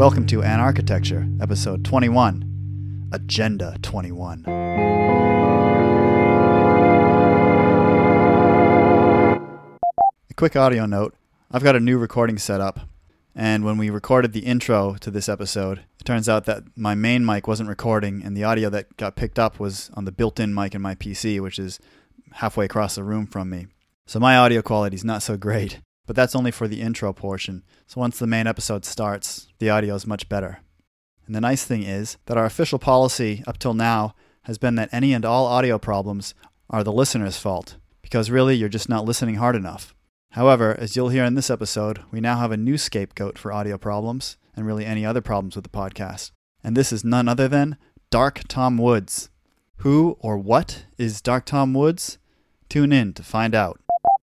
Welcome to Anarchitecture, episode 21 Agenda 21. A quick audio note I've got a new recording set up, and when we recorded the intro to this episode, it turns out that my main mic wasn't recording, and the audio that got picked up was on the built in mic in my PC, which is halfway across the room from me. So my audio quality is not so great, but that's only for the intro portion. So once the main episode starts, the audio is much better. And the nice thing is that our official policy up till now has been that any and all audio problems are the listener's fault, because really you're just not listening hard enough. However, as you'll hear in this episode, we now have a new scapegoat for audio problems and really any other problems with the podcast. And this is none other than Dark Tom Woods. Who or what is Dark Tom Woods? Tune in to find out.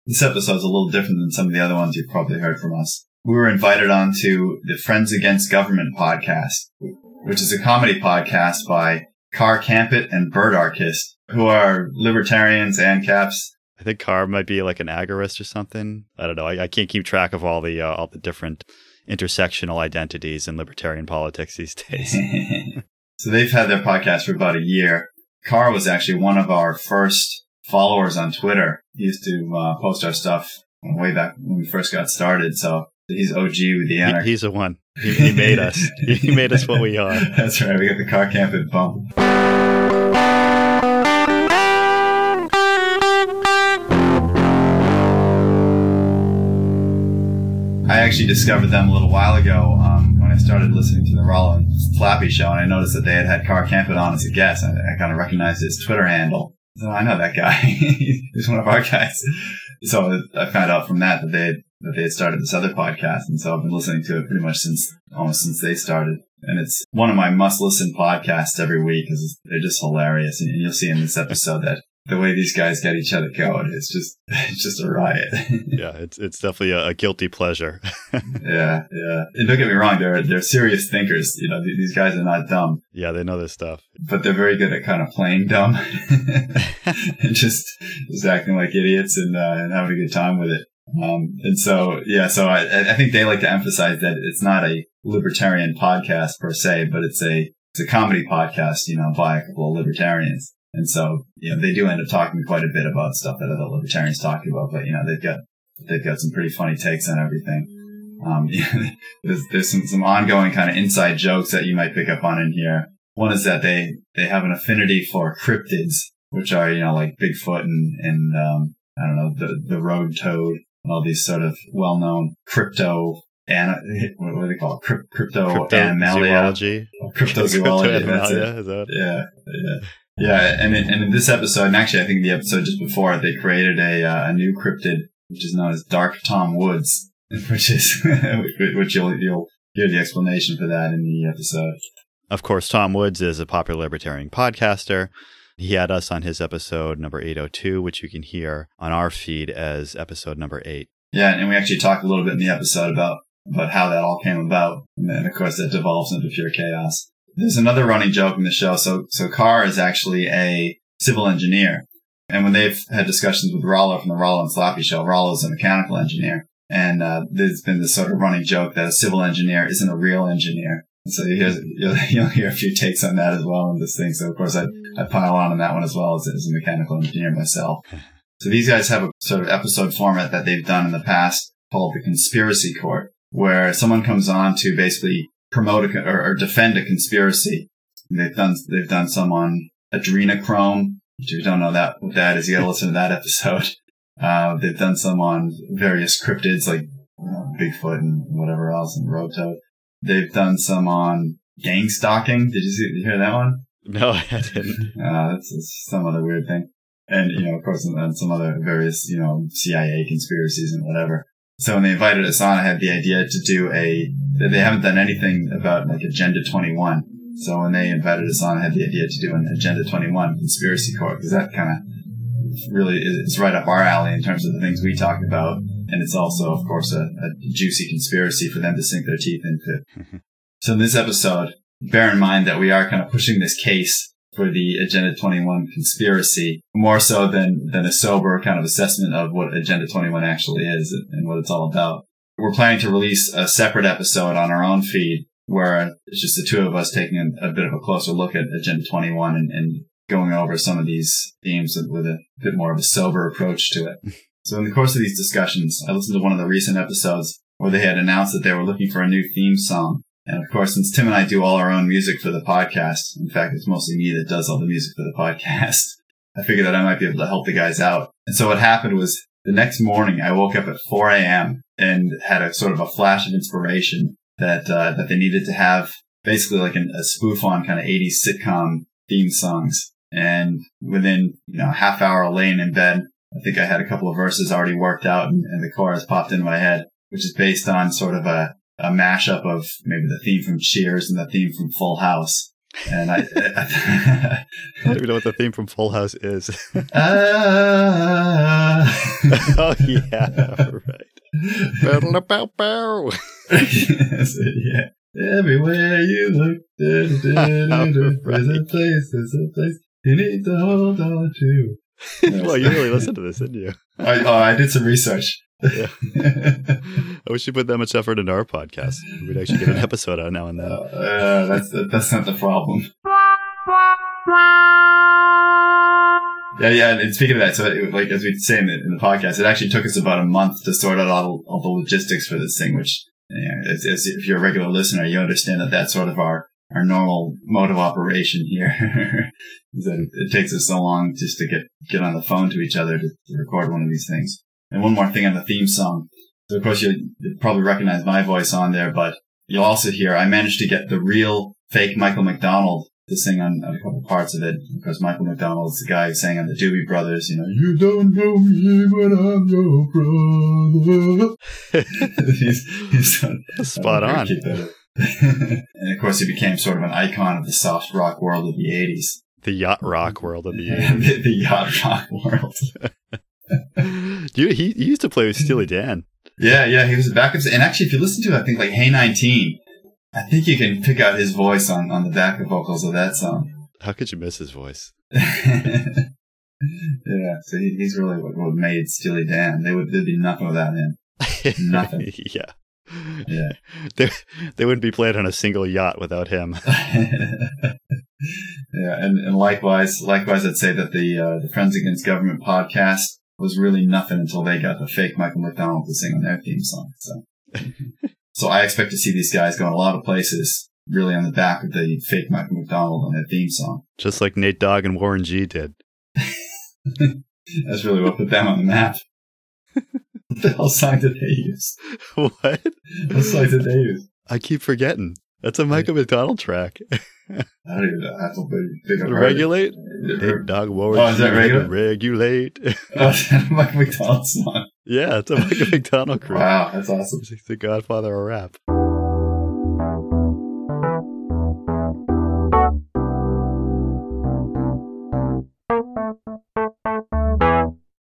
This episode's a little different than some of the other ones you've probably heard from us. We were invited onto the Friends Against Government podcast, which is a comedy podcast by Car Campit and Birdarchist, who are libertarians and caps I think Carr might be like an agorist or something. I don't know. I, I can't keep track of all the uh, all the different intersectional identities in libertarian politics these days. so they've had their podcast for about a year. Carr was actually one of our first followers on Twitter. He used to uh, post our stuff way back when we first got started. So he's OG with the anarchy. He, he's the one. He, he made us. he made us what we are. That's right. We got the car camping bump. I actually discovered them a little while ago um, when I started listening to the Rollo and Flappy show, and I noticed that they had had Car Campit on as a guest. I, I kind of recognized his Twitter handle. I know that guy. He's one of our guys. So I found out from that that they that they had started this other podcast, and so I've been listening to it pretty much since almost since they started. And it's one of my must listen podcasts every week because they're just hilarious. And you'll see in this episode that the way these guys get each other going it's just it's just a riot. Yeah it's it's definitely a, a guilty pleasure. Yeah yeah. And don't get me wrong they're they're serious thinkers you know these guys are not dumb. Yeah they know this stuff. But they're very good at kind of playing dumb. And just just acting like idiots and uh, and having a good time with it. Um, and so yeah so I, I think they like to emphasize that it's not a libertarian podcast per se but it's a it's a comedy podcast you know by a couple of libertarians and so, you know, they do end up talking quite a bit about stuff that other libertarians talk about, but you know, they've got, they've got some pretty funny takes on everything. Um, there's, there's some, some ongoing kind of inside jokes that you might pick up on in here. One is that they, they have an affinity for cryptids, which are, you know, like Bigfoot and, and, um, I don't know, the, the road toad, and all these sort of well-known crypto and what do they call it? Crypto, crypto Cryptozoology. Cryptozoology. That's it. Is? Yeah. Yeah. Yeah, and in, and in this episode, and actually I think the episode just before, they created a uh, a new cryptid which is known as Dark Tom Woods, which is which you'll you'll hear the explanation for that in the episode. Of course, Tom Woods is a popular libertarian podcaster. He had us on his episode number 802, which you can hear on our feed as episode number 8. Yeah, and we actually talked a little bit in the episode about about how that all came about, and then of course that devolves into pure chaos. There's another running joke in the show. So, so Carr is actually a civil engineer. And when they've had discussions with Rollo from the Rollo and Slappy show, Rollo's a mechanical engineer. And, uh, there's been this sort of running joke that a civil engineer isn't a real engineer. So you hear, you'll, you'll, hear a few takes on that as well in this thing. So of course I, I pile on on that one as well as, as a mechanical engineer myself. So these guys have a sort of episode format that they've done in the past called the conspiracy court, where someone comes on to basically promote a, or, or, defend a conspiracy. They've done they've done some on adrenochrome. If you don't know that what that is, you got to listen to that episode. Uh, they've done some on various cryptids like Bigfoot and whatever else and Roto. They've done some on gang stalking. Did you, see, did you hear that one? No, I didn't. Uh, that's, that's some other weird thing. And, you know, of course, and some other various, you know, CIA conspiracies and whatever. So when they invited us on, I had the idea to do a, they haven't done anything about like Agenda 21. So when they invited us on, I had the idea to do an Agenda 21 conspiracy court because that kind of really is right up our alley in terms of the things we talk about. And it's also, of course, a, a juicy conspiracy for them to sink their teeth into. so in this episode, bear in mind that we are kind of pushing this case for the Agenda 21 conspiracy more so than, than a sober kind of assessment of what Agenda 21 actually is and what it's all about. We're planning to release a separate episode on our own feed where it's just the two of us taking a, a bit of a closer look at Agenda 21 and, and going over some of these themes with a bit more of a sober approach to it. So in the course of these discussions, I listened to one of the recent episodes where they had announced that they were looking for a new theme song. And of course, since Tim and I do all our own music for the podcast, in fact, it's mostly me that does all the music for the podcast. I figured that I might be able to help the guys out. And so what happened was the next morning I woke up at 4 a.m. and had a sort of a flash of inspiration that, uh, that they needed to have basically like an, a spoof on kind of 80s sitcom theme songs. And within, you know, a half hour laying in bed, I think I had a couple of verses already worked out and, and the chorus popped into my head, which is based on sort of a, a mashup of maybe the theme from Cheers and the theme from Full House. And I, I don't even know what the theme from Full House is. uh, oh yeah, right. Battle bow bow. yeah. Everywhere you look, da, da, da, da, there's a place, there's a place you need to hold on to. well, you really listened to this, didn't you? I, oh, I did some research. Yeah. I wish you put that much effort into our podcast. We'd actually get an episode out now and then. Uh, that's that's not the problem. Yeah, yeah. And speaking of that, so it, like as we say in the, in the, podcast, it actually took us about a month to sort out all, all the logistics for this thing. Which, as, if you're a regular listener, you understand that that's sort of our our normal mode of operation here. that it, it, takes us so long just to get get on the phone to each other to, to, record one of these things. And one more thing on the theme song. So of course you probably recognize my voice on there, but you'll also hear I managed to get the real fake Michael McDonald to sing on, on a couple parts of it. Because Michael McDonald's the guy who sang on the Doobie Brothers, you know, you don't know me, but I'm your brother. he's, he's Spot on. and of course, he became sort of an icon of the soft rock world of the 80s. The yacht rock world of the 80s. the, the yacht rock world. You, he, he used to play with Steely Dan. Yeah, yeah, he was a backup. And actually, if you listen to, I think like Hey 19, I think you can pick out his voice on, on the backup vocals of that song. How could you miss his voice? yeah, so he, he's really what, what made Steely Dan. They would there'd be nothing without him. Nothing. yeah. Yeah. They, they wouldn't be played on a single yacht without him. yeah, and, and likewise, likewise, I'd say that the uh, the Friends Against Government podcast was really nothing until they got the fake Michael McDonald to sing on their theme song. So, so I expect to see these guys go in a lot of places, really on the back of the fake Michael McDonald on their theme song, just like Nate Dogg and Warren G did. That's really what put them on the map. What the hell song did they use? What? What song did they use? I keep forgetting. That's a Michael McDonald track. I don't even know. I don't think I've Regulate? Big dog war. Oh, is that regular? Regulate. oh, is that a Michael McDonald song? Yeah, it's a Michael McDonald crew. Wow, that's awesome. He's the godfather of rap.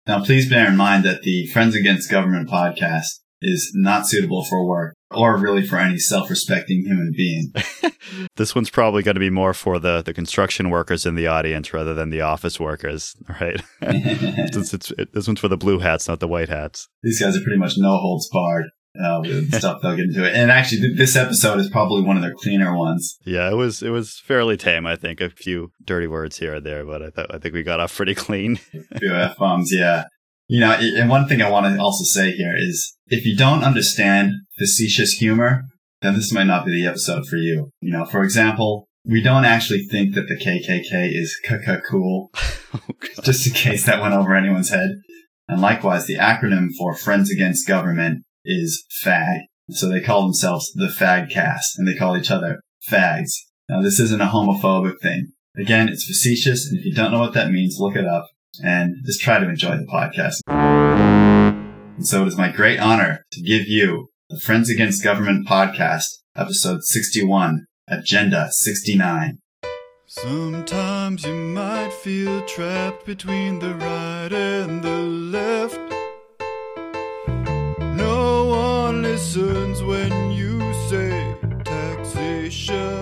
Now, please bear in mind that the Friends Against Government podcast is not suitable for work or really for any self-respecting human being. this one's probably going to be more for the, the construction workers in the audience rather than the office workers, right? Since it's, it, this one's for the blue hats, not the white hats. These guys are pretty much no holds barred uh, with stuff they'll get into it. And actually, th- this episode is probably one of their cleaner ones. Yeah, it was it was fairly tame. I think a few dirty words here or there, but I thought I think we got off pretty clean. a few f bombs, yeah. You know, and one thing I want to also say here is if you don't understand facetious humor, then this might not be the episode for you. You know, for example, we don't actually think that the KKK is cool, oh, just in case that went over anyone's head. And likewise, the acronym for Friends Against Government is FAG. So they call themselves the Fag Cast and they call each other fags. Now this isn't a homophobic thing. Again, it's facetious. And if you don't know what that means, look it up and just try to enjoy the podcast. And so it is my great honor to give you the Friends Against Government podcast, episode 61, Agenda 69. Sometimes you might feel trapped between the right and the left No one listens when you say taxation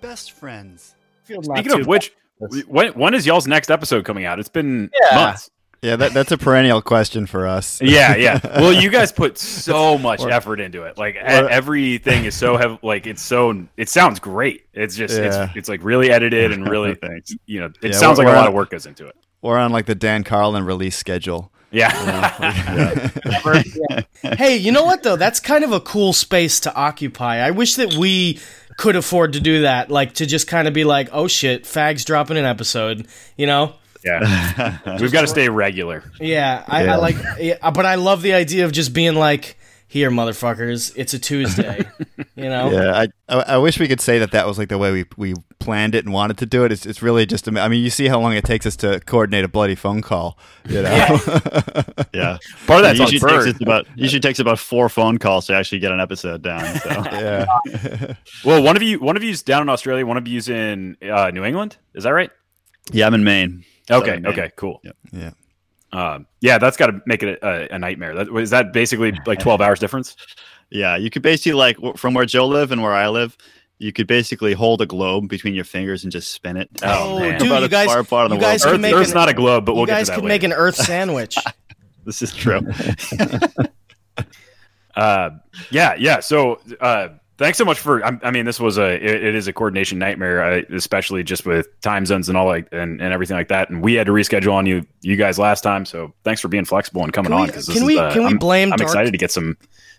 best friends. Speaking of which, when when is y'all's next episode coming out? It's been Yeah. months. Yeah, that, that's a perennial question for us. Yeah, yeah. Well, you guys put so much Or- effort into it. Like or- everything is so heavy. Like it's so. It sounds great. It's just. Yeah. It's it's like really edited and really. Thanks. You know, it Yeah, sounds like a lot at- of work goes into it. We're on like the Dan Carlin release schedule. Yeah. hey, you know what though? That's kind of a cool space to occupy. I wish that we could afford to do that, like to just kind of be like, "Oh shit, Fags dropping an episode," you know? yeah. We've got to stay regular. Yeah, I, Yeah. I like, yeah, but I love the idea of just being like, "Here, motherfuckers, it's a Tuesday," you know? Yeah, I, I I wish we could say that that was like the way we we planned it and wanted to do it. It's it's really just. I mean, you see how long it takes us to coordinate a bloody phone call. You know. Yeah. Part of that's on usually Bird. takes us about usually takes about four phone calls to actually get an episode down. So yeah. Well, one of you, one of you's down in Australia. One of you's in uh, New England. Is that right? yeah, I'm in Maine. Okay. Southern Maine. Okay. Cool. Yep. Yeah. Um, yeah, that's got to make it a, a nightmare. That is that basically like twelve hours difference. Yeah, you could basically like from where Joe live and where I live, you could basically hold a globe between your fingers and just spin it. Oh, man. dude, About you a guys, far part of the you guys world. Earth, make Earth's an, not a globe, but we'll you get guys to that could later. make an Earth sandwich. This is true. Uh, yeah, yeah. So, uh, thanks so much for. I, I mean, this was a. It, it is a coordination nightmare, uh, especially just with time zones and all like and, and everything like that. And we had to reschedule on you, you guys last time. So, thanks for being flexible and coming Can we- on. Because can we- can we I'm, blame I'm excited to get some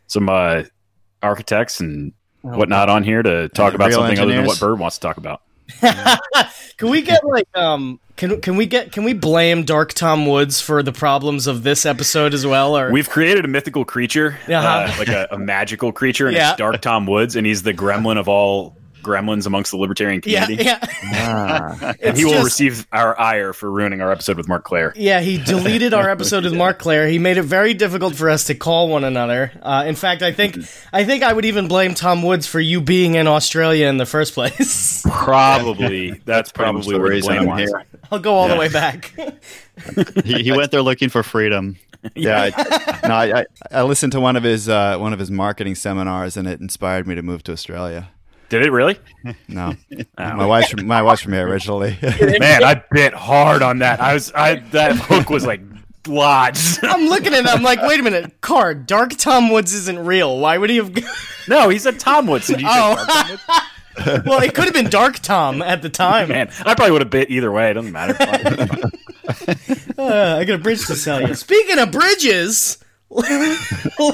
some uh, architects and Oh, whatnot on here to talk Yeah, about real something other than what Bird wants to talk about. can we get like um can can we get can we blame Dark Tom Woods for the problems of this episode as well or We've created a mythical creature, Uh-huh. uh, like a, a magical creature, and Yeah. it's Dark Tom Woods, and he's the gremlin of all gremlins amongst the libertarian community. yeah Ah. and he will just- receive our ire for ruining our episode with Mark Claire. yeah he deleted our episode with Mark Claire he made it very difficult for us to call one another uh, in fact I think I think I would even blame Tom Woods for you being in Australia in the first place Probably that's pretty probably the where the reason blame I'm lies. here. I'll go all the way back he, he went there looking for freedom. Yeah, I, no, I, I I listened to one of his uh, one of his marketing seminars, and it inspired me to move to Australia. Did it really? No, Oh. my wife's from, my wife's from here originally. Man, I bit hard on that. I was I that hook was like lodged. I'm looking at it I'm like wait a minute card Dark Tom Woods isn't real why would he have no, he said Tom Woods. Did you say Oh. Dark Tom Woods? well it could have been Dark Tom at the time Man, I probably would have bit either way. It doesn't matter. Uh, I got a bridge to sell you. Speaking of bridges,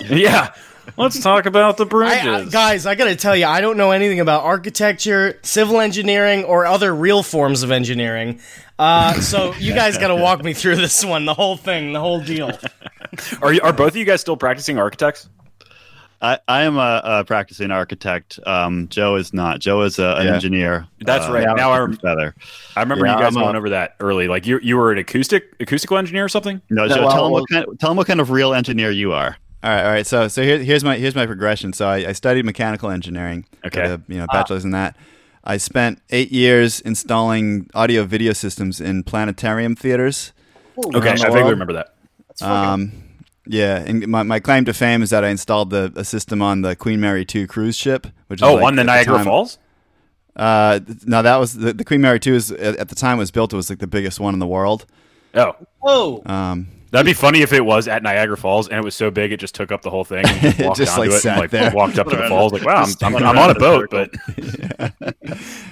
yeah. Let's talk about the I, bridges. I, guys, I got to tell you, I don't know anything about architecture, civil engineering, or other real forms of engineering. Uh, so you guys got to walk me through this one, the whole thing, the whole deal. are you, are both of you guys still practicing architects? I, I am a, a practicing architect. Um, Joe is not. Joe is a, an Yeah. engineer. That's Uh, right. Now I rem- feather. I remember Yeah, you guys I'm a- going over that early. Like you you were an acoustic acoustical engineer or something? No, No, Joe, well, tell him what kind. Tell him what kind of real engineer you are. All right, all right. So, so here, here's my here's my progression. So, I, I studied mechanical engineering. Okay. got a, you know, bachelor's in that. I spent eight years installing audio video systems in planetarium theaters. Okay, Around I vaguely remember that. Um, yeah, and my, my claim to fame is that I installed the a system on the Queen Mary two cruise ship, which is Oh, like, on the at Niagara time- Falls? Uh, th- no, that was the, the Queen Mary two is at, at the time it was built. It was like the biggest one in the world. Oh. Whoa. Um, That'd be funny if it was at Niagara Falls and it was so big it just took up the whole thing and just walked just, onto like, it and sat like there. walked up to the falls like wow I'm, I'm, I'm on a boat circle. but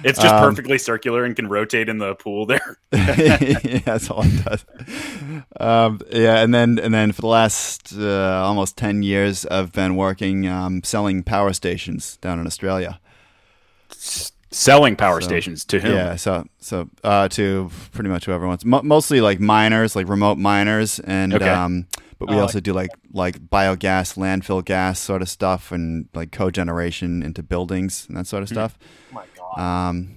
it's just Um, perfectly circular and can rotate in the pool there. yeah, that's all it does. Um, yeah, and then and then for the last uh, almost ten years, I've been working um, selling power stations down in Australia. Selling power So, stations to whom? Yeah, so so uh, to pretty much whoever wants, Mo- mostly like miners, like remote miners, and Okay. um, but we Oh, also do like like biogas, landfill gas sort of stuff, and like cogeneration into buildings and that sort of stuff. Oh my God. Um,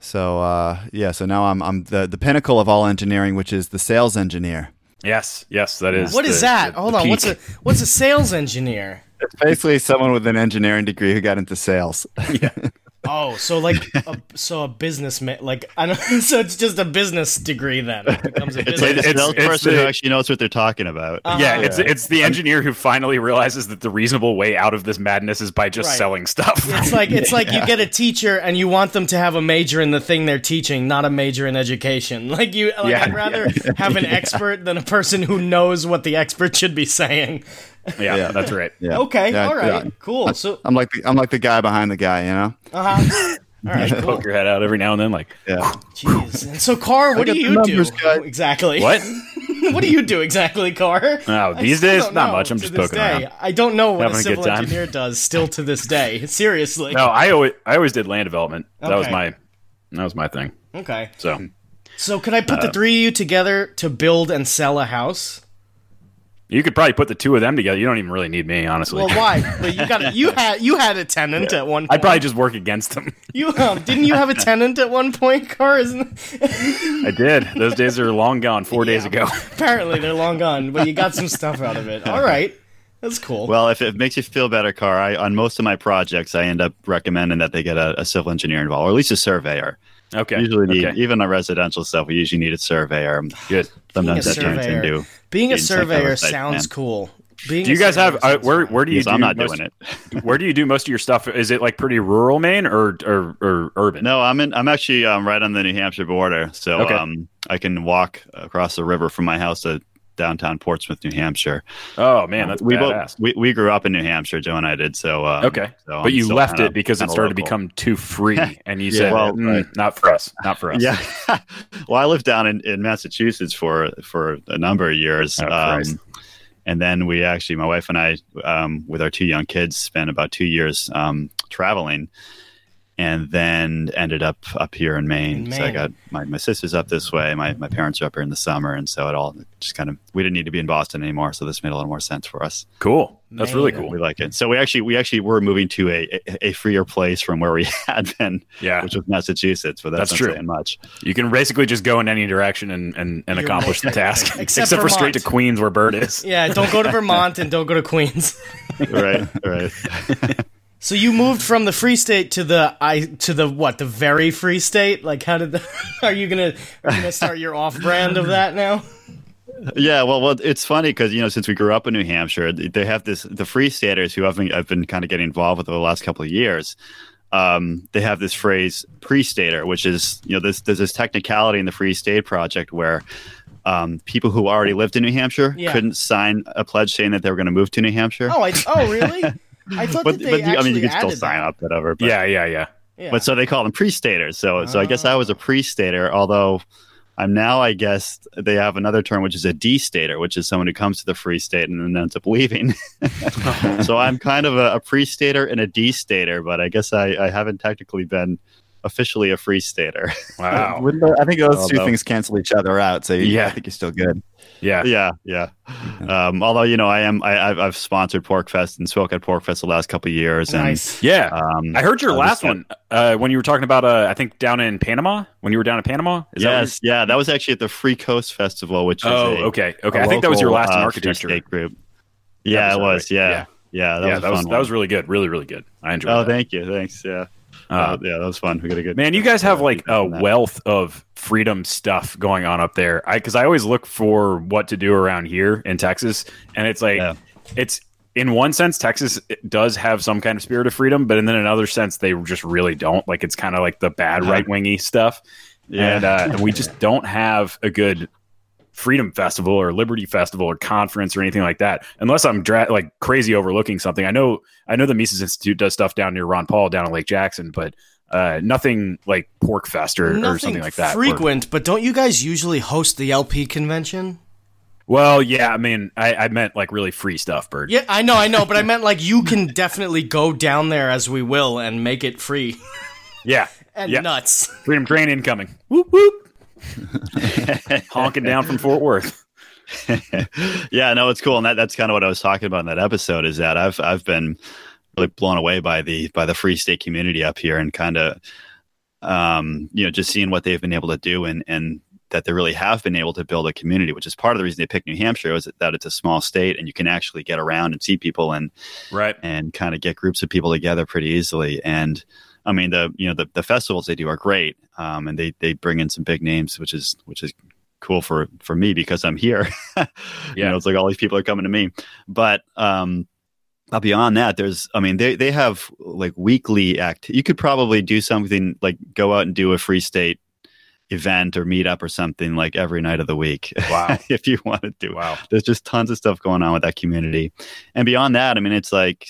so uh, yeah, so now I'm I'm the the pinnacle of all engineering, which is the sales engineer. Yes, yes, that is. What is the- that? the- Hold the on. What's a what's a sales engineer? It's basically someone with an engineering degree who got into sales. Oh, so like, a, so a businessman, like I don't. So it's just a business degree then. It becomes a It's business. like the It's- it's salesperson the- who actually knows what they're talking about. Uh, yeah, Uh-huh. it's it's the engineer who finally realizes that the reasonable way out of this madness is by just Right. selling stuff. It's like it's like you get a teacher and you want them to have a major in the thing they're teaching, not a major in education. Like you, like Yeah. I'd rather have an expert than a person who knows what the expert should be saying. Yeah, Yeah. that's right. Yeah. Okay, Yeah, all right, yeah. cool. So, I'm like the, I'm like the guy behind the guy, you know. uh huh. All right, cool. Poke your head out every now and then, like Yeah. Jeez. And so, Car, what do you numbers, do guy. exactly? what? what do you do exactly, Car? Oh, these days, don't know much. I'm to just poking day. around. I don't know what Having a a civil good time. engineer does still to this day. Seriously. No, I always I always did land development. That was my that was my thing. Okay. So So, could I put Uh, the three of you together to build and sell a house? You could probably put the two of them together. You don't even really need me, honestly. Well, why? But you got you had you had a tenant at one. point. I'd probably just work against them. you um, didn't you have a tenant at one point, Car? I did. Those days are long gone. Four days ago. apparently they're long gone, but you got some stuff out of it. All right, that's cool. Well, if it makes you feel better, Car, I, on most of my projects, I end up recommending that they get a, a civil engineer involved, or at least a surveyor. Okay. Usually, need, okay. even on residential stuff, we usually need a surveyor. Good. Sometimes that turns into. Being a being kind of surveyor sounds plan. cool. Being Do you guys have uh, where where do you Yes, do I'm not most, doing it. where do you do most of your stuff? Is it like pretty rural Maine or or, or urban? No, I'm in. I'm actually um, right on the New Hampshire border, so Okay. um, I can walk across the river from my house to downtown Portsmouth, New Hampshire. Oh man, that's we badass. both we, we grew up in New Hampshire, Joe and I did. So um, Okay. so but I'm you left kinda- it because it started to become too free, and you Yeah, said, well, "Mm. "Not for us, not for us." Yeah. well, I lived down in, in Massachusetts for for a number of years. Oh, um, and then we actually, my wife and I, um, with our two young kids, spent about two years um, traveling, and then ended up up here in Maine. In So I got my, my sister's up this way. My my parents are up here in the summer, and so it all just kind of we didn't need to be in Boston anymore. So this made a little more sense for us. Cool. That's really cool. We like it. So we actually we actually were moving to a a, a freer place from where we had been, Yeah, which was Massachusetts. But that's, That's true. saying much. you can basically just go in any direction and and, and You're accomplish the task, Except for straight to Queens where Bird is. Yeah, don't go to Vermont and don't go to Queens. right, right. So you moved from the free state to the I to the what the very free state? Like how did the, are you gonna are you gonna start your off brand of that now? Yeah, well, well, it's funny because you know since we grew up in New Hampshire, they have this the Free Staters who I've been I've been kind of getting involved with over the last couple of years. Um, they have this phrase pre-stater, which is you know this there's this technicality in the Free State Project where um, people who already lived in New Hampshire Yeah. couldn't sign a pledge saying that they were going to move to New Hampshire. Oh, I, oh really? I thought but that they but I mean, you can still sign that. up, whatever. But, Yeah, yeah, yeah. Yeah. But so they call them pre-staters. So so I guess I oh. was a pre-stater, although I'm now I guess they have another term which is a de-stater, which is someone who comes to the free state and then ends up leaving. so I'm kind of a, a pre-stater and a de-stater, but I guess I, I haven't technically been officially a free stater. Wow. I think those two things cancel each other out. So yeah, Yeah. I think you're still good. Yeah. yeah, yeah. Um, although you know I am I, I've, I've sponsored PorcFest and spoke at PorcFest the last couple of years, and nice. Yeah. um, I heard your I'll last one uh, when you were talking about, uh, I think down in Panama. When you were down in Panama, Is that yes, yeah, that was actually at the Free Coast Festival, which is you're- Oh, a, okay, okay. a I think that was your last uh, architecture. State group. Yeah, it was. right? Yeah, Yeah. yeah, that yeah, was a that was fun that was really good, really, really good. I enjoyed it. Oh, that. thank you, thanks. Yeah, Uh, uh, yeah, that was fun. We got a good Man, you guys have like a wealth of freedom stuff going on up there. I because I always look for what to do around here in Texas, and it's like Yeah. it's in one sense Texas does have some kind of spirit of freedom, but in then another sense they just really don't. Like it's kind of like the bad right wingy stuff, Yeah. and, uh, and we just don't have a good freedom festival or liberty festival or conference or anything like that unless i'm dra- like crazy overlooking something i know i know the mises institute does stuff down near ron paul down in lake jackson but uh, nothing like PorcFest or, or something like that. frequent, but don't you guys usually host the LP convention? well, yeah, I mean, I, I meant like really free stuff, Bird. Yeah, I know, I know, but I meant like you can definitely go down there as we will and make it free Yeah, and Yeah. nuts. Freedom Train incoming. Whoop whoop. Honking down from Fort Worth. yeah, no, it's cool, and that, that's kind of what I was talking about in that episode. Is that I've I've been really blown away by the by the Free State community up here, and kind of um, you know just seeing what they've been able to do, and and that they really have been able to build a community, which is part of the reason they picked New Hampshire, is that it's a small state, and you can actually get around and see people and Right. and kind of get groups of people together pretty easily. And I mean, the you know the, the festivals they do are great, um, and they they bring in some big names, which is which is cool for for me because I'm here. you know, it's like all these people are coming to me. But um, but beyond that, there's I mean they they have like weekly act. You could probably do something like go out and do a free state event or meetup or something like every night of the week. Wow. if you wanted to do Wow. there's just tons of stuff going on with that community and beyond that i mean it's like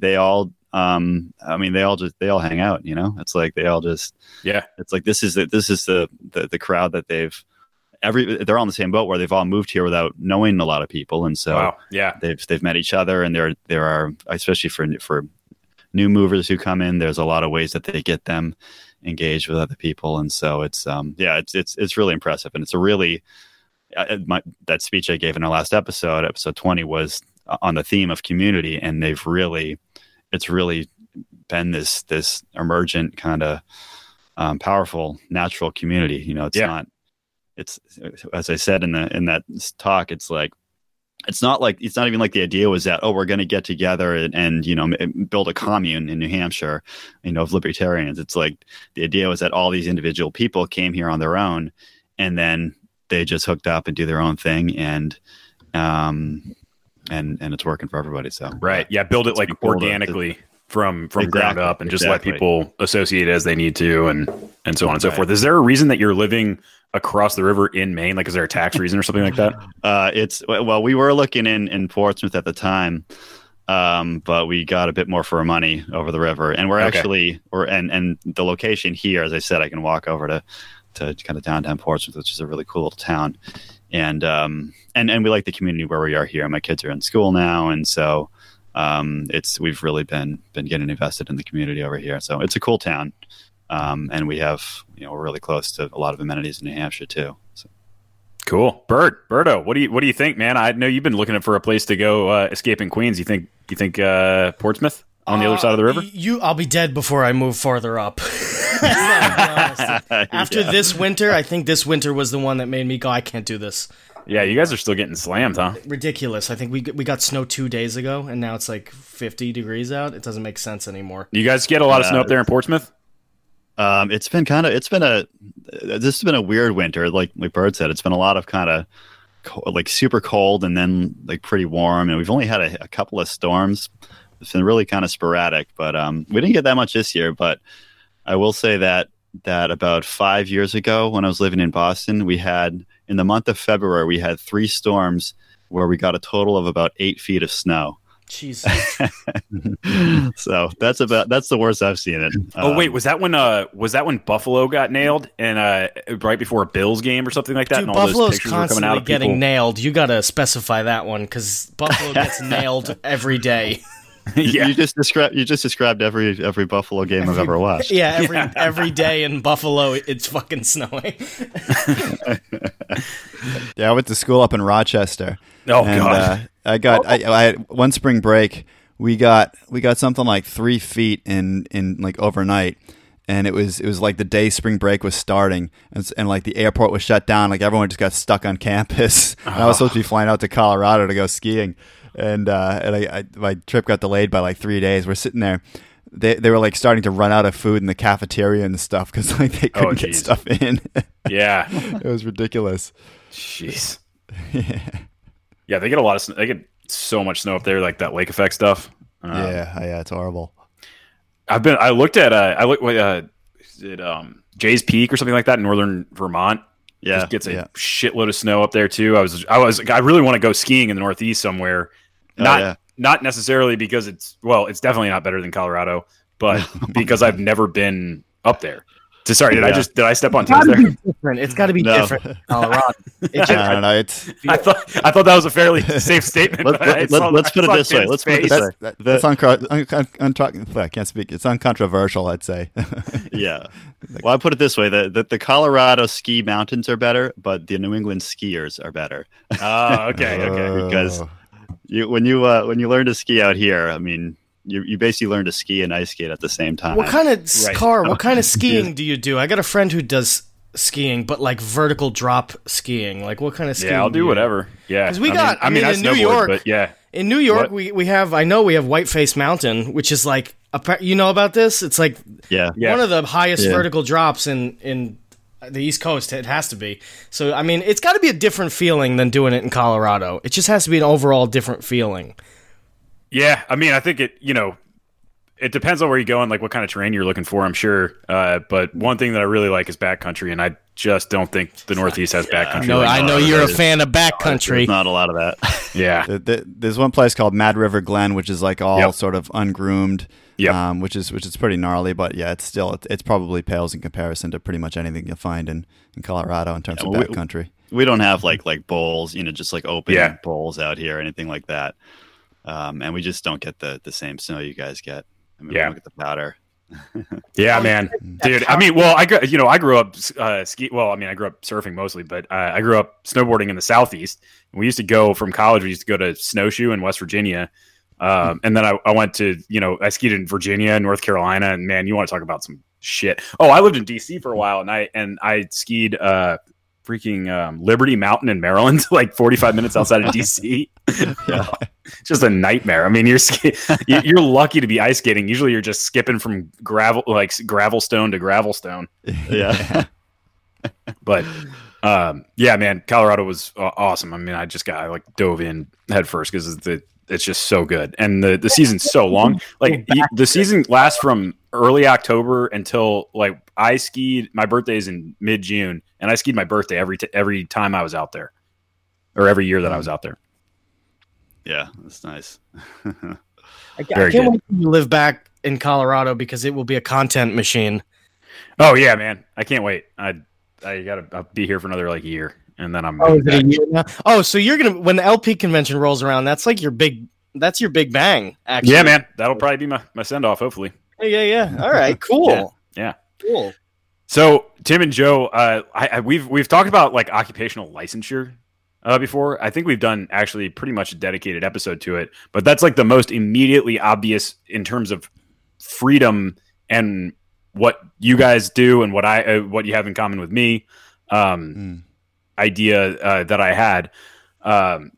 they all um i mean they all just they all hang out you know it's like they all just Yeah. it's like this is the this is the the, the crowd that they've every they're in the same boat where they've all moved here without knowing a lot of people and so wow. Yeah. they've they've met each other and there there are especially for for new movers who come in there's a lot of ways that they get them engaged with other people and so it's um yeah it's it's it's really impressive and it's a really uh, my, that speech I gave in our last episode episode 20 was on the theme of community and they've really it's really been this this emergent kind of um, powerful natural community you know it's Yeah. not it's as I said in the in that talk it's like it's not like it's not even like the idea was that oh we're going to get together and, and you know build a commune in New Hampshire you know of libertarians it's like the idea was that all these individual people came here on their own and then they just hooked up and do their own thing and um and and it's working for everybody so Right. Yeah. Build it like cool to- organically from from ground up and just exactly. let people associate as they need to and and so on and so Right. forth. Is there a reason that you're living across the river in Maine? Like, is there a tax reason or something like that? Uh, it's well, we were looking in in Portsmouth at the time, um, but we got a bit more for our money over the river, and we're Okay. actually we're and and the location here, as I said, I can walk over to to kind of downtown Portsmouth, which is a really cool little town, and um and and we like the community where we are here. My kids are in school now, and so um, it's we've really been been getting invested in the community over here. So it's a cool town, um, and we have you know we're really close to a lot of amenities in New Hampshire too. So. Cool. Bert, Berto, what do you what do you think, man? I know you've been looking for a place to go uh, escaping Queens. You think you think uh, Portsmouth on the other side of the river? You, I'll be dead before I move farther up. No, to be honest. After Yeah. this winter, I think this winter was the one that made me go, I can't do this. Yeah, you guys are still getting slammed, huh? Ridiculous. I think we we got snow two days ago, and now it's like 50 degrees out. It doesn't make sense anymore. You guys get a lot of snow up there in Portsmouth? Um, it's been kind of it's been a this has been a weird winter. Like like Bird said, it's been a lot of kind of co- like super cold and then like pretty warm. And we've only had a, a couple of storms. It's been really kind of sporadic, but um, we didn't get that much this year. But I will say that that about five years ago, when I was living in Boston, we had in the month of February we had three storms where we got a total of about eight feet of snow. Jesus. so that's about that's the worst I've seen it. Oh wait, Um, was that when uh was that when Buffalo got nailed and uh right before a Bills game or something like that? Dude, and all those Buffalo's pictures were coming out constantly of getting people? nailed. You gotta specify that one because Buffalo gets nailed every day. yeah. You just described you just described every every Buffalo game I've ever watched. Yeah, every every day in Buffalo, it's fucking snowing. Yeah, I went to school up in Rochester. Oh and, god. Uh, I got I, I had one spring break. We got we got something like three feet in in like overnight, and it was it was like the day spring break was starting, and, and like the airport was shut down. Like everyone just got stuck on campus. And I was supposed to be flying out to Colorado to go skiing, and uh, and I, I my trip got delayed by like three days. We're sitting there. They, they were like starting to run out of food in the cafeteria and stuff because like they couldn't get stuff in. yeah. it was ridiculous. Jeez. Yeah, they get a lot of snow. They get so much snow up there, like that lake effect stuff. Um, yeah, yeah, it's horrible. I've been. I looked at. Uh, I looked. Uh, is it um, Jay's Peak or something like that in northern Vermont? Yeah, Just gets a yeah. shitload of snow up there too. I was. I was. I really want to go skiing in the Northeast somewhere. Oh, Not. yeah. Not necessarily because it's well. It's definitely not better than Colorado, but oh, because I've never been up there. So, sorry, did I just did I step on toes there? different. It's got to be No. different. than Colorado. It I just, don't know. It's I thought I thought that was a fairly safe statement. Let- but I let- saw- let's put it this way. Let's put it face. this that's, way. that, that's uncro- un- un- untro- I can't speak. It's uncontroversial, I'd say. Yeah. Well, I put it this way: the, the the Colorado ski mountains are better, but the New England skiers are better. Oh, okay, okay. Oh. Because- Oh. You when you uh, when you learn to ski out here, I mean, you you basically learn to ski and ice skate at the same time. what kind of Right. car? What kind of skiing do you do? I got a friend who does skiing, but like vertical drop skiing. Like what kind of skiing? Yeah, I'll do you- whatever. Yeah, 'Cause we I got- Mean, I mean, I I, in New York- but yeah, In New York, What? we, we have I know we have Whiteface Mountain, which is like Appa- You know about this? It's like Yeah. Yeah. one of the highest Yeah. vertical drops in in the East Coast. It has to be. So I mean, it's got to be a different feeling than doing it in Colorado. It just has to be an overall different feeling. Yeah, I mean, I think it. You know, it depends on where you go and like what kind of terrain you're looking for. I'm sure, uh, but one thing that I really like is backcountry, and I just don't think the Northeast has backcountry. No, like I know you're a fan of backcountry. There's not a lot of that. Yeah, Th- th- There's one place called Mad River Glen, which is like all Yep. sort of ungroomed, Yep. um, which is which is pretty gnarly. But yeah, it's still it, it's probably pales in comparison to pretty much anything you'll find in, in Colorado in terms Yeah, of well, we- backcountry. we don't have like like bowls, you know, just like open Yeah. bowls out here, or anything like that. Um, and we just don't get the the same snow you guys get. I mean, Yeah. don't get the powder. yeah, man, dude. I mean, well, I grew, you know, I grew up uh, ski. Well, I mean, I grew up surfing mostly, but uh, I grew up snowboarding in the Southeast. We used to go from college. We used to go to Snowshoe in West Virginia, um, and then I, I went to, you know, I skied in Virginia, North Carolina, and man, you want to talk about some shit. Oh, I lived in DC for a while, and I and I skied uh, freaking um, Liberty Mountain in Maryland, like 45 minutes outside of DC. Yeah. Just a nightmare. I mean, you're you're lucky to be ice skating. Usually, you're just skipping from gravel, like gravel stone to gravel stone. Yeah. But um, yeah, man, Colorado was uh, awesome. I mean, I just got I like dove in head first because the it's just so good, and the the season's so long. Like the season lasts from early October until like I skied. My birthday's in mid June, and I skied my birthday every t- every time I was out there, or every year that I mm. was out there. yeah, that's nice. I, I can't good. wait to live back in Colorado because it will be a content machine. Oh yeah, man, I can't wait. I I gotta I'll be here for another like year, and then I'm Oh, is it a? Oh, so you're gonna when the LP convention rolls around, that's like your big that's your big bang, actually. yeah, man. That'll probably be my, my send off, hopefully. Yeah, yeah, yeah. All right, cool. Yeah, yeah. Cool. So Tim and Joe, uh, I, I, we've we've talked about like occupational licensure uh, before. I think we've done actually pretty much a dedicated episode to it, but that's like the most immediately obvious in terms of freedom and what you guys do and what I uh, what you have in common with me. Um, Mm. Idea uh, that I had. Um,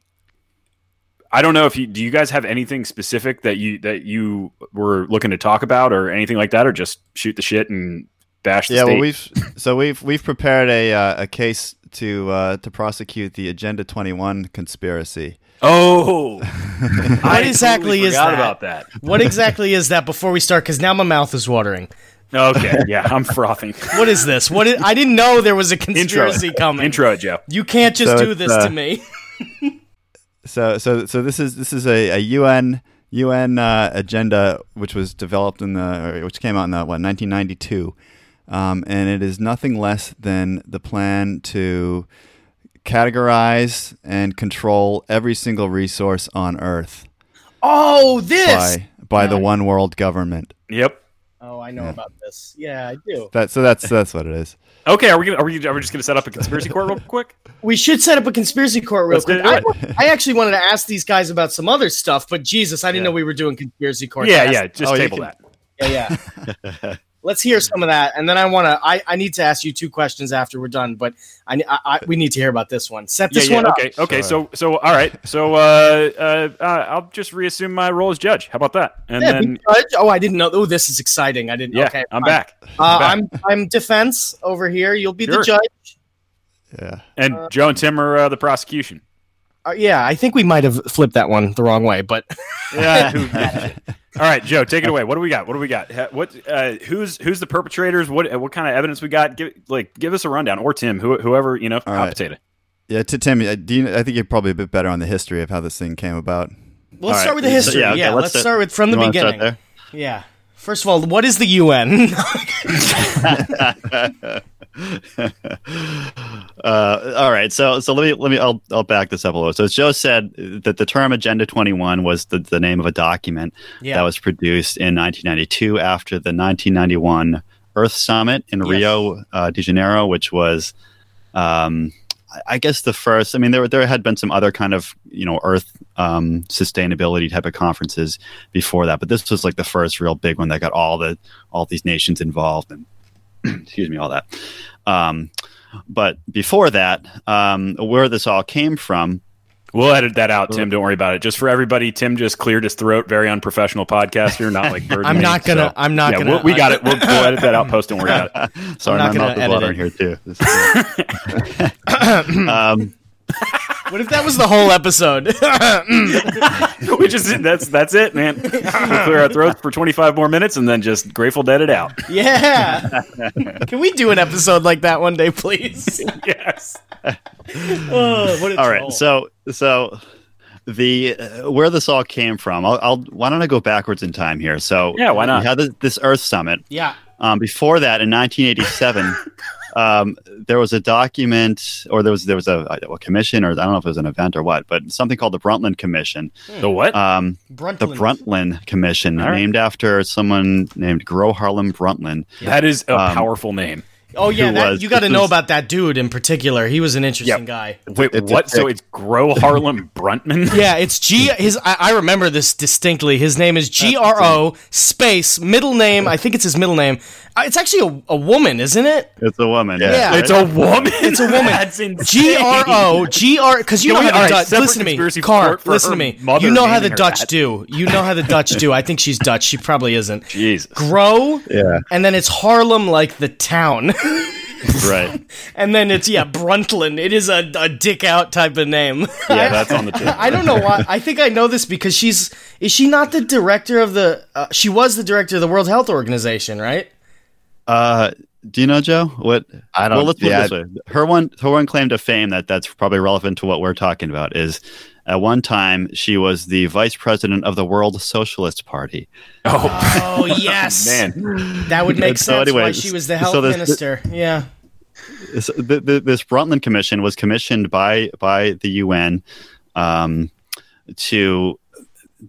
I don't know if you do. You guys have anything specific that you that you were looking to talk about, or anything like that, or just shoot the shit and bash the Yeah, state? well, we've so we've we've prepared a uh, a case to uh, to prosecute the Agenda 21 conspiracy. oh, What exactly is forgot that? about that? What exactly is that before we start? Because now my mouth is watering. Okay, yeah, I'm frothing. What is this? What is, I didn't know there was a Intro, conspiracy coming. intro, it, Joe. You can't just So do this uh, to me. So so so this is this is a, a UN UN uh, agenda which was developed in the which came out in the what 1992, um, and it is nothing less than the plan to categorize and control every single resource on Earth Oh, this. by by the one world government. Yep. Oh, I know Yeah. about this. Yeah, I do. That so that's that's what it is. Okay, are we gonna, are we are we just gonna set up a conspiracy court real quick? We should set up a conspiracy court real Let's quick. I. I actually wanted to ask these guys about some other stuff, but Jesus, I didn't Yeah. know we were doing conspiracy court. yeah, yeah. Just Oh, table can- that. yeah, yeah. Let's hear some of that, and then I want to. I, I need to ask you two questions after we're done, but I, I, I we need to hear about this one. Set this yeah. one up. Okay, okay. Sure. So, so all right. So, uh, uh, uh, I'll just reassume my role as judge. How about that? And Yeah, then, judge. Oh, I didn't know. Oh, this is exciting. I didn't. yeah, okay, I'm fine. back. Uh, back. I'm I'm defense over here. You'll be the judge. Yeah. And Joe and Tim are uh, the prosecution. Uh, yeah, I think we might have flipped that one the wrong way, but Yeah. who gives a shit? All right, Joe, take it away. What do we got? What do we got? What? Uh, who's who's the perpetrators? What what kind of evidence we got? Give like give us a rundown, or Tim, who, whoever you know, hot right. potato. Yeah, to Tim, uh, do you, I think you're probably a bit better on the history of how this thing came about. Let's All start right. with the history. yeah, Yeah, let's let's start with from the You wanna start beginning. Yeah. First of all, what is the UN? uh, all right, so so let me let me I'll I'll back this up a little. So Joe said that the term Agenda 21 was the, the name of a document yeah. that was produced in 1992 after the 1991 Earth Summit in Yes. Rio uh, de Janeiro, which was, um, I- guess, the first. I mean, there there had been some other kind of you know Earth um, sustainability type of conferences before that, but this was like the first real big one that got all the all these nations involved and excuse me, all that. Um, but before that, um, where this all came from We'll edit that out, Tim. Don't worry about it. Just for everybody, Tim just cleared his throat. Very unprofessional podcaster, not like Bird. I'm Mate, not gonna- so- I'm not yeah, gonna- we'll- we got it. We'll, we'll edit that out. Post. Don't worry about it. Sorry, I'm not my gonna mouth is edit watering it. here too. This is- um, What if that was the whole episode? we just that's that's it, man. We'll clear our throats for 25 more minutes and then just grateful dead it out. yeah. Can we do an episode like that one day, please? yes. Oh, what a all right, so so the uh, where this all came from. I'll, I'll why don't I go backwards in time here? So Yeah, why not? We had this, this Earth Summit. yeah. Um, before that, in 1987, um, there was a document, or there was there was a, a commission, or I don't know if it was an event or what, but something called the Brundtland Commission. The what? Um, Brundtland. the Brundtland Commission, All right. named after someone named Gro Harlem Brundtland. that is a um, powerful name. Oh yeah, that, was- you got to know was- about that dude in particular. He was an interesting Yep. guy. Wait, it's what? So it's Gro Harlem Bruntman? Yeah, it's G. His I, I remember this distinctly. His name is G R O space middle name. I think it's his middle name. Uh, it's actually a, a woman, isn't it? It's a woman. Yeah. It's a woman. It's a woman. That's insane. G R O G R. Because you Can know we- how the all right, Dutch. Listen to me, Carr. Listen to me. You know how the Dutch that. do. You know how the Dutch do. I think she's Dutch. She probably isn't. Jesus. Grow. Yeah. And then it's Harlem, like the town. right. and then it's yeah, Brundtland. It is a, a dick out type of name. Yeah, that's on the tip. I don't know why. I think I know this because she's is she not the director of the? Uh, she was the director of the World Health Organization, right? Uh, do you know Joe? What I don't- Well, let's put yeah, it this way. Her one, her one claim to fame that that's probably relevant to what we're talking about is, at one time she was the vice president of the World Socialist Party. Oh, Oh yes, man. that would make And so sense. why she was the health so this- minister? yeah. This, the, the, this Brundtland Commission was commissioned by by the UN um, to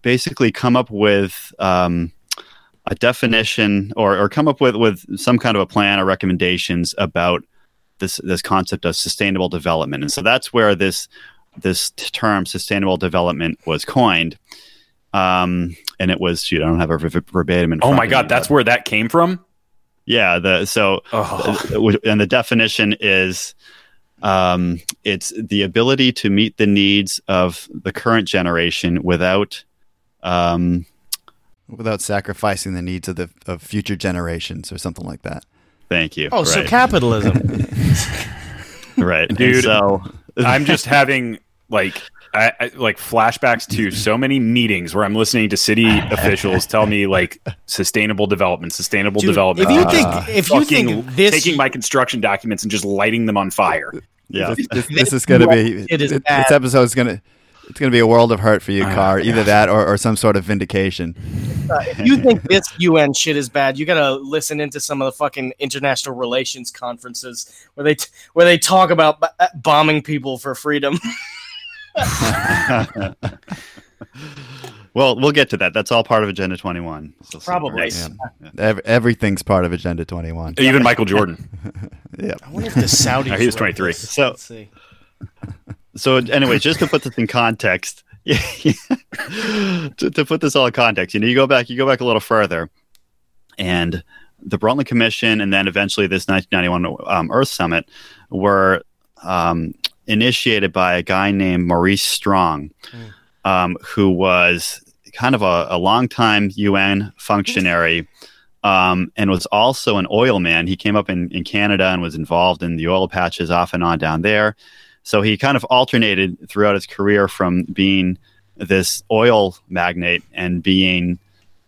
basically come up with um, a definition or, or come up with, with some kind of a plan or recommendations about this this concept of sustainable development. And so that's where this this term sustainable development was coined. Um, and it was, you know, I don't have a ver- verbatim in Oh my of God, me, that's but- where that came from. yeah. The so Oh, and the definition is um, it's the ability to meet the needs of the current generation without um, without sacrificing the needs of the of future generations or something like that. thank you Oh, so capitalism. right And Dude. so I'm just having like. I, I, like flashbacks to so many meetings where I'm listening to city officials tell me like sustainable development, sustainable Dude, development. if you Uh, think if you think this taking my construction documents and just lighting them on fire. yeah This, this, this is going to be It is this, bad. this episode is going to it's going to be a world of hurt for you, Carr. Either that or, or some sort of vindication. if you think this UN shit is bad, you gotta listen into some of the fucking international relations conferences where they t- where they talk about b- uh, bombing people for freedom. well we'll get to that that's all part of agenda 21 so Probably. Nice. Ev- everything's part of Agenda 21. Even Michael Jordan. Yeah. I wonder if the Saudis. No, he was 23. this. So- Let's see. So anyway just to put this in context to, to put this all in context you know you go back you go back a little further and the Brundtland Commission and then eventually this 1991 um, Earth Summit were um, initiated by a guy named Maurice Strong um, who was kind of a, a longtime UN functionary um, and was also an oil man. He came up in, in Canada and was involved in the oil patches off and on down there. So he kind of alternated throughout his career from being this oil magnate and being,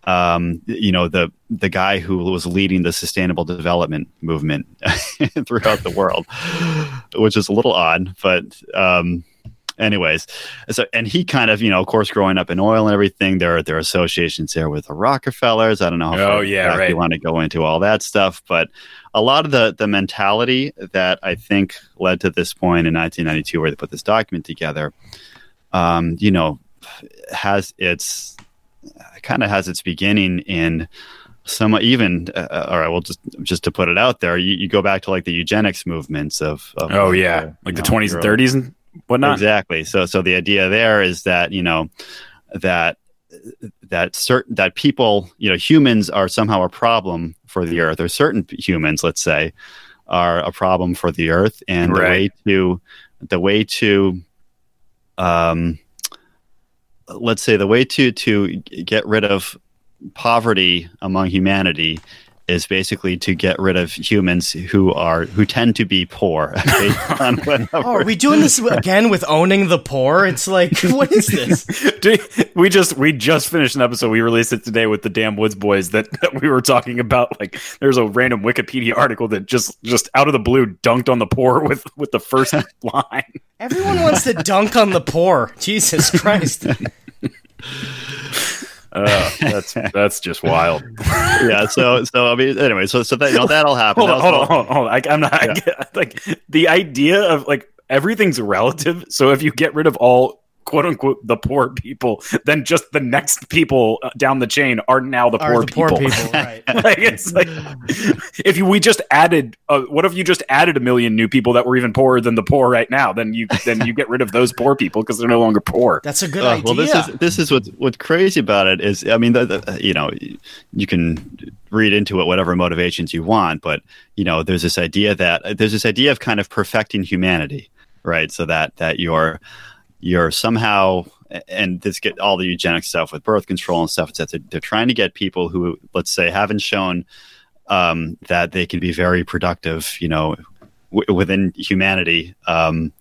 um, you know, the the guy who was leading the sustainable development movement throughout the world, which is a little odd, but. Um, anyways so and he kind of you know of course growing up in oil and everything there are there are associations there with the rockefellers i don't know how Oh, yeah, right. you want to go into all that stuff but a lot of the the mentality that i think led to this point in 1992 where they put this document together um, you know has its kind of has its beginning in some even uh, all right well just just to put it out there you, you go back to like the eugenics movements of, of Oh uh, yeah, like the know, 20s and 30s and whatnot. Exactly. So so the idea there is that you know that that certain that people you know humans are somehow a problem for the earth or certain humans let's say are a problem for the earth and the way to the way to um, let's say the way to to get rid of poverty among humanity is basically to get rid of humans who are who tend to be poor on. Oh, are we doing this again with owning the poor? It's like, what is this? Dude, we just we just finished an episode. We released it today with the Damn Woods Boys that, that we were talking about. Like, there's a random Wikipedia article that just just out of the blue dunked on the poor with with the first line. Everyone wants to dunk on the poor. Jesus Christ. Uh, that's that's just wild. yeah. So so I mean anyway. So so that you know that'll happen. Hold on, hold on, hold on, hold on. I, I'm not I like the idea of like everything's relative. So if you get rid of all quote unquote the poor people, then just the next people uh, down the chain are now the Are poor the poor people. people, right. like it's like if you, we just added uh, what if you just added a million new people that were even poorer than the poor right now then you then you get rid of those poor people because they're no longer poor That's a good Oh, idea. well, this is this is what's what's crazy about it is I mean the, the, you know you can read into it whatever motivations you want, but you know there's this idea that there's this idea of kind of perfecting humanity, right? So that that you're you're somehow and this get all the eugenic stuff with birth control and stuff. It's that they're, they're trying to get people who let's say haven't shown um, that they can be very productive, you know, w- within humanity um,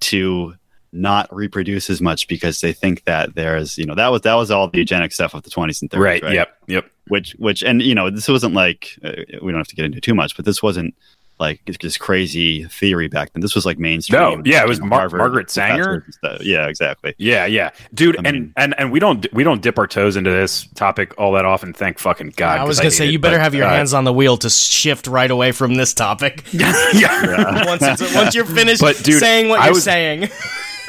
to not reproduce as much because they think that there's you know that was that was all the eugenic stuff of the 20s and 30s right, right, yep yep which which and you know this wasn't like uh, we don't have to get into too much but this wasn't like this crazy theory back then this was like mainstream No, yeah, it was Mar- Harvard Margaret Sanger. professors and stuff. yeah exactly yeah yeah dude I mean- and and and we don't we don't dip our toes into this topic all that often thank fucking god I was gonna hate say it, you better but, have your uh, hands on the wheel to shift right away from this topic. yeah once, it's, once you're finished But, dude, saying what I you're was- saying,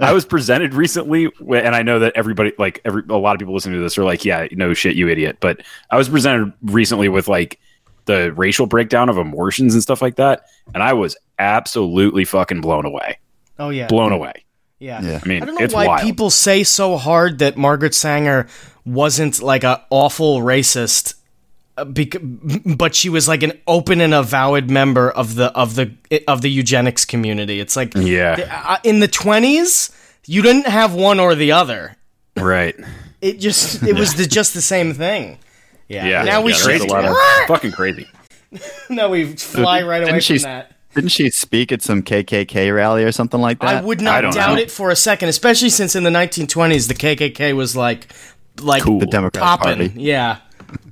I was presented recently, and I know that everybody, like every, a lot of people listening to this are like, "Yeah, no shit, you idiot." But I was presented recently with like the racial breakdown of abortions and stuff like that, and I was absolutely fucking blown away. oh yeah, Blown away. yeah. Yeah. I mean, I don't know it's why wild. people say so hard that Margaret Sanger wasn't like a awful racist, uh, but she was like an open and avowed member of the of the of the eugenics community. It's like yeah, uh, in the twenties, you didn't have one or the other. right. It just it was the, just the same thing. Yeah. Yeah. Now we yeah, shift. there's a lot of fucking crazy. now we fly right away Didn't she- from that. Didn't she speak at some KKK rally or something like that? I would not don't doubt know. it for a second, especially since in the 1920s the KKK was like like Cool. The Democrat popping. Party. Yeah.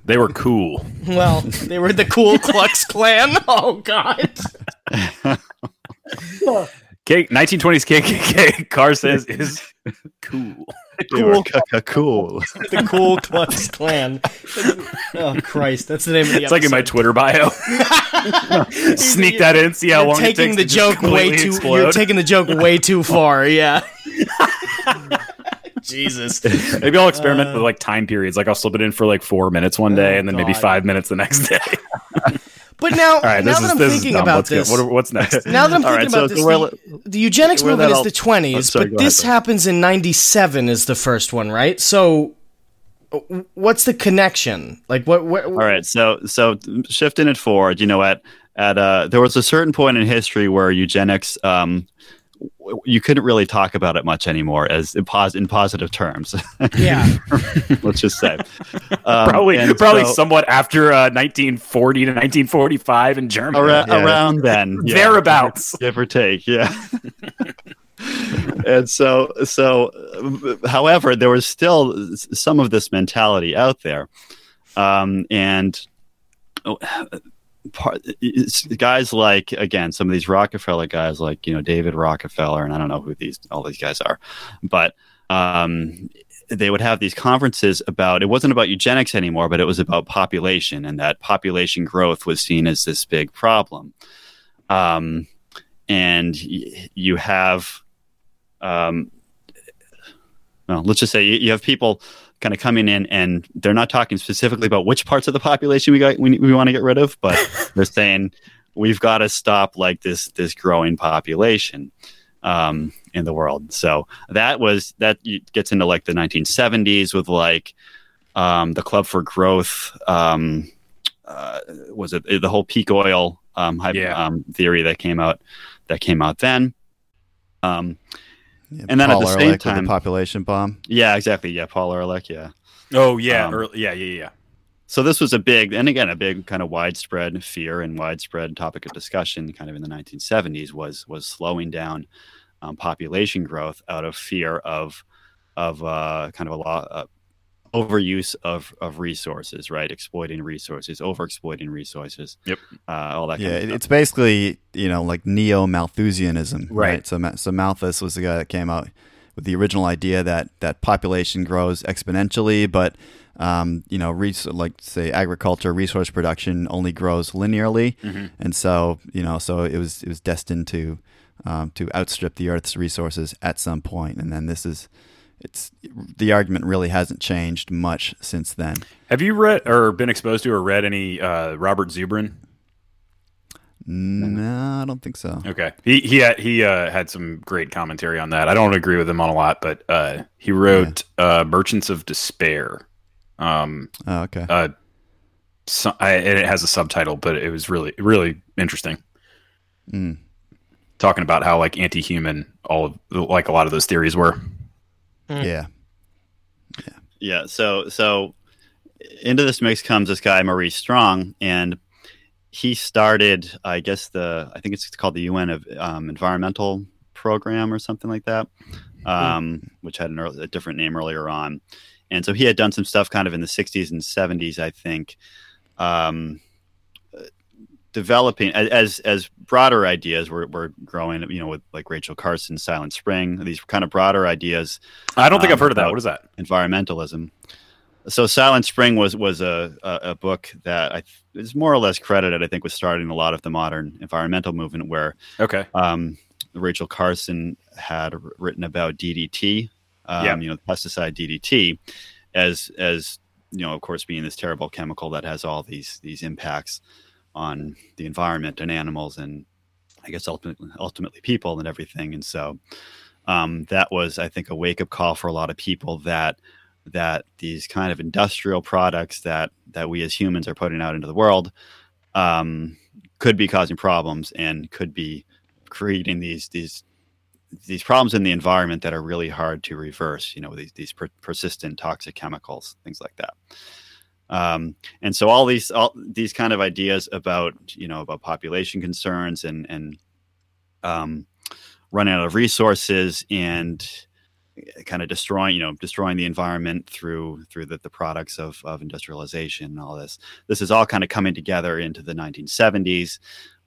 They were cool. Well, they were the Cool Klux Klan. Oh God. K- 1920s KKK. Carr says is cool. Cool. cool. The Ku Klux Klan. Oh Christ, that's the name of the It's like in my Twitter bio. Sneak that in. See how You're long it taking takes the to just joke way completely too. explode. You're taking the joke way too far. Yeah. Jesus. Maybe I'll experiment uh, with like time periods. Like I'll slip it in for like four minutes one day, Oh, and then maybe God. five minutes the next day. But now, right, now this that is I'm this thinking about this, What what's next? now that I'm thinking right, about so this, the, the eugenics movement is all- the 20s, Oh, sorry, but go ahead, this happens in 97 is the first one, right? So, what's the connection? Like, what? what All right, so so shifting it forward, you know, at at uh, there was a certain point in history where eugenics, um, you couldn't really talk about it much anymore as in, pos- in positive terms. Yeah. let's just say, um, probably probably so somewhat after uh, 1940 to 1945 in Germany. around, Yeah. around then, yeah, Thereabouts. give or take, yeah. and so so, uh, however, there was still some of this mentality out there, um, and. Part, guys like again some of these Rockefeller guys like you know David Rockefeller and I don't know who these all these guys are, but um, they would have these conferences about it wasn't about eugenics anymore, but it was about population and that population growth was seen as this big problem. Um, and y- you have, um, well, let's just say you, you have people kind of coming in and they're not talking specifically about which parts of the population we got we, we want to get rid of, but they're saying we've got to stop like this this growing population um, in the world. So that was that gets into like the 1970s with like um, the Club for Growth. Um, uh, was it the whole peak oil um, hype, Yeah. um, theory that came out that came out then? Um, Yeah, And then at Paul the same time- the population bomb. yeah, exactly. Yeah, Paul Ehrlich. Yeah. Oh yeah, Um, early, yeah, yeah, yeah. So this was a big, and again, a big kind of widespread fear and widespread topic of discussion, kind of in the 1970s, was was slowing down um, population growth out of fear of of uh, kind of a lot uh, overuse of of resources, right? Exploiting resources, overexploiting resources. Yep. Uh, all that. Yeah, kind of it's basically you know like neo Malthusianism, Right. So so Malthus was the guy that came out with the original idea that that population grows exponentially, but um, you know, res- like say agriculture, resource production only grows linearly, Mm-hmm. and so you know, so it was it was destined to um, to outstrip the Earth's resources at some point, and then this is. It's the argument really hasn't changed much since then. Have you read or been exposed to or read any uh, Robert Zubrin? No, I don't think so. Okay, he he had, he uh, had some great commentary on that. I don't agree with him on a lot, but uh, he wrote uh, "Merchants of Despair." Um, Oh, okay. uh, so, I, and it has a subtitle, but it was really really interesting. Mm. Talking about how like anti-human all of like a lot of those theories were. Yeah. Yeah. Yeah. So so into this mix comes this guy Maurice Strong, and he started, I guess the I think it's called the UN of um, Environmental Program or something like that, um, which had an early, a different name earlier on. And so he had done some stuff kind of in the 60s and 70s, I think, um, developing as as broader ideas were, were growing. You know, with like Rachel carson Silent Spring, these kind of broader ideas I don't think Um, I've heard of that. What is that? environmentalism. So Silent Spring was was a, a, a book that I is more or less credited, I think, with starting a lot of the modern environmental movement, where Okay. um, Rachel Carson had written about DDT, um, Yeah. you know, pesticide DDT, as as you know, of course, being this terrible chemical that has all these these impacts on the environment and animals and I guess ultimately ultimately people and everything. And so um, that was, I think, a wake up call for a lot of people that that these kind of industrial products that that we as humans are putting out into the world um, could be causing problems and could be creating these these these problems in the environment that are really hard to reverse. You know, these these per- persistent toxic chemicals, things like that. Um, and so all these all these kind of ideas about you know about population concerns and and um, running out of resources and kind of destroying you know destroying the environment through through the, the products of, of industrialization and all this. This is all kind of coming together into the 1970s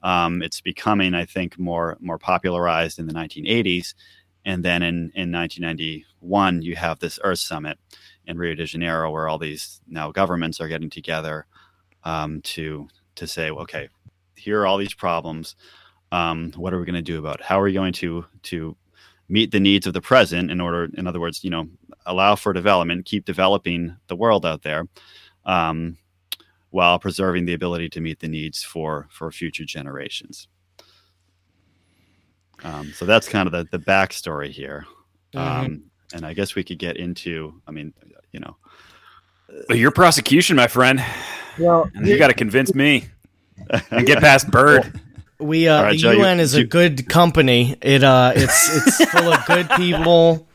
um, it's becoming i think more more popularized in the 1980s and then in in 1991 you have this earth summit in rio de janeiro where all these now governments are getting together um, to to say okay here are all these problems. Um, what are we going to do about it? how are we going to to meet the needs of the present in order in other words you know allow for development keep developing the world out there um, while preserving the ability to meet the needs for for future generations? Um, so that's kind of the, the backstory here. Um, and i guess we could get into i mean you know But your prosecution, my friend. Well, And you got to convince me and get past Bird. We uh, All right, the Joe, you- UN is a you- good company. It uh, it's it's full of good people.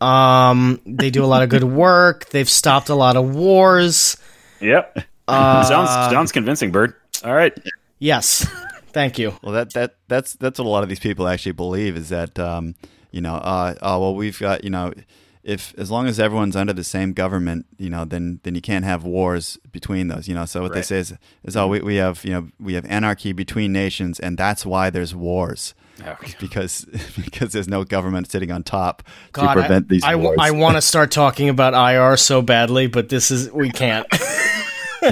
Um, they do a lot of good work. They've stopped a lot of wars. Yep. Uh, sounds sounds convincing, Bird. All right. Yes, thank you. Well, that that that's that's what a lot of these people actually believe is that um, you know, uh, oh well, we've got you know, if as long as everyone's under the same government, you know, then then you can't have wars between those. You know, so what they say is is oh we, we have you know we have anarchy between nations, and that's why there's wars Okay. because because there's no government sitting on top God, to prevent I, these I, wars. want to start talking about IR so badly, but this is we can't.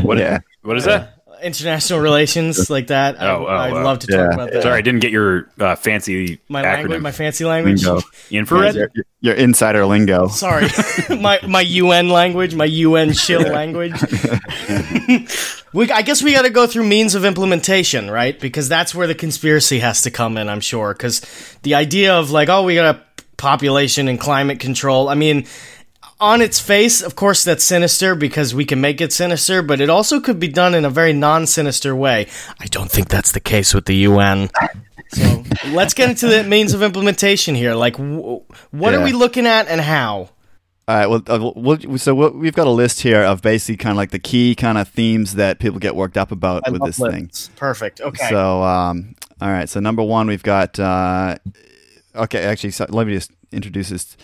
What, yeah. what is that? International relations like that. I, Oh, oh, I'd oh. love to talk Yeah. about that. Sorry, I didn't get your uh, fancy my acronym. language, my fancy language. Lingo. Infrared. your, your insider lingo. Sorry, my my UN language, my UN shill language. we, I guess we got to go through means of implementation, right? Because that's where the conspiracy has to come in. I'm sure because the idea of like, oh, we got a population and climate control. I mean. On its face, of course, that's sinister because we can make it sinister, but it also could be done in a very non sinister way. I don't think that's the case with the UN. So Let's get into the means of implementation here. Like, w- what are we looking at and how? All right. Well, uh, we'll so what, we've got a list here of basically kind of like the key kind of themes that people get worked up about I with this thing. Perfect. Okay. So, um, all right. So number one, we've got. Uh, okay, actually, so let me just introduce this.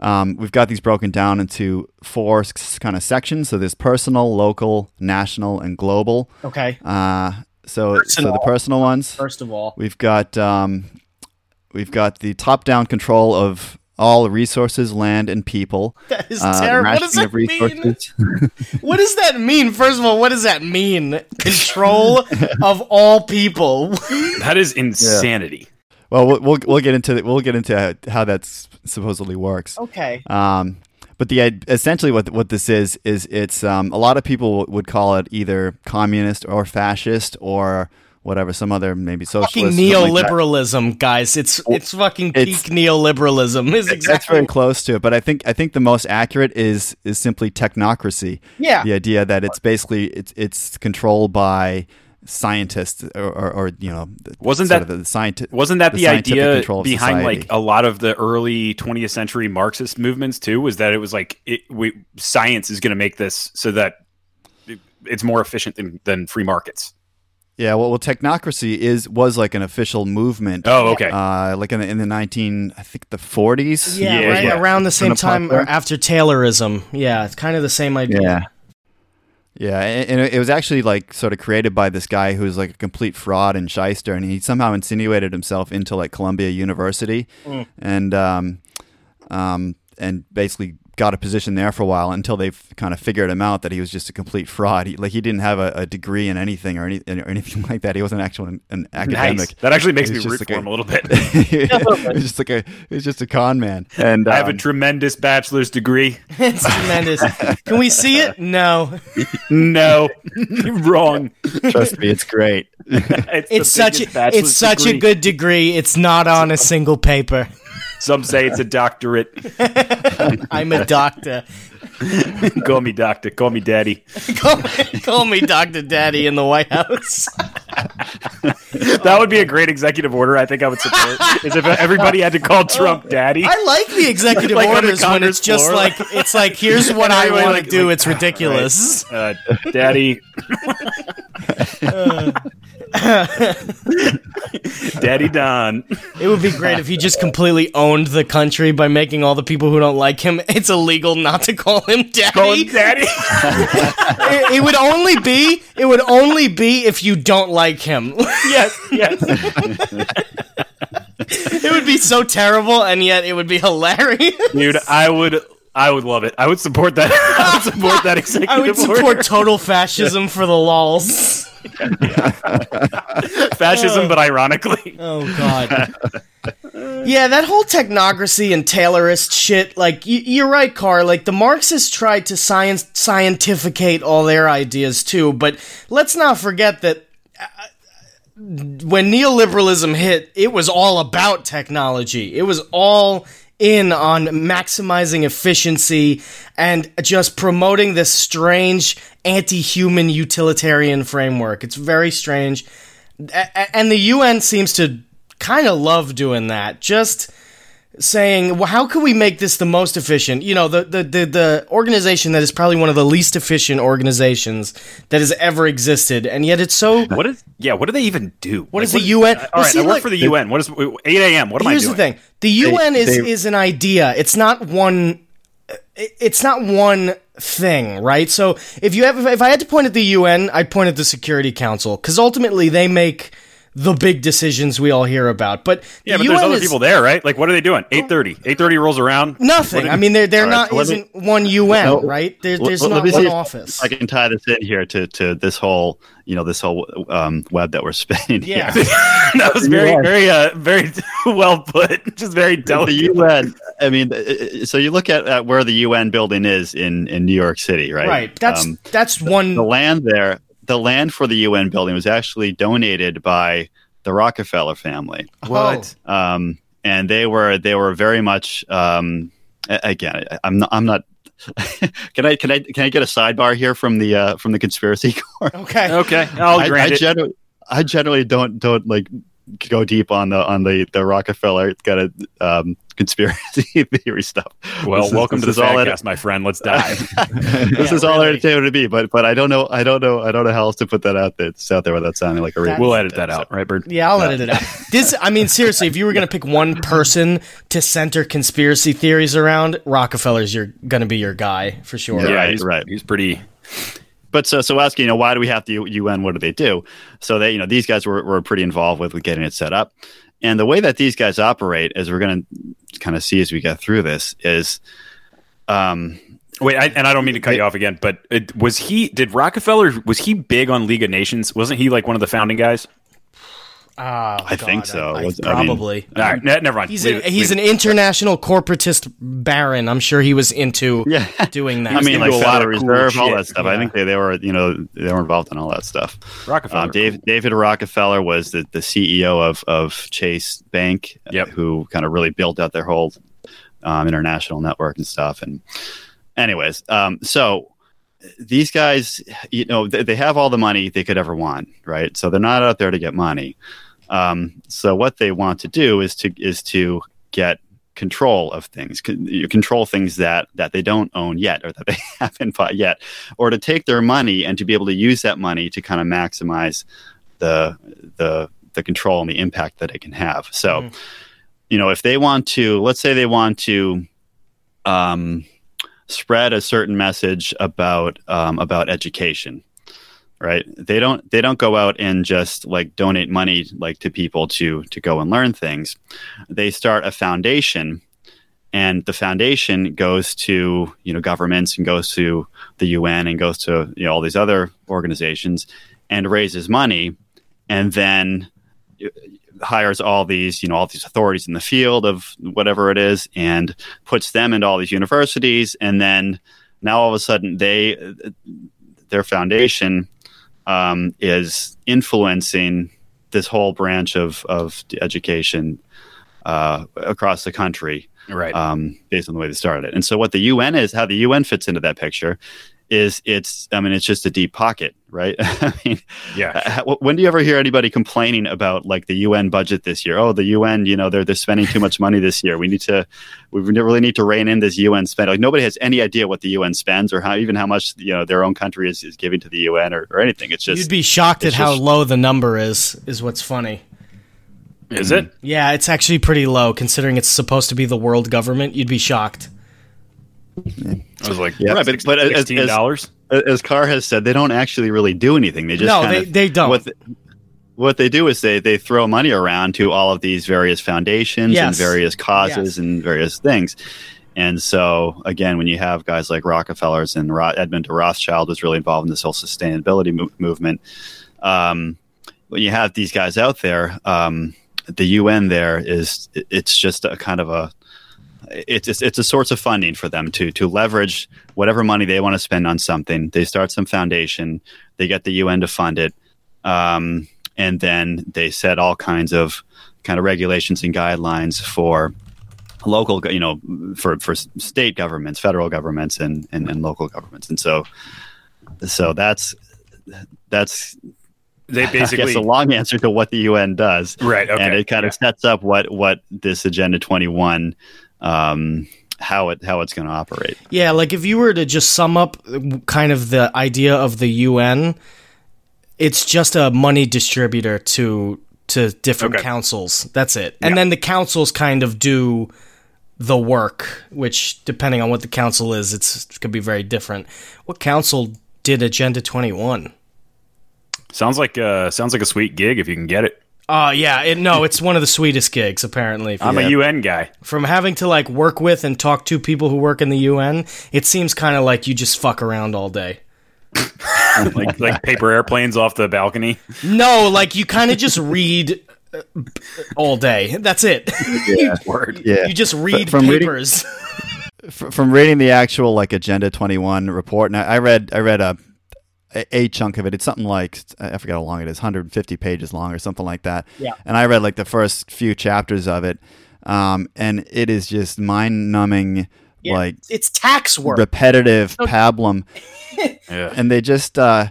Um, we've got these broken down into four kind of sections. So there's personal, local, national, and global. okay. Uh, so, so the personal ones. First of all, We've got um, we've got the top-down control of all resources, land, and people. that is Uh, terrible. What does that mean? What does that mean? First of all, what does that mean? Control of all people. That is insanity. well, we'll we'll we'll get into the, we'll get into how that's supposedly works. Okay. Um, but the essentially what what this is is it's um, a lot of people would call it either communist or fascist or whatever some other maybe socialist. Fucking something like neoliberalism, guys. It's it's fucking peak It's- neoliberalism. Is That's exactly very close to it, but I think I think the most accurate is is simply technocracy. yeah. The idea that it's basically it's it's controlled by scientists or, or, or you know Wasn't that- of the scientist Wasn't that the the, idea control behind society. like a lot of the early 20th century Marxist movements too? Was that it was like it, we, science is going to make this so that it- it's more efficient than, than free markets. Yeah, well, well, technocracy is was like an official movement. Oh, okay. Uh, like in the in the nineteen, I think the forties. Yeah, Yeah, right yeah. around the same time or after Taylorism. Yeah, it's kind of the same idea. Yeah, and and it was actually like sort of created by this guy who's like a complete fraud and shyster, and he somehow insinuated himself into like Columbia University, Mm. and um, um, and basically got a position there for a while until they kind of figured him out that he was just a complete fraud. He, like he didn't have a, a degree in anything or, any, or anything like that. He wasn't actually an, an academic. Nice. That actually makes me was root just for like him a- a little bit. it was just like a it was just a con man. And I have a um, tremendous bachelor's degree. it's tremendous. Can we see it? No. No, wrong. trust me, it's great. It's, It's such a, it's such a good degree. It's not on a single paper. Some say it's a doctorate. I'm a doctor. call me doctor. Call me daddy. call, me, call me Doctor Daddy in the White House. That would be a great executive order. I think I would support. is if everybody had to call Trump daddy. I like the executive Like the orders when it's just floor, like it's like here's what I want to like- do. like, it's ridiculous. Uh, daddy. Daddy Don. It would be great if he just completely owned the country by making all the people who don't like him it's illegal not to call him daddy. Call him daddy. it, it would only be it would only be if you don't like him. yes, yes. it would be so terrible and yet it would be hilarious. Dude, I would I would love it. I would support that. I would support that executive I would support order. total fascism for the lols. fascism, but ironically. Oh god. yeah, that whole technocracy and Taylorist shit, like y- you're right, Carr. Like the Marxists tried to science scientificate all their ideas too, but let's not forget that uh, when neoliberalism hit, it was all about technology. It was all in on maximizing efficiency and just promoting this strange anti-human utilitarian framework. It's very strange. And the UN seems to kind of love doing that. Just saying, well, how can we make this the most efficient? You know, the, the, the, the organization that is probably one of the least efficient organizations that has ever existed, and yet it's so. What is yeah, what do they even do? What Like, is the UN? All Well, right, see, I work look- for the UN. What is 8 a.m.? What am Here's I Here's the thing: the UN is they- is an idea. It's not one. It's not one thing, right? So if you have, if I had to point at the UN, I'd point at the Security Council because ultimately they make the big decisions we all hear about. But Yeah, the but there's other is people there, right? Like, what are they doing? 8:30. 8:30 rolls around. nothing. I mean, there there All right, not so isn't one UN, No, right? There, there's well, let not me one office. I can tie this in here to, to this whole you know this whole um, web that we're spinning. Yeah. here. that was very, very, uh, very well put. Just very the delicate. UN. I mean, uh, uh, so you look at, at where the UN building is in in New York City, right? Right. That's Um, that's one. the land there. The land for the UN building was actually donated by the Rockefeller family. What? um, and they were they were very much um, again. I- I'm not. I'm not. can I can I can I get a sidebar here from the uh, from the conspiracy court? Okay. Okay, I'll I, grant I it. generally I generally don't don't like go deep on the on the the Rockefeller kind of um, conspiracy theory stuff. Well, This is- welcome this to is the all it- podcast, my friend. Let's dive. this is all entertainment to be, but but I don't know I don't know I don't know how else to put that out there. It's out there without sounding like a radio. we'll edit that out, right, Bird? Yeah, I'll edit it out. This, I mean, seriously, if you were gonna pick one person to center conspiracy theories around, Rockefeller's you're gonna be your guy for sure. Yeah. Yeah, Right, he's right. He's pretty. But so so asking, you know, why do we have the UN? What do they do? So they, you know, these guys were, were pretty involved with, with getting it set up. And the way that these guys operate, as we're going to kind of see as we get through this, is um, Wait, I, and I don't mean to cut you off again, but it, was he? Did Rockefeller? Was he big on League of Nations? Wasn't he like one of the founding guys? Ah, I think so. I- Was- I mean- probably. All right, ne- never mind. He's a, it- he's an it. international corporatist baron. I'm sure he was into yeah. doing that. I mean, like a lot Federal of cool Reserve, all that stuff. Yeah. I think they, they were, you know, they were involved in all that stuff. Rockefeller. Um, Dave, David Rockefeller was the, the CEO of, of Chase Bank, uh, Yep. who kind of really built out their whole um, international network and stuff. And, anyways, um, so these guys, you know, they, they have all the money they could ever want, right? So they're not out there to get money. Um, so what they want to do is to is to get control of things, you control things that that they don't own yet or that they haven't bought yet, or to take their money and to be able to use that money to kind of maximize the the the control and the impact that it can have. So, Mhm. you know, if they want to, let's say they want to um, spread a certain message about um, about education, right? They don't they don't go out and just like donate money like to people to to go and learn things. They start a foundation and the foundation goes to you know governments and goes to the UN and goes to you know all these other organizations and raises money and then uh, hires all these you know all these authorities in the field of whatever it is and puts them into all these universities and then now all of a sudden they their foundation um, is influencing this whole branch of of education uh, across the country right. um, based on the way they started it. And so, what the UN is, how the UN fits into that picture, is it's. I mean, it's just a deep pocket, right? I mean, yeah. when do you ever hear anybody complaining about like the UN budget this year? Oh, the UN, you know, they're they're spending too much money this year. We need to, we really need to rein in this UN spend. Like nobody has any idea what the UN spends or how even how much you know their own country is, is giving to the UN or, or anything. It's just You'd be shocked at it's how just- low the number is. Is what's funny. Is it? Yeah, it's actually pretty low considering it's supposed to be the world government. You'd be shocked. I was like, Right, but- but as- as- as Carr has said, they don't actually really do anything. They just No, kind they- of- they don't. What, the- what they do is they they throw money around to all of these various foundations and various causes Yes. and various things. And so again, when you have guys like Rockefellers and Ro- Edmund de Rothschild was really involved in this whole sustainability mo- movement. Um, when you have these guys out there, um, the UN there is it's just a kind of a it's it's, it's a source of funding for them to to leverage whatever money they want to spend on something. They start some foundation, they get the UN to fund it, um, and then they set all kinds of kind of regulations and guidelines for local, you know, for for state governments, federal governments, and and, and local governments. And so, so that's that's They basically a long answer to what the UN does right. Okay. and it kind of sets up what what this agenda 21 um how it how it's going to operate Yeah, like if you were to just sum up kind of the idea of the UN, it's just a money distributor to to different Okay. councils. That's it. And Yeah. then the councils kind of do the work, which depending on what the council is, it's it could be very different. What council did Agenda 21? sounds like uh sounds like a sweet gig if you can get it. Oh, yeah, it, no, it's one of the sweetest gigs apparently. I'm Yeah. a UN guy. From having to like work with and talk to people who work in the UN, it seems kind of like you just fuck around all day. like like paper airplanes off the balcony. No, like you kind of just read uh, all day. That's it. Word. Yeah. You just read from papers. F- from reading the actual like Agenda 21 report, and I, I read I read a, a a chunk of it. It's something like I forget how long it is, 150 pages long or something like that. Yeah. And I read like the first few chapters of it, um, and it is just mind numbing, Yeah. like it's tax work. repetitive pablum Yeah. and they just uh,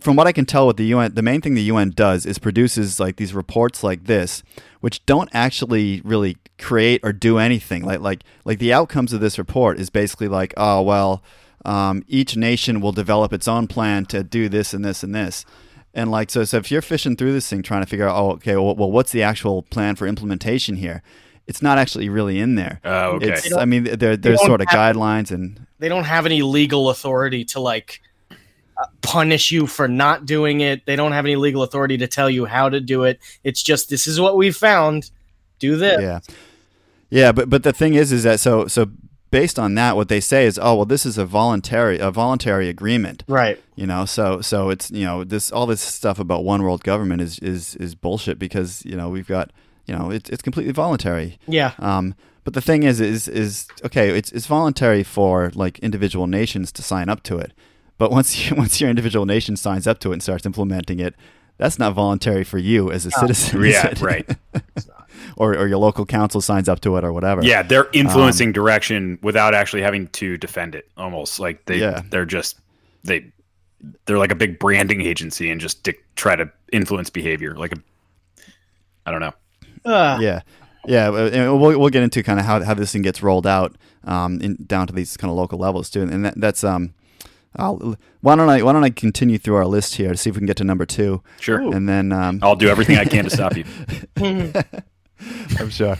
from what I can tell, what the UN, the main thing the UN does is produces like these reports like this, which don't actually really create or do anything. Like like like the outcomes of this report is basically like, oh well, um, each nation will develop its own plan to do this and this and this. And like so, so if you're fishing through this thing trying to figure out, oh, okay, well, well what's the actual plan for implementation here? It's not actually really in there. Oh, okay. It's, I mean, there, there's sort of have- guidelines and They don't have any legal authority to like uh, punish you for not doing it. They don't have any legal authority to tell you how to do it. It's just this is what we found. Do this. Yeah, yeah, but but the thing is, is that so so based on that, what they say is, oh well, this is a voluntary a voluntary agreement. Right. You know, so so it's you know this all this stuff about one world government is is is bullshit because you know we've got you know it's it's completely voluntary. Yeah. Um, but the thing is, is is okay. It's it's voluntary for like individual nations to sign up to it. But once you, once your individual nation signs up to it and starts implementing it, that's not voluntary for you as a citizen. is Yeah, right. or or your local council signs up to it or whatever. Yeah, they're Um, influencing direction without actually having to defend it. Almost like they Yeah. they're just they they're like a big branding agency and just dic- try to influence behavior. Like a I don't know. Uh, yeah, yeah. We'll we'll get into kind of how how this thing gets rolled out um, in, down to these kind of local levels too, and that, that's um. I'll, why don't I why don't I continue through our list here to see if we can get to number two, Sure. and then um, I'll do everything I can to stop you. I'm sure.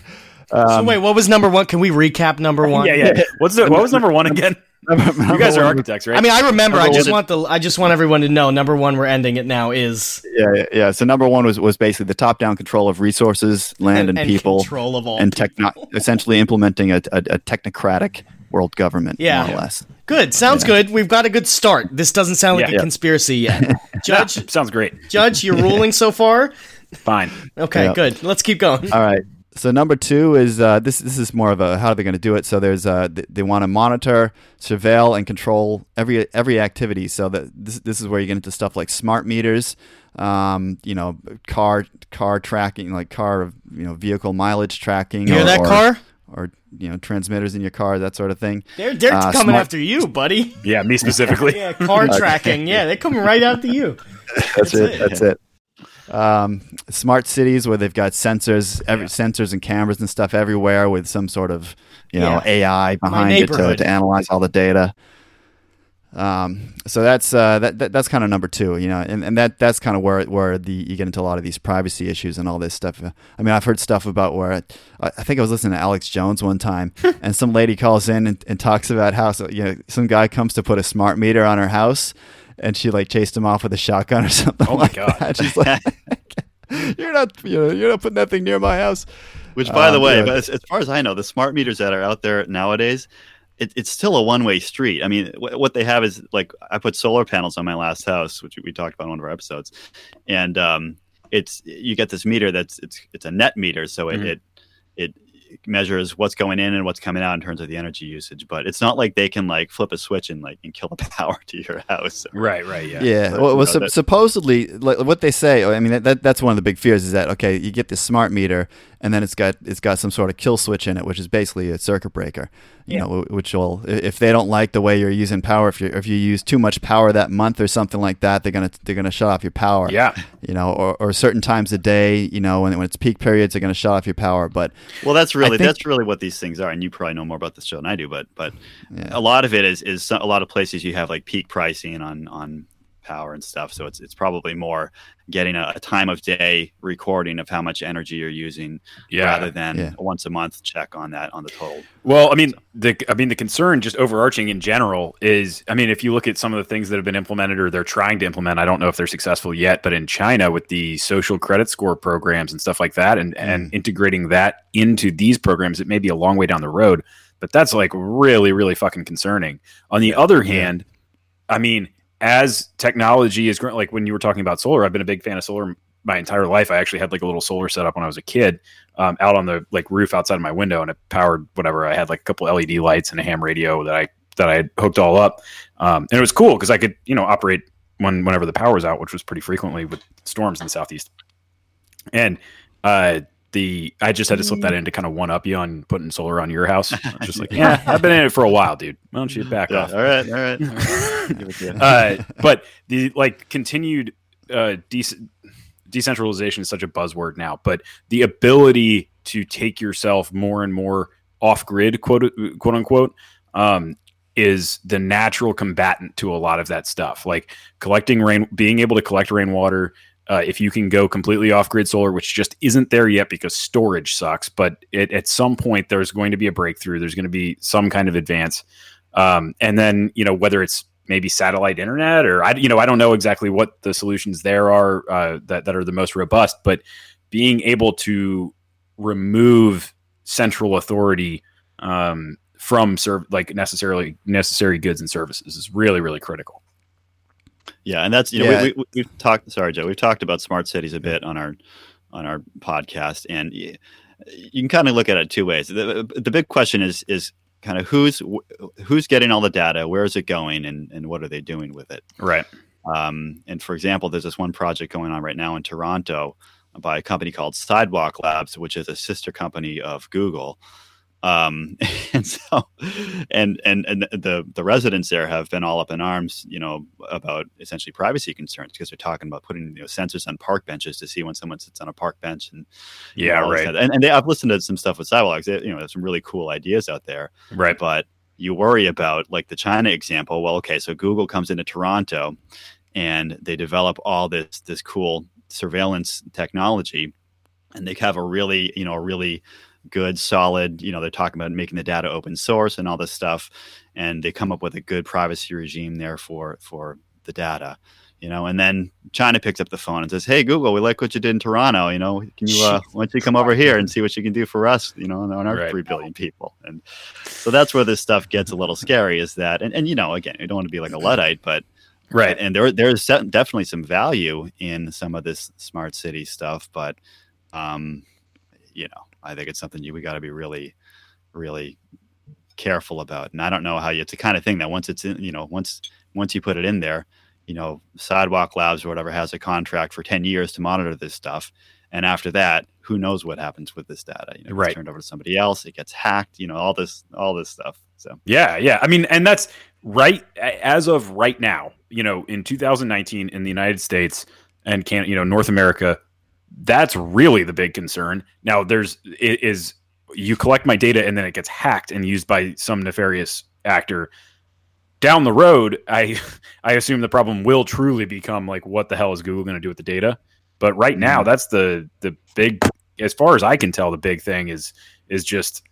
so um, wait, what was number one? Can we recap number one? yeah, yeah. What's the, what was number one again? You guys are architects, right? I mean, I remember. I just want the. I just want everyone to know. Number one, we're ending it now. Is Yeah, yeah, yeah. So number one was was basically the top down control of resources, land, and, people, control of all and people. techno- essentially implementing a, a, a technocratic world government, Yeah. more or less. Good. Sounds good. We've got a good start. This doesn't sound like Yeah. a Yeah. conspiracy yet. Judge, sounds great. Judge, you're ruling so far. Fine. Okay, Yeah. good. Let's keep going. All right. So number two is uh, this. This is more of a how are they going to do it? So there's uh, th- they want to monitor, surveil, and control every every activity. So that this this is where you get into stuff like smart meters, um, you know, car car tracking, like car you know vehicle mileage tracking. You hear or- that or- car? Or you know transmitters in your car, that sort of thing. They're they're Uh, coming smart- after you, buddy. Yeah, me specifically. Yeah, car tracking. Yeah, they're coming right after you. That's, it. it. That's it. Um, smart cities where they've got sensors, every, sensors and cameras and stuff everywhere with some sort of you know Yeah. AI behind it to, to analyze all the data. Um, so that's uh, that, that that's kind of number two, you know, and, and that that's kind of where where the you get into a lot of these privacy issues and all this stuff. I mean, I've heard stuff about where I, I think I was listening to Alex Jones one time, and some lady calls in and, and talks about how so, you know some guy comes to put a smart meter on her house, and she like chased him off with a shotgun or something. Oh my like God. that. She's like, "You're not, you know, you're not putting that thing near my house." Which, by the Um, way, as, as far as I know, the smart meters that are out there nowadays, it, it's still a one-way street. I mean, wh- what they have is like I put solar panels on my last house, which we talked about in one of our episodes, and um, it's you get this meter that's it's it's a net meter, so it Mhm. it, it measures what's going in and what's coming out in terms of the energy usage. But it's not like they can like flip a switch and like and kill the power to your house. Right, right, yeah. Yeah. But, well, well know, sup- that- supposedly, like, what they say. I mean, that, that that's one of the big fears is that okay, you get this smart meter, and then it's got it's got some sort of kill switch in it, which is basically a circuit breaker. You Yeah. know, which will if they don't like the way you're using power, if you if you use too much power that month or something like that, they're gonna they're gonna shut off your power. Yeah. You know, or, or certain times a day, you know, when, when it's peak periods, they're gonna shut off your power. But Well, that's really think- that's really what these things are, and you probably know more about this show than I do. But but Yeah. a lot of it is is a lot of places you have like peak pricing on on power and stuff. So it's it's probably more getting a, a time of day recording of how much energy you're using, Yeah. rather than Yeah. a once a month check on that on the total. Well, I mean, the I mean the concern, just overarching in general, is I mean, if you look at some of the things that have been implemented or they're trying to implement, I don't know if they're successful yet, but in China with the social credit score programs and stuff like that, and mm. and integrating that into these programs, it may be a long way down the road, but that's like really, really fucking concerning. On the other hand, I mean, as technology is growing, like when you were talking about solar, I've been a big fan of solar my entire life. I actually had like a little solar setup when I was a kid um, out on the like roof outside of my window, and it powered whatever. I had like a couple LED lights and a ham radio that I that I had hooked all up, um, and it was cool because I could you know operate when whenever the power was out, which was pretty frequently with storms in the southeast. And uh, the I just had to slip that in to kind of one up you on putting solar on your house. I was just like, yeah, I've been in it for a while, dude. Why don't you back Yeah, off? all right, all right. Give it to you. uh, but the like continued uh, dec- decentralization is such a buzzword now, but the ability to take yourself more and more off grid, quote quote unquote, um, is the natural combatant to a lot of that stuff. Like collecting rain, being able to collect rainwater. Uh, if you can go completely off grid solar, which just isn't there yet because storage sucks, but it, at some point there's going to be a breakthrough. There's going to be some kind of advance. Um, and then, you know, whether it's maybe satellite internet or I, you know, I don't know exactly what the solutions there are uh, that, that are the most robust, but being able to remove central authority um, from serv- like necessarily necessary goods and services is really, really critical. Yeah, and that's you know Yeah. we, we, we've talked. Sorry, Joe. We've talked about smart cities a bit on our on our podcast, and you can kind of look at it two ways. The, the big question is is kind of who's who's getting all the data, where is it going, and and what are they doing with it? Right. Um, and for example, there's this one project going on right now in Toronto by a company called Sidewalk Labs, which is a sister company of Google. Um, and so, and and and the the residents there have been all up in arms, you know, about essentially privacy concerns because they're talking about putting you know sensors on park benches to see when someone sits on a park bench and Yeah. know, Right. and, and they, I've listened to some stuff with sidewalks. They, you know, there's some really cool ideas out there Right. but you worry about like the China example. Well, okay, so Google comes into Toronto and they develop all this this cool surveillance technology, and they have a really you know a really good solid you know they're talking about making the data open source and all this stuff and they come up with a good privacy regime there for for the data you know and then china picks up the phone and says hey google we like what you did in toronto you know can you uh why don't you come over here and see what you can do for us you know on our Right. 3 billion people and so that's where this stuff gets a little scary is that and, and you know again you don't want to be like a luddite but Right. and there there's definitely some value in some of this smart city stuff but um you know i think it's something you we got to be really really careful about and i don't know how you it's the kind of thing that once it's in you know once once you put it in there you know sidewalk labs or whatever has a contract for 10 years to monitor this stuff and after that who knows what happens with this data you know Right. turned over to somebody else it gets hacked you know all this all this stuff so Yeah, yeah. I mean, and that's right as of right now. You know, in 2019 in the United States and can you know North America, that's really the big concern. Now, there's it is you collect my data and then it gets hacked and used by some nefarious actor. Down the road, I I assume the problem will truly become like, what the hell is Google going to do with the data? But right now, mm-hmm. that's the the big, as far as I can tell, the big thing is is just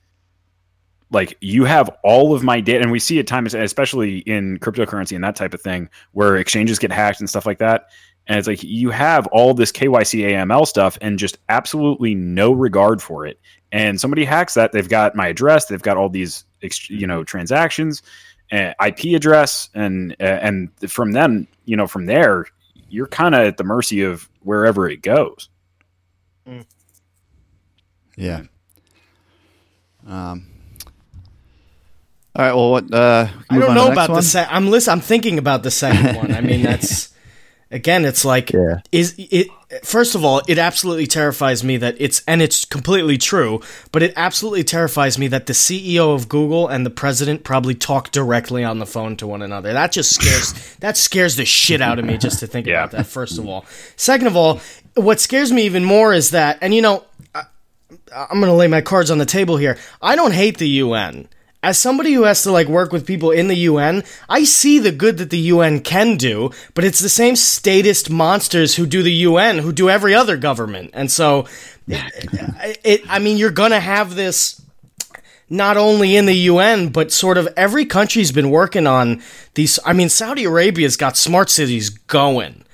like you have all of my data and we see at times especially in cryptocurrency and that type of thing where exchanges get hacked and stuff like that and it's like you have all this KYC AML stuff and just absolutely no regard for it and somebody hacks that they've got my address they've got all these you know transactions uh, IP address and uh, and from them you know from there you're kind of at the mercy of wherever it goes Yeah. Um. All right. Well, what? Uh, I don't know next about one? the second. I'm listen. I'm thinking about the second one. I mean, that's again. It's like Yeah. is it. First of all, it absolutely terrifies me that it's and it's completely true. But it absolutely terrifies me that the CEO of Google and the president probably talk directly on the phone to one another. That just scares. that scares the shit out of me just to think Yeah. about that. First of all, second of all, what scares me even more is that, and you know, I'm going to lay my cards on the table here. I don't hate the UN. As somebody who has to like work with people in the UN, I see the good that the UN can do, but it's the same statist monsters who do the UN who do every other government. And so it, it I mean you're going to have this not only in the UN, but sort of every country's been working on these. I mean, Saudi Arabia's got smart cities going.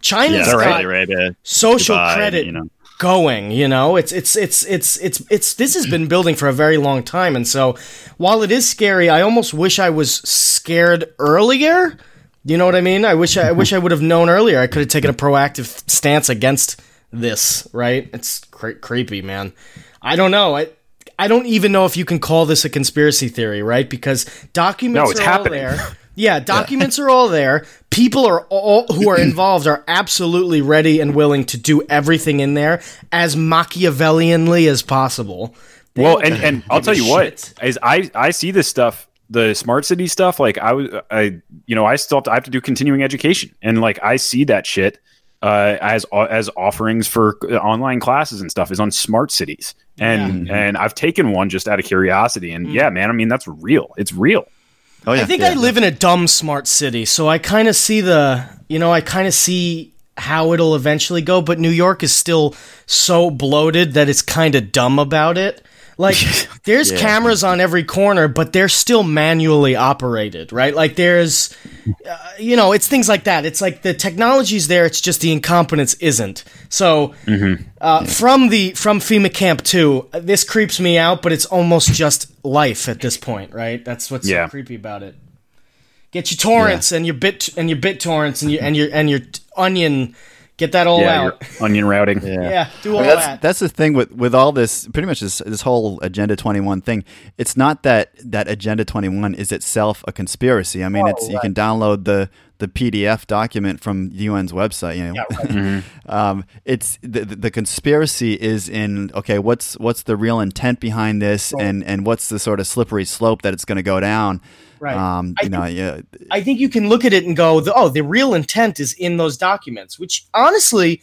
China's yeah got Saudi Arabia social Dubai, credit you know going you know it's it's it's it's it's it's this has been building for a very long time and so while it is scary i almost wish i was scared earlier you know what i mean i wish i, I wish i would have known earlier i could have taken a proactive stance against this right it's cre- creepy man i don't know i I don't even know if you can call this a conspiracy theory, right? Because documents No, it's are happening. all there. Yeah, documents are all there. People are all who are involved are absolutely ready and willing to do everything in there as Machiavellianly as possible. They well, and, and I'll tell you what shit. is I I see this stuff, the smart city stuff. Like I was, I you know, I still have to, I have to do continuing education, and like I see that shit uh, as as offerings for uh, online classes and stuff is on smart cities, and and I've taken one just out of curiosity, and yeah, man, I mean that's real. It's real. Oh yeah. I think yeah. I live in a dumb smart city, so I kind of see the, you know, I kind of see how it'll eventually go, but New York is still so bloated that it's kind of dumb about it. Like there's cameras on every corner, but they're still manually operated, right? Like there's uh, you know, it's things like that. It's like the technology's there, it's just the incompetence isn't. So uh, from the from FEMA Camp 2, uh, this creeps me out, but it's almost just life at this point, right? That's what's Yeah. so creepy about it. Get your torrents and your bit and your bit torrents and your and your and your onion. Get that all yeah, out. onion routing. Yeah, do I all mean, that's that. that's the thing with with all this pretty much this this whole agenda 21 thing. It's not that that agenda 21 is itself a conspiracy. I mean it's you can download the the pdf document from the un's website you know. Um, it's the, the the conspiracy is in okay what's what's the real intent behind this and and what's the sort of slippery slope that it's going to go down Right. um I you know yeah I think you can look at it and go, oh, the real intent is in those documents, which honestly,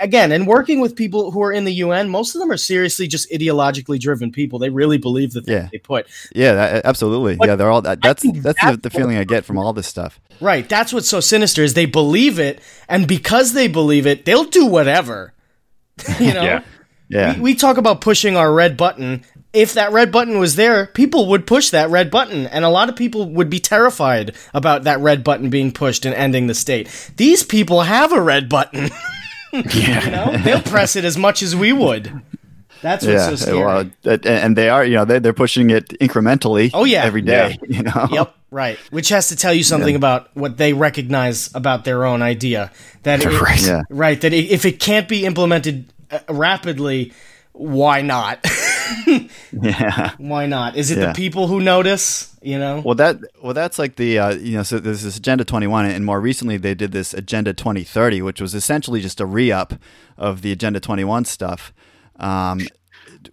again, and working with people who are in the UN, most of them are seriously just ideologically driven people. They really believe the things Yeah. they put. yeah that, absolutely But yeah they're all that, that's that's, that's the, the feeling i get from all this stuff Right. That's what's so sinister is they believe it, and because they believe it, they'll do whatever. you know? Yeah. yeah we, we talk about pushing our red button. If that red button was there, people would push that red button, and a lot of people would be terrified about that red button being pushed and ending the state. These people have a red button. Yeah. You know, they'll press it as much as we would. That's what's so scary. well, and they are, you know, they're, they're pushing it incrementally. Oh, yeah. every day. You know. Yep, right. Which has to tell you something about what they recognize about their own idea. That it, Right. Yeah. right. That if it can't be implemented uh, rapidly, why not? Yeah. why not? Is it Yeah. the people who notice? You know. Well, that well, that's like the uh, you know, so there's this Agenda 21, and more recently they did this Agenda 2030, which was essentially just a re-up of the Agenda 21 stuff. Um,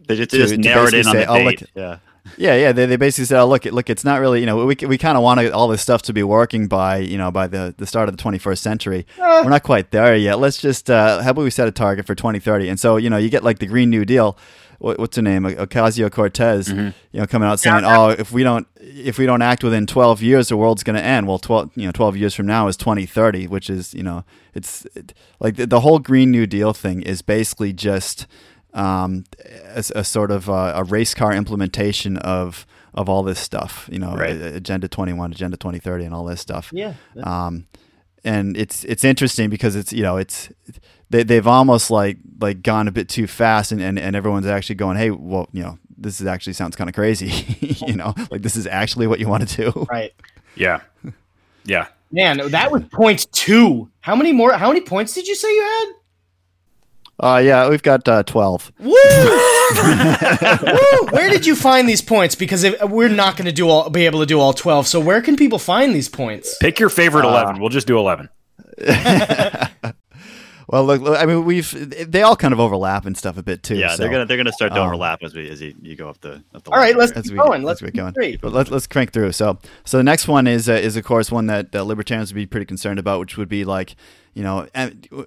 They just, To- they just narrowed in basically on the say, oh, date. look- yeah. Yeah, yeah. They, they basically said, "Oh, look, look, it's not really, you know, we, we kind of want all this stuff to be working by, you know, by the, the start of the 21st century. We're not quite there yet. Let's just, uh, how about we set a target for 2030? And so, you know, you get like the Green New Deal. What, what's her name? Ocasio Cortez, you know, coming out saying, "Oh, if we don't, if we don't act within 12 years, the world's going to end." Well, 12, you know, 12 years from now is 2030, which is, you know, it's it, like the, the whole Green New Deal thing is basically just um, a, a sort of uh, a race car implementation of of all this stuff. You know, Right. Agenda 21, Agenda 2030, and all this stuff. Yeah. Um, and it's it's interesting because it's you know it's they they've almost like like gone a bit too fast, and, and, and everyone's actually going, hey, well, you know, this is actually sounds kind of crazy. you know, like this is actually what you want to do. Right. Yeah. Yeah. Man, that was point two. How many more? How many points did you say you had? Uh, yeah, we've got uh, 12. Woo! Woo! Where did you find these points? Because if, we're not going to do all, be able to do all twelve. So where can people find these points? Pick your favorite 11. We'll just do 11. Well, look, look, I mean, we've they all kind of overlap and stuff a bit too. Yeah, so, they're gonna they're gonna start to um, as we as you, you go up the up the All right, let's here. as keep we, going. as Let's we keep going. three. But let, let's crank through. So, so the next one is uh, is of course one that uh, libertarians would be pretty concerned about, which would be like, you know,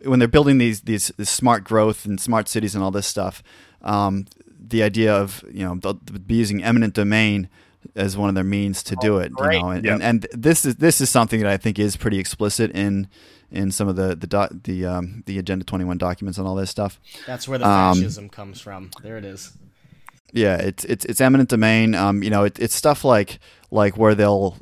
when they're building these these, these smart growth and smart cities and all this stuff, um, the idea of you know they'll be using eminent domain as one of their means to do it. great. You know, and, Yep. and and this is this is something that I think is pretty explicit in in some of the the doc, the um, the Agenda Twenty One documents and all this stuff. That's where the Um, fascism comes from. There it is. Yeah, it's it's it's eminent domain. Um, you know, it, it's stuff like like where they'll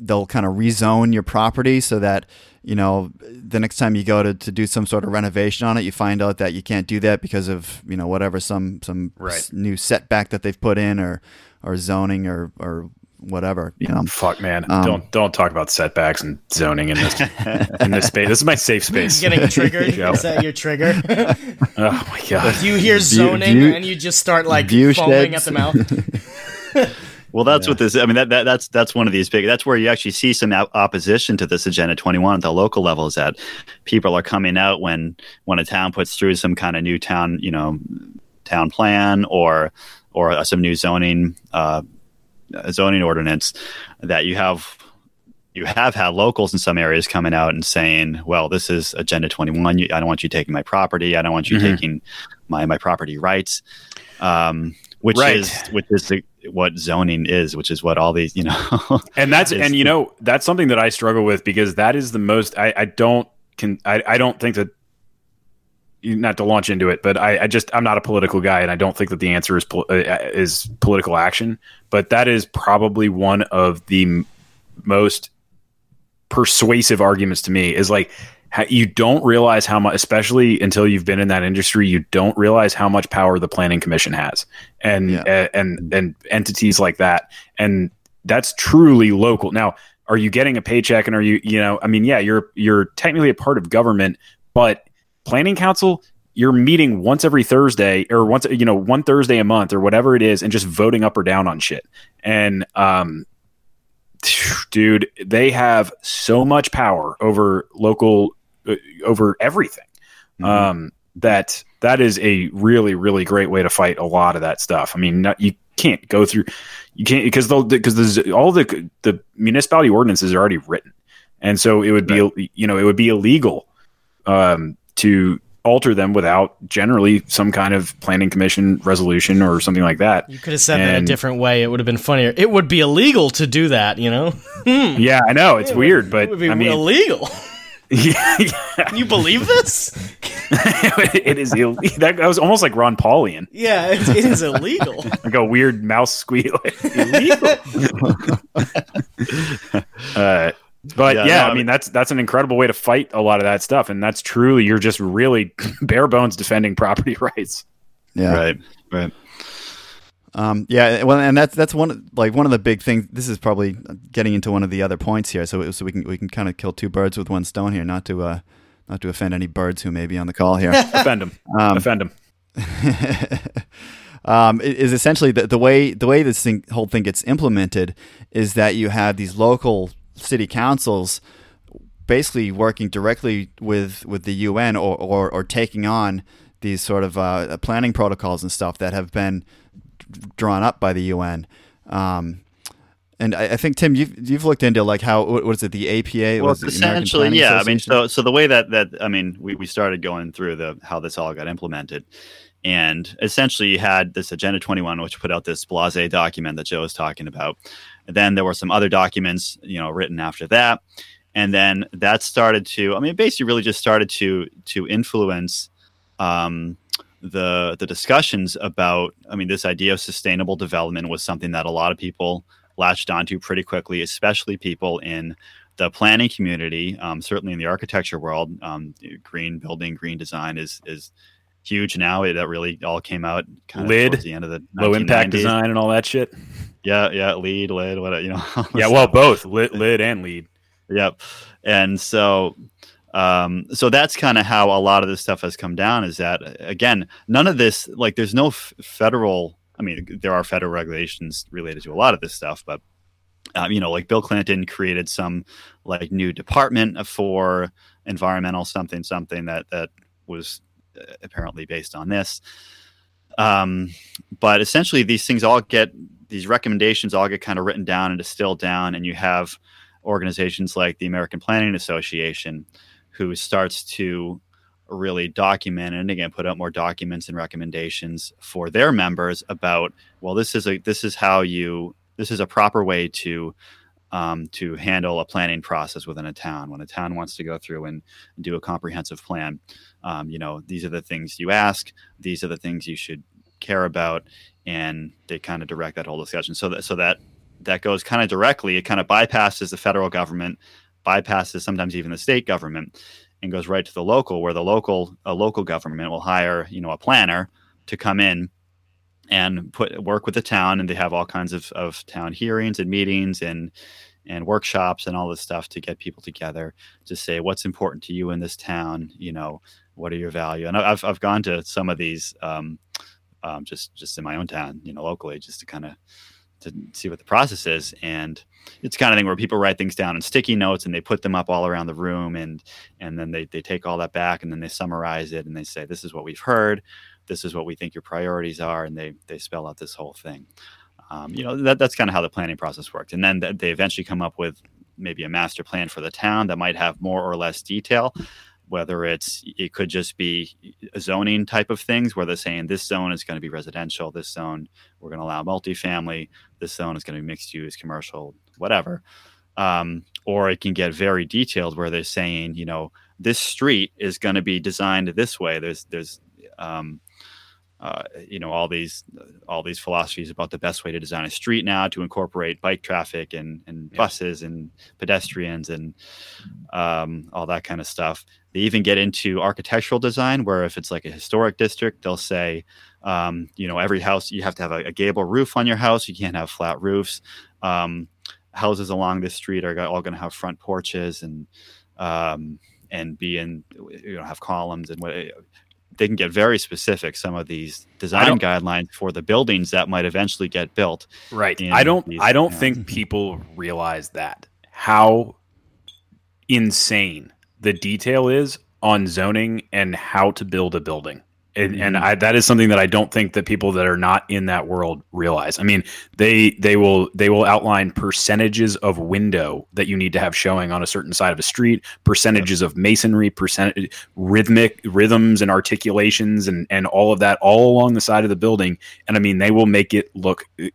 they'll kind of rezone your property so that you know the next time you go to, to do some sort of renovation on it, you find out that you can't do that because of you know whatever some some Right. s- new setback that they've put in or or zoning or or whatever. You know, Fuck, man. Um, don't don't talk about setbacks and zoning in this in this space. This is my safe space. Getting triggered. Joe. is that your trigger? Oh my god. you hear zoning view- and you just start like foaming sheds. at the mouth. Well, that's Yeah. what this. I mean, that, that that's that's one of these big. That's where you actually see some op- opposition to this agenda 21 at the local level. Is that people are coming out when when a town puts through some kind of new town, you know, town plan or or uh, some new zoning uh, zoning ordinance that you have. You have had locals in some areas coming out and saying, "Well, this is Agenda 21. I don't want you taking my property. I don't want you Mhm. taking my my property rights." Um, which Right. is which is the, what zoning is, which is what all these you know. and that's and you know that's something that I struggle with because that is the most I, I don't can I, I don't think that not to launch into it, but I, I just I'm not a political guy, and I don't think that the answer is pol- uh, is political action. But that is probably one of the m- most persuasive arguments to me. Is like ha- you don't realize how much, especially until you've been in that industry, you don't realize how much power the planning commission has, and Yeah. uh, and and entities like that, and that's truly local. Now, are you getting a paycheck, and are you you know? I mean, yeah, you're you're technically a part of government, but planning council you're meeting once every Thursday or once you know one Thursday a month or whatever it is and just voting up or down on shit. And um dude, they have so much power over local uh, over everything. Um that that is a really really great way to fight a lot of that stuff. I mean, not, you can't go through you can't because they'll because all the the municipality ordinances are already written. And so it would be you know, it would be illegal um to alter them without generally some kind of planning commission resolution or something like that. You could have said that a different way. It would have been funnier. It would be illegal to do that, you know? Yeah, I know it's It would- weird, it but would be I mean, illegal. yeah, Can you believe this? it is Ill- that, that was almost like Ron Paulian, Yeah, it, it is illegal. like a weird mouse squeal. illegal. uh, but Yeah, yeah, no, I I mean that's that's an incredible way to fight a lot of that stuff, and that's truly you're just really bare bones defending property rights. Yeah. Right. Right. Um, yeah, well, and that's that's one like one of the big things. This is probably getting into one of the other points here, so so we can we can kind of kill two birds with one stone here, not to uh not to offend any birds who may be on the call here. Offend them, Um, offend them. um, it is essentially the, the way the way this thing, whole thing gets implemented is that you have these local city councils basically working directly with with the UN or or, or taking on these sort of uh, planning protocols and stuff that have been drawn up by the UN. Um, and I, I think Tim, you've you've looked into like how what is it the APA? well essentially yeah i mean so so the way that that i mean we, we started going through the how this all got implemented and essentially you had this agenda 21 which put out this blase document that joe was talking about and then there were some other documents you know written after that. And then that started to i mean basically really just started to to influence um, the the discussions about i mean this idea of sustainable development was something that a lot of people latched onto pretty quickly especially people in the planning community um, certainly in the architecture world. Um, green building green design is is huge now it, that really all came out kind of Lid, the end of the Low impact design and all that shit. yeah yeah lead lid what you know Yeah, well, both lit, lid and lead. Yep. And so um so that's kind of how a lot of this stuff has come down is that again none of this like there's no f- federal i mean there are federal regulations related to a lot of this stuff but um, you know like bill clinton created some like new department for environmental something something that that was apparently based on this. Um but essentially these things all get these recommendations all get kind of written down and distilled down and you have organizations like the American Planning Association, who starts to really document and again put out more documents and recommendations for their members about well this is a this is how you this is a proper way to um, to handle a planning process within a town. When a town wants to go through and do a comprehensive plan um, you know these are the things you ask these are the things you should care about and they kind of direct that whole discussion. So that so that that goes kind of directly it kind of bypasses the federal government bypasses sometimes even the state government and goes right to the local where the local a local government will hire you know a planner to come in and put work with the town and they have all kinds of, of town hearings and meetings and and workshops and all this stuff to get people together to say what's important to you in this town? You know what are your value? And i've, I've gone to some of these um, um, just just in my own town you know locally just to kind of to see what the process is. And it's kind of thing where people write things down in sticky notes and they put them up all around the room and and then they, they take all that back and then they summarize it and they say this is what we've heard this is what we think your priorities are and they they spell out this whole thing. Um, you know that, that's kind of how the planning process worked. And then th- they eventually come up with maybe a master plan for the town that might have more or less detail whether it's it could just be a zoning type of things where they're saying this zone is going to be residential this zone we're going to allow multifamily this zone is going to be mixed use commercial whatever. Um, or it can get very detailed where they're saying you know this street is going to be designed this way there's there's um, uh, you know all these all these philosophies about the best way to design a street now to incorporate bike traffic and, and Yeah. buses and pedestrians and um, all that kind of stuff. They even get into architectural design, where if it's like a historic district, they'll say, um, you know, every house you have to have a, a gable roof on your house. You can't have flat roofs. Um, houses along this street are all going to have front porches and um, and be in you know have columns and what they can get very specific. Some of these design guidelines for the buildings that might eventually get built. Right. I don't these- I don't think mm-hmm. people realize that how insane the detail is on zoning and how to build a building. And, and Mm-hmm. I, that is something that I don't think that people that are not in that world realize. I mean, they they will they will outline percentages of window that you need to have showing on a certain side of a street, percentages of masonry, percent rhythmic rhythms and articulations, and and all of that all along the side of the building. And I mean, they will make it look uh,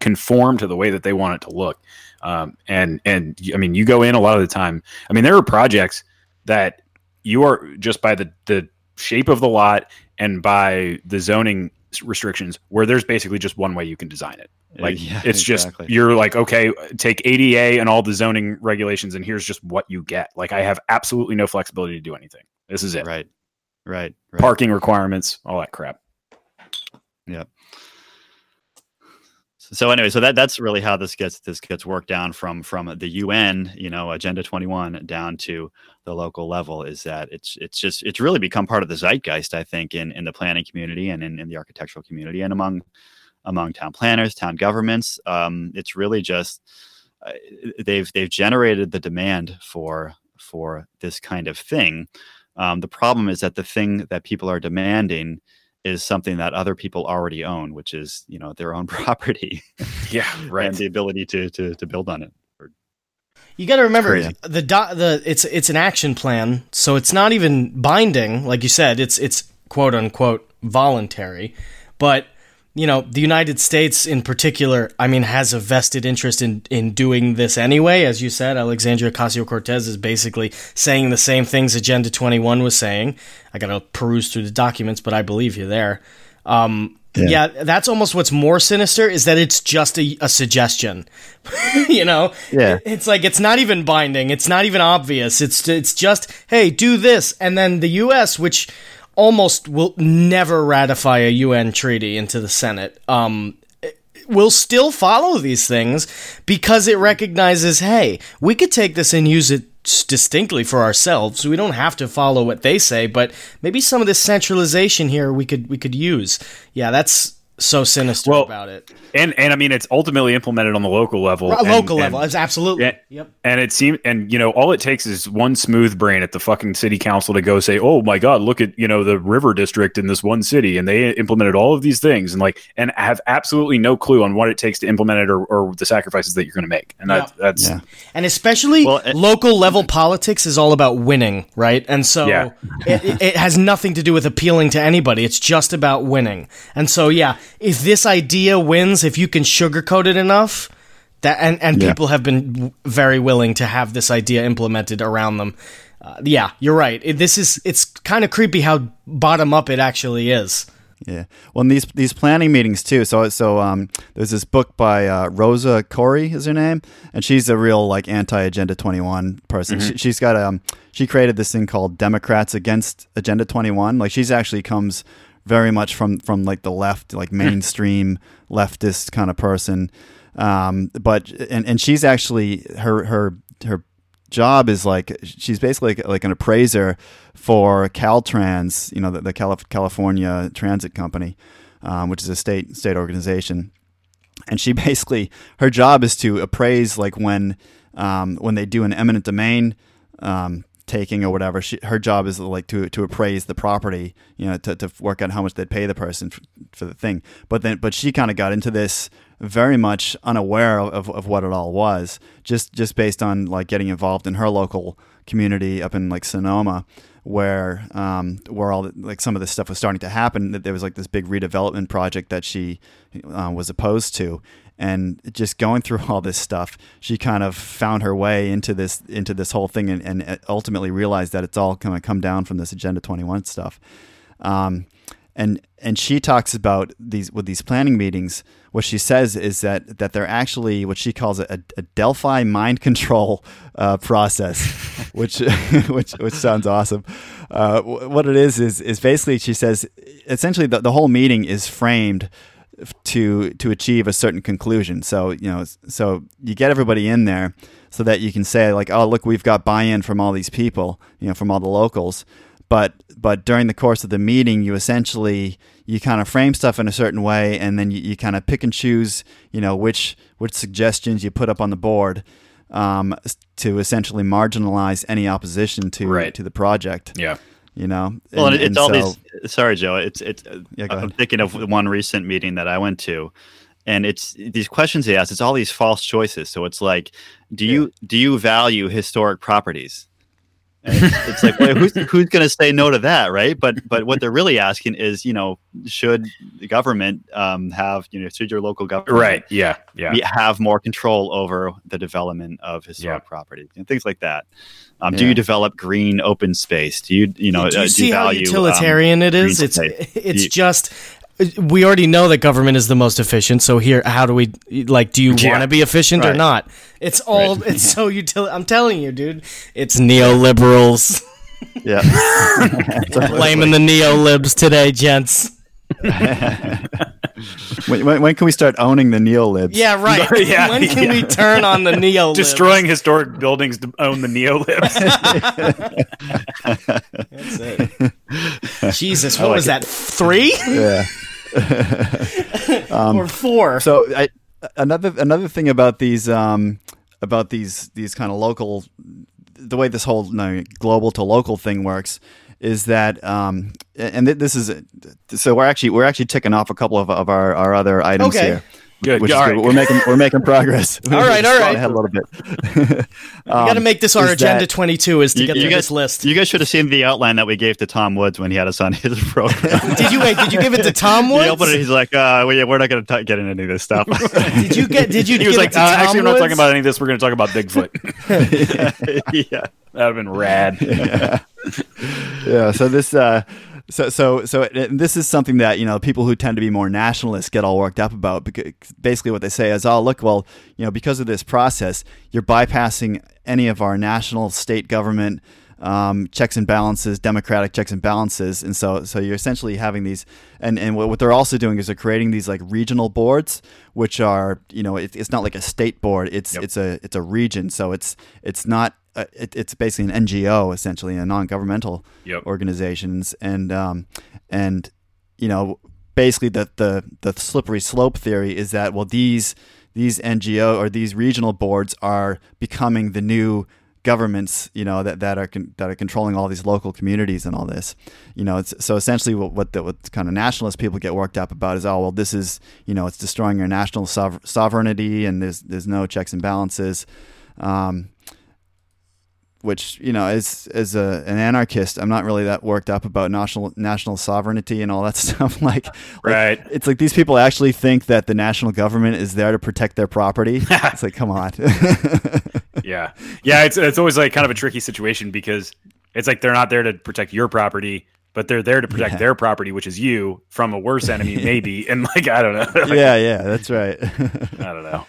conform to the way that they want it to look. Um, and and I mean, you go in a lot of the time. I mean, there are projects that you are just by the the shape of the lot and by the zoning restrictions where there's basically just one way you can design it. Uh, like Yeah, it's exactly. just you're like okay, take ADA and all the zoning regulations, and here's just what you get. Like I have absolutely no flexibility to do anything. This is it. right, right, right. Parking requirements, all that crap. So anyway, so that that's really how this gets this gets worked down from from the UN, you know, Agenda 21 down to the local level. Is that it's it's just it's really become part of the zeitgeist, I think, in in the planning community and in, in the architectural community and among among town planners, town governments. Um, it's really just uh, they've they've generated the demand for for this kind of thing. Um, the problem is that the thing that people are demanding is something that other people already own, which is you know their own property Yeah, right. and the ability to to to build on it. You got to remember Crazy. the do- the it's it's an action plan, so it's not even binding. Like you said, it's it's quote unquote voluntary, but you know the United States in particular, I mean, has a vested interest in in doing this anyway. As you said, Alexandria Ocasio Cortez is basically saying the same things Agenda Twenty One was saying. I got to peruse through the documents, but I believe you there. Um, yeah. that's almost what's more sinister is that it's just a, a suggestion. you know, Yeah. it's like it's not even binding. It's not even obvious. It's it's just hey, do this, and then the U.S., which almost will never ratify a UN treaty into the Senate, um, will still follow these things because it recognizes, hey, we could take this and use it distinctly for ourselves. We don't have to follow what they say, but maybe some of this centralization here we could we could use. Yeah, that's so sinister Well, about it. and and I mean it's ultimately implemented on the local level. Right, and- local and- level, it's absolutely. Yeah. Yep. And it seems, and you know, all it takes is one smooth brain at the fucking city council to go say, "Oh my god, look at you know the river district in this one city, and they implemented all of these things, and like, and have absolutely no clue on what it takes to implement it or, or the sacrifices that you're going to make." And that, that's Yeah. And especially Well, it- local level politics is all about winning, right? And so Yeah. it, it- it has nothing to do with appealing to anybody. It's just about winning. And so, yeah, if this idea wins, if you can sugarcoat it enough, that and, and Yeah. people have been very willing to have this idea implemented around them. Uh, yeah, you're right. It, this is it's kind of creepy how bottom up it actually is. Yeah. Well, in these these planning meetings too. So so um, there's this book by uh, Rosa Koire is her name, and she's a real like anti Agenda 21 person. She, she's got um she created this thing called Democrats Against Agenda 21. Like she's actually comes very much from from like the left, like mainstream leftist kind of person. Um, but and and she's actually her her her job is like she's basically like, like an appraiser for Caltrans, you know, the, the Calif- California Transit Company, um, which is a state state organization. and she basically her job is to appraise like when um, when they do an eminent domain um, taking or whatever. She, her job is like to to appraise the property, you know, to, to work out how much they'd pay the person for, for the thing. But then, but she kind of got into this very much unaware of, of what it all was, just just based on like getting involved in her local community up in like Sonoma where um, where all the, like some of this stuff was starting to happen. That there was like this big redevelopment project that she uh, was opposed to, and just going through all this stuff, she kind of found her way into this into this whole thing, and, and ultimately realized that it's all going to come down from this Agenda Twenty One stuff. Um, and and she talks about these with these planning meetings. What she says is that that they're actually what she calls a, a Delphi mind control uh, process, which which which sounds awesome. Uh, what it is is is basically she says essentially the, the whole meeting is framed to to achieve a certain conclusion. So you know, so you get everybody in there so that you can say like, oh look, we've got buy-in from all these people, you know, from all the locals. But but during the course of the meeting, you essentially you kind of frame stuff in a certain way, and then you, you kind of pick and choose, you know, which which suggestions you put up on the board um, to essentially marginalize any opposition to Right. to the project. Yeah. You know, Well, and, it's all so- these. Sorry, Joe. It's it's. Yeah, go I'm ahead. thinking of one recent meeting that I went to, and it's these questions they ask. It's all these false choices. So it's like, do you do you value historic properties? And it's, it's like, well, who's who's going to say no to that, right? But but what they're really asking is, you know, should the government um, have, you know, should your local government Right. Yeah. Yeah. be- have more control over the development of historic Yeah. property and things like that. Um, Do you develop green open space? Do you, you know, do you uh, see how value, um, utilitarian it is? It's space? it's You- just we already know that government is the most efficient. So here, how do we like? Do you Yeah. want to be efficient or not? It's all. It's so util. I'm telling you, dude. It's neoliberals yeah. blaming the neolibs today, gents. When, when, when can we start owning the neolibs? Yeah, right. Yeah, when can we turn on the neolibs? Destroying historic buildings to own the neolibs. That's it. Jesus, what was that? Three Yeah. or four? So I, another another thing about these um, about these these kind of local the way this whole you know, global to local thing works is that um, and th- this is so we're actually we're actually ticking off a couple of, of our, our other items Okay. here. Good. Which Yeah, is all good. right. We're making we're making progress. All right, all right. Ahead a little bit. we got to make this our agenda that- 22 is to You, get you through guys, this list. you guys should have seen the outline that we gave to Tom Woods when he had us on his program. did you wait? Did you give it to Tom he Woods? opened it. He's like, uh, well, yeah, "We're not going to get into any of this stuff." Did you get? Did you? He was like, it to uh, Tom actually, we're not talking about any of this. We're going to talk about Bigfoot. yeah. That'd have been rad. yeah so this uh so so so this is something that you know people who tend to be more nationalists get all worked up about because basically what they say is oh look well you know because of this process you're bypassing any of our national state government um, checks and balances democratic checks and balances. And so so you're essentially having these and and what what they're also doing is they're creating these like regional boards which are you know it, it's not like a state board. It's Yep. it's a it's a region. So it's it's not uh, it, it's basically an NGO essentially a non-governmental Yep. organizations. And um, and you know basically the, the the slippery slope theory is that well these these NGO or these regional boards are becoming the new governments you know that, that are con- that are controlling all these local communities and all this. You know it's, so essentially what what, the, what kind of nationalist people get worked up about is oh well this is you know it's destroying your national sov- sovereignty and there's there's no checks and balances. Um, which you know as as a, an anarchist i'm not really that worked up about national national sovereignty and all that stuff like, like, Right. it's like these people actually think that the national government is there to protect their property it's like come on yeah. Yeah. It's, it's always like kind of a tricky situation because it's like they're not there to protect your property, but they're there to protect Yeah. their property, which is you from a worse enemy, maybe. And like, I don't know. Like, yeah yeah that's right I don't know.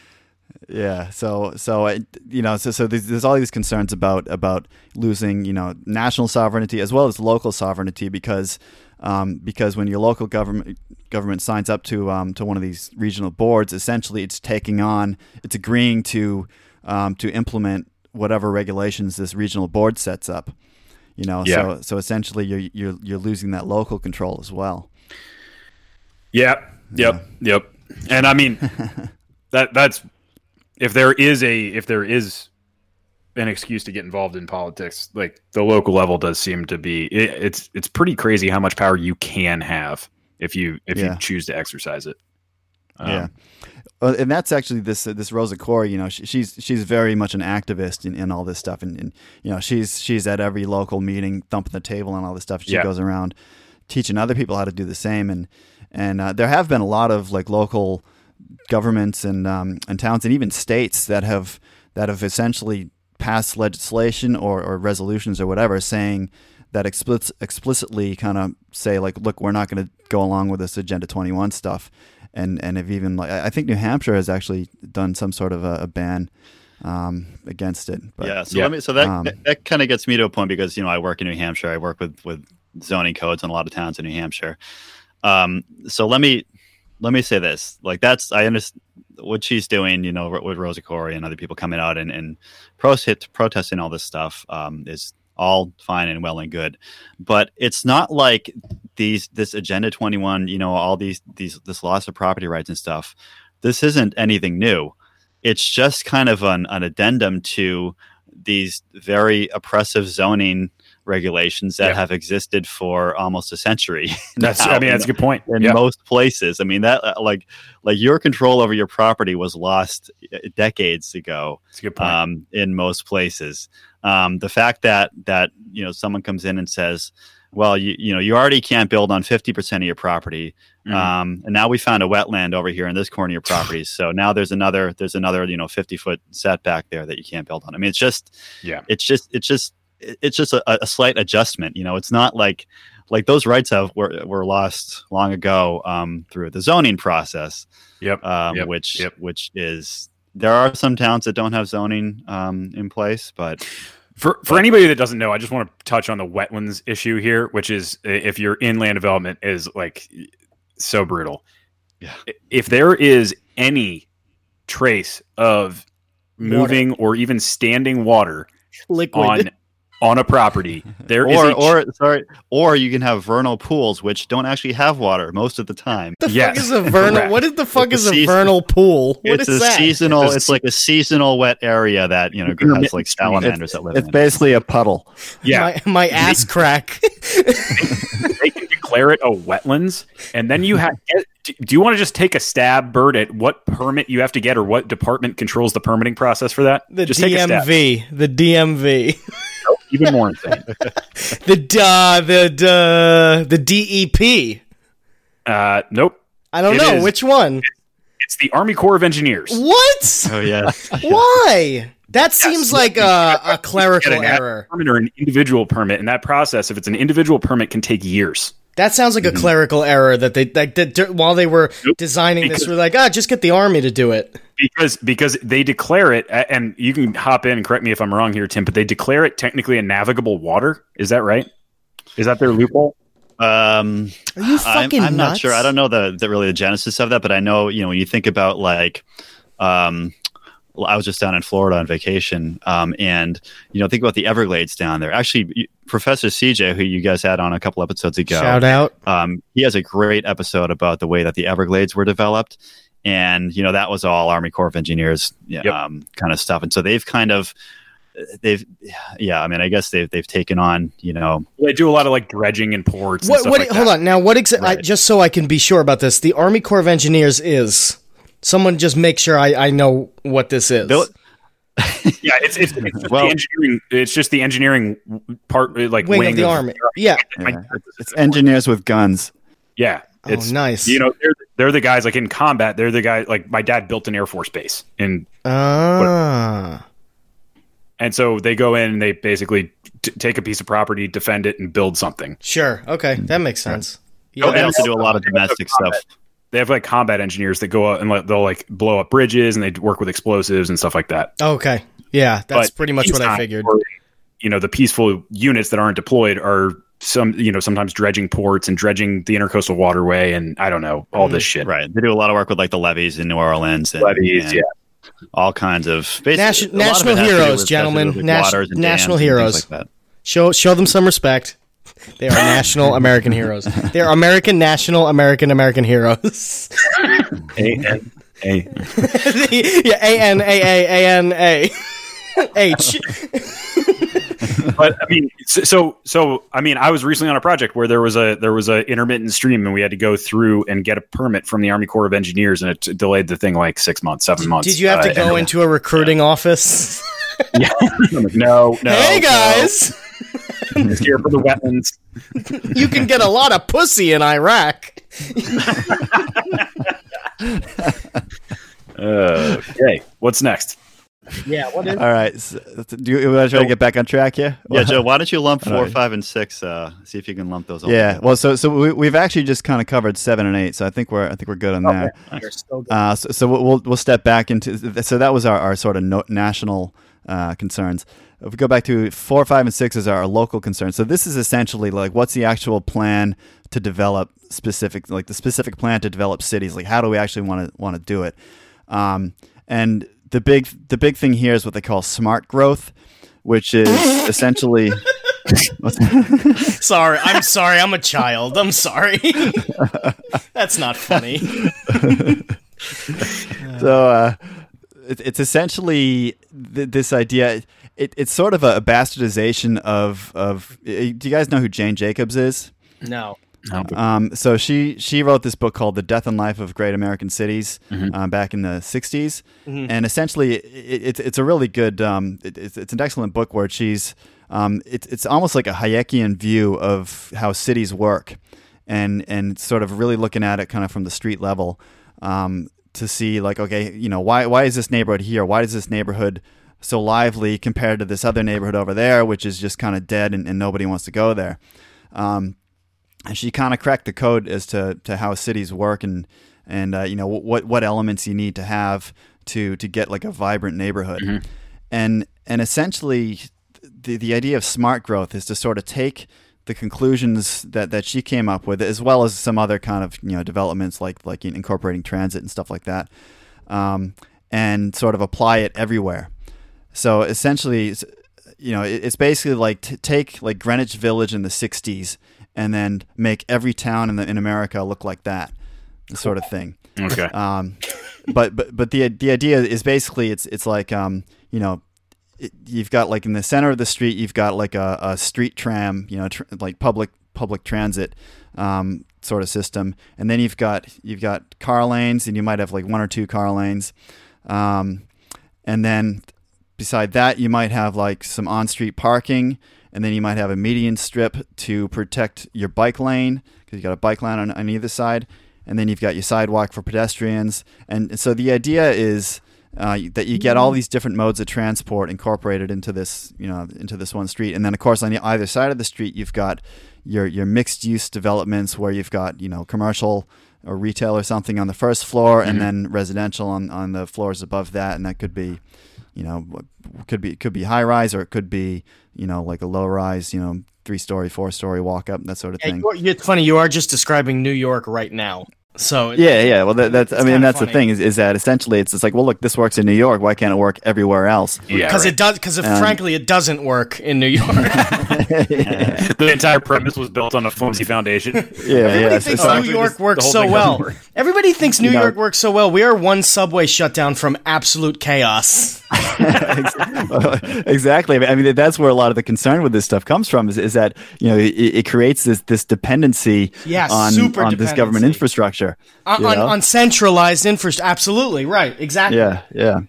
Yeah. So so it, you know so so there's, there's all these concerns about about losing you know national sovereignty as well as local sovereignty because um, because when your local government government signs up to um, to one of these regional boards, essentially it's taking on it's agreeing to um, to implement whatever regulations this regional board sets up. You know. Yeah. So so essentially you're you're you're losing that local control as well. Yep. Yep. Yep. And I mean, that that's if there is a if there is an excuse to get involved in politics, like the local level does seem to be. It, it's it's pretty crazy how much power you can have if you if Yeah. you choose to exercise it. Um, yeah. And that's actually this uh, this Rosa Koire. You know, she, she's she's very much an activist in, in all this stuff, and, and you know, she's she's at every local meeting, thumping the table and all this stuff. She Yeah. goes around teaching other people how to do the same, and and uh, there have been a lot of like local governments and um, and towns and even states that have that have essentially passed legislation or, or resolutions or whatever saying that explicit, explicitly kind of say like, look, we're not going to go along with this Agenda 21 stuff, and and have even like I I think New Hampshire has actually done some sort of a, a ban um, against it. But yeah. So Yeah. let me. So that Um, that kind of gets me to a point because you know I work in New Hampshire. I work with with zoning codes in a lot of towns in New Hampshire. Um, so let me let me say this. Like that's I understand what she's doing. You know, with Rosa Koire and other people coming out and and protest, protesting all this stuff um, is all fine and well and good, but it's not like these this Agenda Twenty One. You know, all these these this loss of property rights and stuff. This isn't anything new it's just kind of an, an addendum to these very oppressive zoning regulations that Yeah. have existed for almost a century. That's now I mean in- that's a good point. in Yeah. most places. I mean that uh, like like your control over your property was lost uh, decades ago That's a good point. um, in most places. Um, the fact that that you know someone comes in and says, "Well, you you know you already can't build on fifty percent of your property, Mhm. um, and now we found a wetland over here in this corner of your property. so now there's another there's another you know fifty foot setback there that you can't build on. I mean, it's just Yeah. it's just it's just it's just a, a slight adjustment. You know, it's not like like those rights have were, were lost long ago um, through the zoning process Yep. um, Yep, which yep. which is there are some towns that don't have zoning um, in place, but For for anybody that doesn't know, I just want to touch on the wetlands issue here, which is if you're in land development is like so brutal. Yeah. If there is any trace of moving or even standing water Liquid. on on a property, there is or a ch- or sorry, or you can have vernal pools which don't actually have water most of the time. the Yes, fuck is a vernal? what is the fuck It's is a a season- vernal pool? What it's is a that? seasonal. It's a It's, like a seasonal wet area that you know has like stream. salamanders that live in. It's in. basically a puddle. yeah, My, my ass crack. they can declare it a wetlands, and then you have. Do you want to just take a stab, Bird, at what permit you have to get, or what department controls the permitting process for that? The just take a stab. DMV. The DMV. Even more insane. The uh, the the the DEP. Uh, nope. I don't It know is- which one. It's the Army Corps of Engineers. What? Oh yeah, Why? That seems like a, a clerical error. permit or an individual permit, and that process, if it's an individual permit, can take years. That sounds like a clerical error that they like that dur- while they were Nope. designing this, Because- were like, ah, just get the army to do it. Because because they declare it, and you can hop in and correct me if I'm wrong here, Tim, but they declare it technically a navigable water. Is that right? Is that their loophole? Um, Are you I'm, I'm not sure. I don't know the, the really the genesis of that, but I know you know when you think about like, um, well, I was just down in Florida on vacation, um, and you know think about the Everglades down there. Actually, Professor CJ, who you guys had on a couple episodes ago, Shout out. um, he has a great episode about the way that the Everglades were developed, and you know that was all Army Corps of Engineers yeah, Yep. um, kind of stuff. And so they've kind of they've yeah, I mean, I guess they've they've taken on you know They do a lot of like dredging and ports. And What? stuff What? like hold that. on. Now, what exactly? Right. Just so I can be sure about this, the Army Corps of Engineers is. Someone just make sure I, I know what this is. They'll- Yeah, it's it's, it's just Well- the engineering. It's just the engineering part, like wing, of the army. Yeah. Yeah. It's engineers with guns. Yeah, Oh, it's nice. You know, they're they're the guys like in combat. They're the guy like my dad built an air force base, and Ah. and so they go in and they basically t- take a piece of property, defend it, and build something. Sure. Okay, that makes sense. Oh, Yeah. they also do a lot of domestic stuff. They have like combat engineers that go out and like, they'll like blow up bridges and they work with explosives and stuff like that. Okay. Yeah, that's But pretty much what I figured. or, you know, the peaceful units that aren't deployed are some, you know, sometimes dredging ports and dredging the intercoastal waterway and I don't know all this mm, shit. Right. They do a lot of work with like the levees in New Orleans and, Levees, and yeah. all kinds of basically, Nation- a lot of national it has to do heroes, with- has to do gentlemen. with, like, Nat- waters and national dams and things heroes. like that. Show show them some respect. They are national American heroes. They are American national American American heroes. And, and Hey. yeah, A N A A A N A H. but I mean, so so I mean, I was recently on a project where there was a there was a intermittent stream, and we had to go through and get a permit from the Army Corps of Engineers, and it delayed the thing like six months, seven months. Did you have to Uh, go and- into a recruiting office? Yeah. I'm like, no, no. hey guys, no. Just here for the wetlands. you can get a lot of pussy in Iraq. Uh, okay, what's next? Yeah, what is? All right. So, do you want to try to get back on track here? Yeah, Joe, why don't you lump four, Alright. five, and six? Uh, see if you can lump those all Yeah. together. Well, so so we, we've actually just kind of covered seven and eight, so I think we're I think we're good on that. You're still. Uh, so, so we'll we'll- we'll step back into so that was our, our sort of no, national uh, concerns. If we go back to four, five, and six is our local concerns. So this is essentially like what's the actual plan to develop specific like the specific plan to develop cities. Like how do we actually want to want to do it? Um, and the big the big thing here is what they call smart growth, which is essentially. Sorry, I'm sorry. I'm a child. I'm sorry. That's not funny. so uh, it, it's essentially th- this idea. It, it's sort of a, bastardization of of. uh, Do you guys know who Jane Jacobs is? No. Um, so she she wrote this book called The Death and Life of Great American Cities Mhm. uh, back in the '60s, and essentially it, it's it's a really good um, it, it's it's an excellent book where she's um, it's it's almost like a Hayekian view of how cities work, and and sort of really looking at it kind of from the street level um, to see like okay you know why why is this neighborhood here? Why is this neighborhood so lively compared to this other neighborhood over there which is just kind of dead and, and nobody wants to go there. Um, and she kind of cracked the code as to, to how cities work and and uh, you know what what elements you need to have to to get like a vibrant neighborhood. And and essentially the the idea of smart growth is to sort of take the conclusions that, that she came up with as well as some other kind of you know developments like like incorporating transit and stuff like that um, and sort of apply it everywhere so essentially it's- you know it- it's basically like to take like Greenwich Village in the 60s and then make every town in the in America look like that sort of thing Okay. um, but but but the the idea is basically it's it's like um, you know it, you've got like in the center of the street you've got like a, a street tram you know tr- like public public transit um, sort of system. And then you've got you've got car lanes and you might have like one or two car lanes. Um, and then beside that you might have like some on-street parking. And then you might have a median strip to protect your bike lane because you've got a bike lane on, on either side. And then you've got your sidewalk for pedestrians. And so the idea is uh, that you get all these different modes of transport incorporated into this you know into this one street. And then of course on either side of the street you've got your your mixed use developments where you've got you know commercial or retail or something on the first floor and then residential on, on the floors above that. And that could be you know could be could be high rise or it could be you know like a low rise you know three story four story walk up that sort of Yeah, thing. you are, it's funny. You are just describing New York right now. So yeah yeah well that, that's i mean kinda that's the thing is, is that essentially it's, it's like well look this works in new york why can't it work everywhere else Yeah. because right. it does. Because Um, frankly, it doesn't work in New York. the entire premise was built on a flimsy foundation. yeah Everybody yeah thinks so- New York the works so well. work. Everybody thinks New You know- York works so well. We are one subway shutdown from absolute chaos. exactly. I mean, that's where a lot of the concern with this stuff comes from. Is, is that you know it, it creates this this dependency Yeah, on super on this government dependency. Infrastructure. On, on, on centralized infrastructure. Absolutely right. Exactly. yeah, yeah.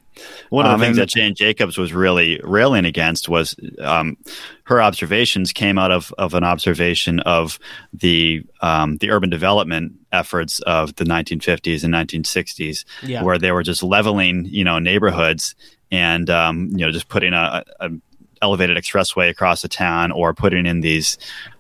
One of the Um, things that Jane Jacobs was really railing against was um, her observations came out of, of an observation of the um, the urban development efforts of the 1950s and 1960s, Yeah. where they were just leveling you know neighborhoods and um, you know just putting a, a elevated expressway across the town or putting in these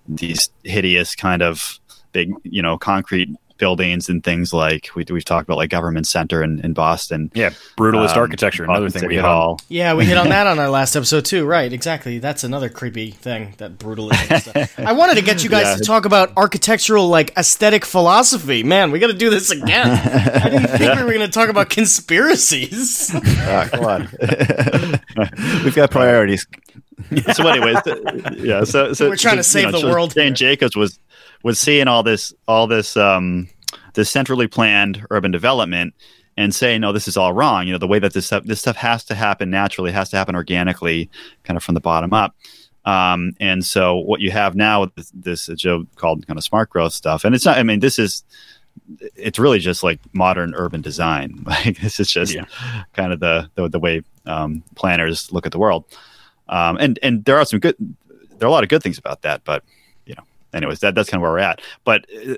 these hideous kind of big you know concrete buildings and things like we, we've talked about like government center in, in Boston. Yeah, brutalist Um, architecture. Another Boston thing we City hit on. Yeah, we hit on that on our last episode too. Right, exactly. That's another creepy thing, that brutalism stuff. I wanted to get you guys Yeah. to talk about architectural like aesthetic philosophy. Man, we got to do this again. I didn't think we were going to talk about conspiracies. Ah, come on. We've got priorities. so anyways yeah so, so We're trying to so, you save the so world Jane here. jacobs was was seeing all this all this um this centrally planned urban development and saying no, this is all wrong. You know, the way that this stuff, this stuff has to happen naturally, has to happen organically, kind of from the bottom up. Um, and so what you have now with this, this uh, Joe called kind of smart growth stuff, and it's not. I mean, this is it's really just like modern urban design. Like this is just Yeah. kind of the the, the way um, planners look at the world. Um, and and there are some good, there are a lot of good things about that, but anyways, that that's kind of where we're at. But uh,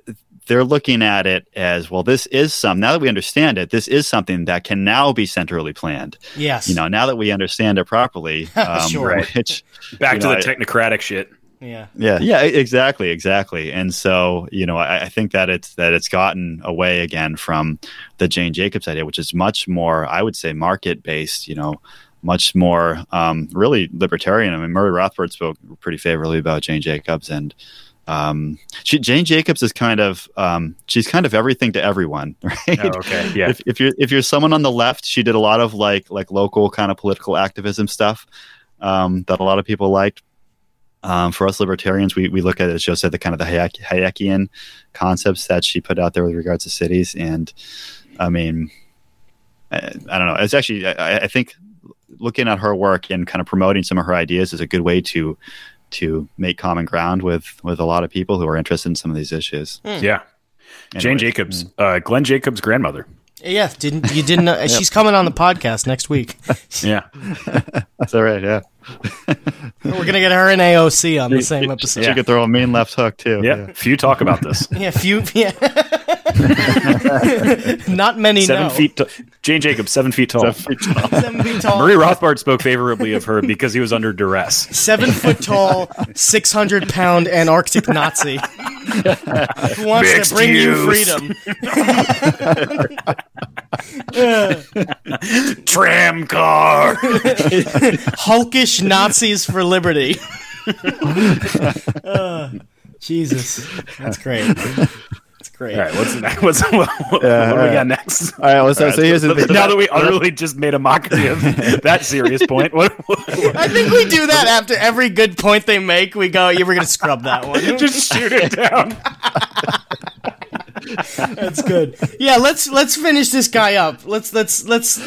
they're looking at it as well. This is some now that we understand it. This is something that can now be centrally planned. Yes. You know, now that we understand it properly, um, Sure. which Back to know, the I- technocratic shit. Yeah. Yeah. yeah, exactly, exactly. And so, you know, I, I think that it's that it's gotten away again from the Jane Jacobs idea, which is much more, I would say, market based. You know, much more um, really libertarian. I mean, Murray Rothbard spoke pretty favorably about Jane Jacobs, and um, she, Jane Jacobs is kind of um, she's kind of everything to everyone, right? Oh, okay. Yeah. if, if you're if you're someone on the left, she did a lot of like like local kind of political activism stuff um, that a lot of people liked. Um, for us libertarians, we, we look at it, as Joe said, the kind of the Hayek, Hayekian concepts that she put out there with regards to cities. And I mean, I, I don't know. It's actually, I, I think looking at her work and kind of promoting some of her ideas is a good way to to make common ground with with a lot of people who are interested in some of these issues. yeah. Jane Anyways. Jacobs, uh, Glenn Jacobs' grandmother. Yeah. Didn't you didn't know? She's coming on the podcast next week. Yeah. That's all right. Yeah. We're gonna get her and AOC on the same episode. She episode. could throw a mean left hook too. Yeah. Few talk about this. Yeah. Few. Yeah. Not many seven know. feet. T- Jane Jacobs, seven feet tall. Seven feet tall. Murray Rothbard spoke favorably of her because he was under duress. Seven foot tall, six hundred pound Antarctic Nazi who wants Mixed to bring you freedom. Tram car. Hulkish Nazis for liberty. Uh, Jesus, that's great. That's great. All right, what's next? What's, what, what, Yeah, what do we right. got next? All right. Well, so, so here's the thing. now that we utterly just made a mockery of that serious point, what, what- I think we do that after every good point they make. We go, "Yeah, we're gonna scrub that one." just shoot it down? That's good. Yeah, let's let's finish this guy up. Let's let's let's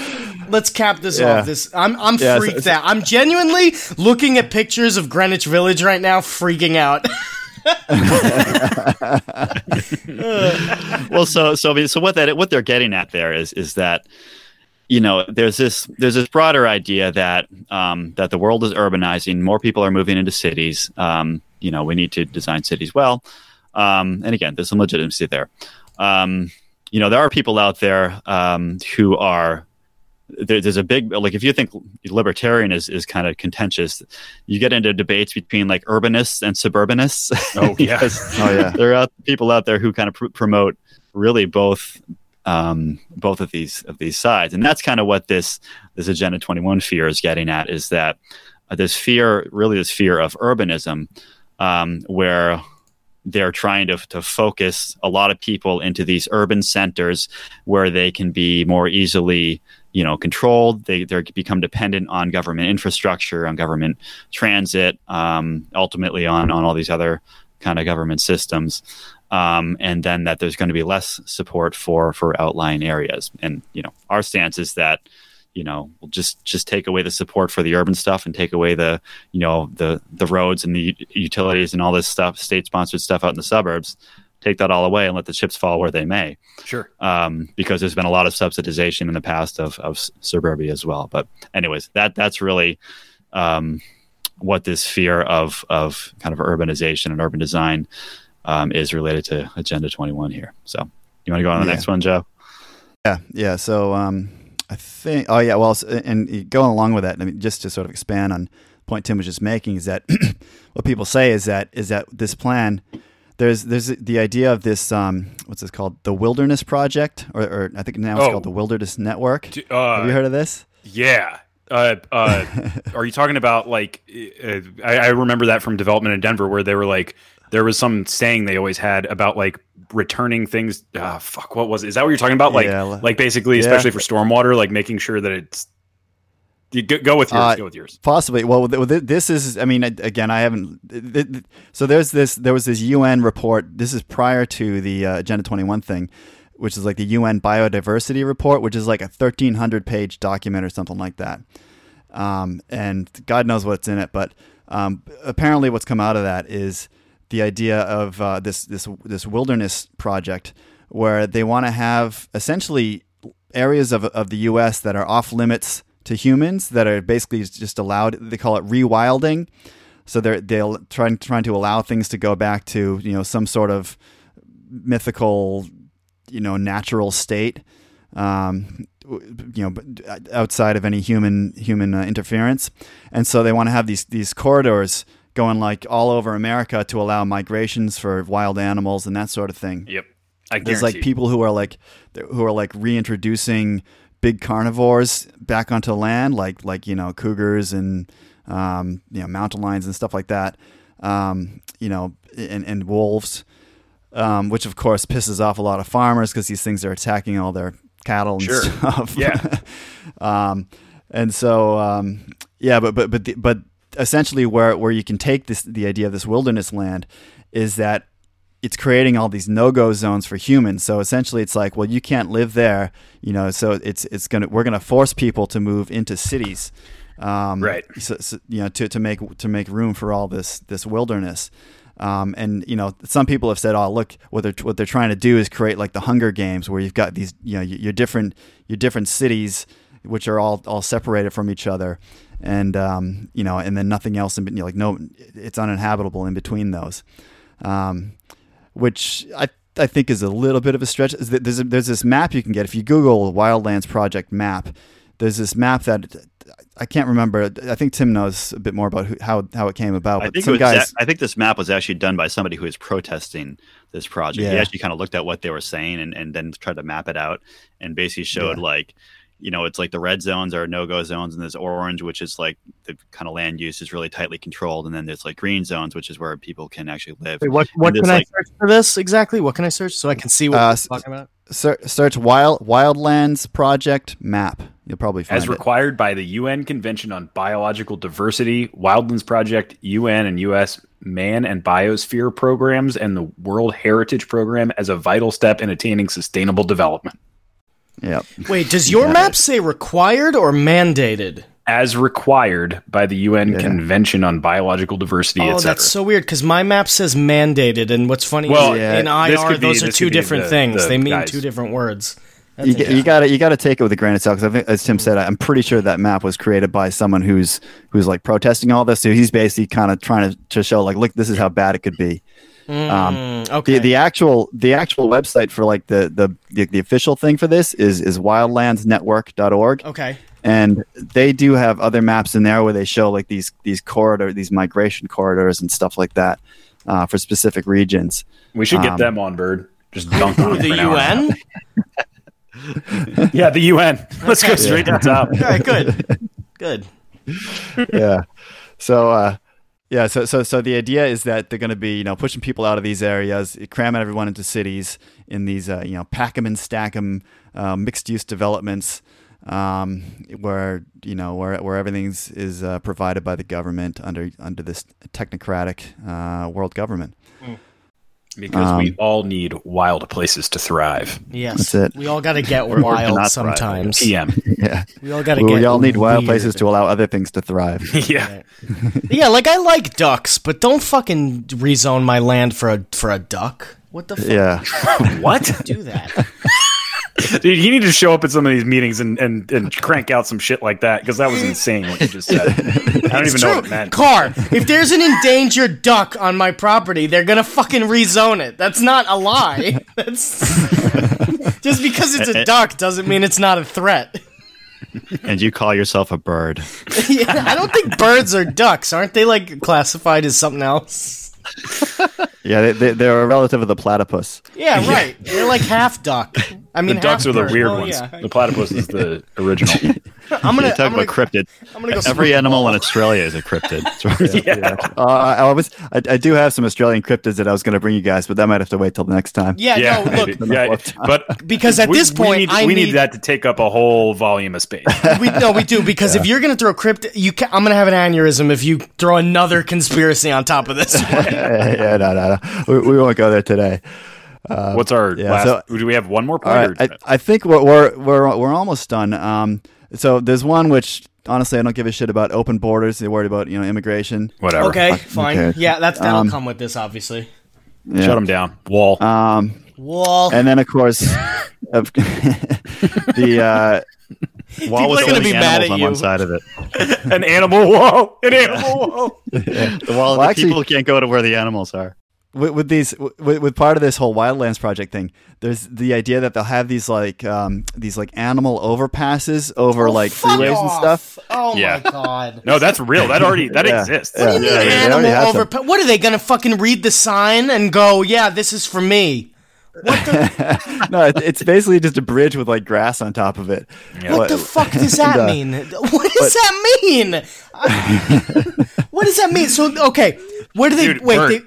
let's cap this Yeah. off. This I'm I'm Yeah, so- freaked so- out. I'm genuinely looking at pictures of Greenwich Village right now, freaking out. well, so so I mean, so what that what they're getting at there is is that you know there's this there's this broader idea that um, that the world is urbanizing, more people are moving into cities. Um, you know, we need to design cities well. Um, and again, there's some legitimacy there. Um, you know, there are people out there um, who are there, there's a big like if you think libertarian is, is kind of contentious, you get into debates between like urbanists and suburbanists. Oh, yeah. Because Oh yeah. there are people out there who kind of pr- promote really both um, both of these of these sides, and that's kind of what this this Agenda 21 fear is getting at is that uh, this fear, really, this fear of urbanism, um, where they're trying to to focus a lot of people into these urban centers where they can be more easily you know controlled. They they become dependent on government infrastructure on government transit um, ultimately on on all these other kind of government systems. Um, and then that there's going to be less support for for outlying areas. And you know our stance is that you know we'll just just take away the support for the urban stuff and take away the you know the the roads and the utilities and all this stuff state sponsored stuff out in the suburbs take that all away and let the chips fall where they may Sure. um, because there's been a lot of subsidization in the past of, of s- suburbia as well. But anyways, that that's really um, what this fear of of kind of urbanization and urban design um, is related to Agenda 21 here. So you want to go on to the Yeah. next one, Joe? Yeah, yeah. So um, I think. Oh, yeah. Well, and going along with that, I mean, just to sort of expand on the point Tim was just making is that what people say is that is that this plan. There's there's the idea of this um, what's this called the Wilderness Project or, or I think now it's Oh. called the Wilderness Network. Uh, Have you heard of this? Yeah. Uh, uh, are you talking about like? Uh, I, I remember that from development in Denver, where they were like, there was some saying they always had about like returning things. Ah, fuck, what was it? Is that what you're talking about? Like, Yeah, like basically, yeah. especially for stormwater, like making sure that it's. You go, go with yours. Uh, go with yours. Possibly. Well, th- th- this is. I mean, again, I haven't. So there's this. There was this UN report. This is prior to the uh, Agenda 21 thing. which is like the UN Biodiversity Report, which is like a 1,300 page document or something like that. Um, and God knows what's in it, but um, apparently, what's come out of that is the idea of uh, this this this wilderness project, where they want to have essentially areas of of the U.S. that are off limits to humans that are basically just allowed. They call it rewilding. So they're they'll trying trying to allow things to go back to you know some sort of mythical, you know, natural state. Um, you know, outside of any human human uh, interference, and so they want to have these these corridors going like all over America to allow migrations for wild animals and that sort of thing Yep. I there's guarantee. like people who are like who are like reintroducing big carnivores back onto land like like you know cougars and um, you know mountain lions and stuff like that um, you know and, and wolves um, which of course pisses off a lot of farmers because these things are attacking all their cattle and Sure. stuff Yeah. um, and so um, yeah but but but the, but essentially where where you can take this the idea of this wilderness land is that it's creating all these no-go zones for humans. So essentially, it's like, well, you can't live there, you know. So it's it's gonna we're gonna force people to move into cities, um, Right. So, so, you know, to, to make to make room for all this this wilderness. Um, and you know, some people have said, "Oh, look, what they're what they're trying to do is create like the Hunger Games, where you've got these, you know, your different your different cities, which are all all separated from each other, and um, you know, and then nothing else, in, you know, like no, it's uninhabitable in between those." Um, which I I think is a little bit of a stretch. There's a, there's this map you can get if you Google Wildlands Project map. There's this map that I can't remember. I think Tim knows a bit more about who, how how it came about. I think, was, guys, I think this map was actually done by somebody who was protesting this project. He actually kind of looked at what they were saying and, and then tried to map it out and basically showed Yeah. like, you know, it's like the red zones are no go zones, and there's orange, which is like the kind of land use is really tightly controlled, and then there's like green zones, which is where people can actually live. Wait, what what can there's, I search for this exactly? What can I search so I can see what Uh, you're talking about? Ser- search wild Wildlands Project map. You'll probably find As it. required by the UN Convention on Biological Diversity, Wildlands Project, UN and US Man and Biosphere programs, and the World Heritage Program as a vital step in attaining sustainable development. Yep. Wait, does your Yeah. map say required or mandated? As required by the UN Yeah. Convention on Biological Diversity, Oh, that's so weird because my map says mandated, and what's funny Well, is Yeah. in IR could be- those are two different the- things. the they mean guys. two different words. That's You, you got to you got to take it with a grain of salt because I think, as Tim said, I'm pretty sure that map was created by someone who's who's like protesting all this. So he's basically kind of trying to, to show like, look, this is how bad it could be. Um, Mm, okay. the the actual the actual website for like the the the, the official thing for this is is wildlandsnetwork.org okay. and they do have other maps in there where they show like these these corridor these migration corridors and stuff like that uh, for specific regions we should get um, them on bird. Just dunk on it The for an hour. UN. Yeah, the UN. Let's go straight to the top. All right. Good. Good. yeah. So uh yeah, so so so the idea is that they're going to be, you know, pushing people out of these areas, cramming everyone into cities in these, uh, you know, pack 'em and stack 'em uh, mixed-use developments, um, where you know where where everything's is uh, provided by the government under under this technocratic uh, world government. Because we Um, all need wild places to thrive. Yes. That's it. We all got to get wild not thrive. sometimes. PM. Yeah, We all got to we, get. we all need wild places to allow other things to thrive. yeah. Yeah, like I like ducks, but don't fucking rezone my land for a for a duck. What the fuck? yeah, What? Do that. Dude, you need to show up at some of these meetings and, and, and crank out some shit like that because that was insane what you just said. I don't even know what it meant. Carr, if there's an endangered duck on my property, they're gonna fucking rezone it. That's not a lie. That's just because it's a duck doesn't mean it's not a threat. and you call yourself a bird. yeah, I don't think birds are ducks. Aren't they like classified as something else? Yeah. They, they, they're a relative of the platypus. Yeah, right. They're like half duck. I mean, The ducks are the bird. weird Well, ones. yeah. The platypus is the original. I'm gonna. you talk I'm gonna, about cryptid. I'm gonna go Every animal ball. in Australia is a cryptid. That's right. yeah. Uh, I, I was I, I do have some Australian cryptids that I was going to bring you guys, but that might have to wait till the next time. Yeah, Yeah, no, look, yeah, but because at we- this point, we need, I we need, need that to take up a whole volume of space. We, no, we do because if you're gonna throw crypt, you can, I'm gonna have an aneurysm if you throw another conspiracy on top of this. one. yeah, yeah, no, no, no. We, we won't go there today. What's our yeah, last? so- do we have one more All point? right, or- I, I think we're, we're we're we're almost done. Um, so there's one which honestly I don't give a shit about open borders. They're worried about you know immigration. Whatever. Okay, fine. okay. Yeah, that's that'll Um, come with this, obviously. Yeah. Shut them down. Wall. Um, Well, and then of course, of, the uh, Wall was are gonna be mad animals at on you. one side of it. An animal wall. An animal wall. The wall. Well, the actually- people can't go to where the animals are. With, with these with, with part of this whole wildlands project thing there's the idea that they'll have these like um these like animal overpasses over Oh, like fuck freeways and stuff Oh Yeah. my god. No, that's real. That already that Yeah. exists. Yeah. What do you mean yeah, animal already have over? What are they gonna fucking read the sign and go, "Yeah, this is for me"? What? No it's basically just a bridge with like grass on top of it What the fuck does that and, uh, mean? What does that mean? what does that mean? So okay, where do they Dude, wait? Bert. They,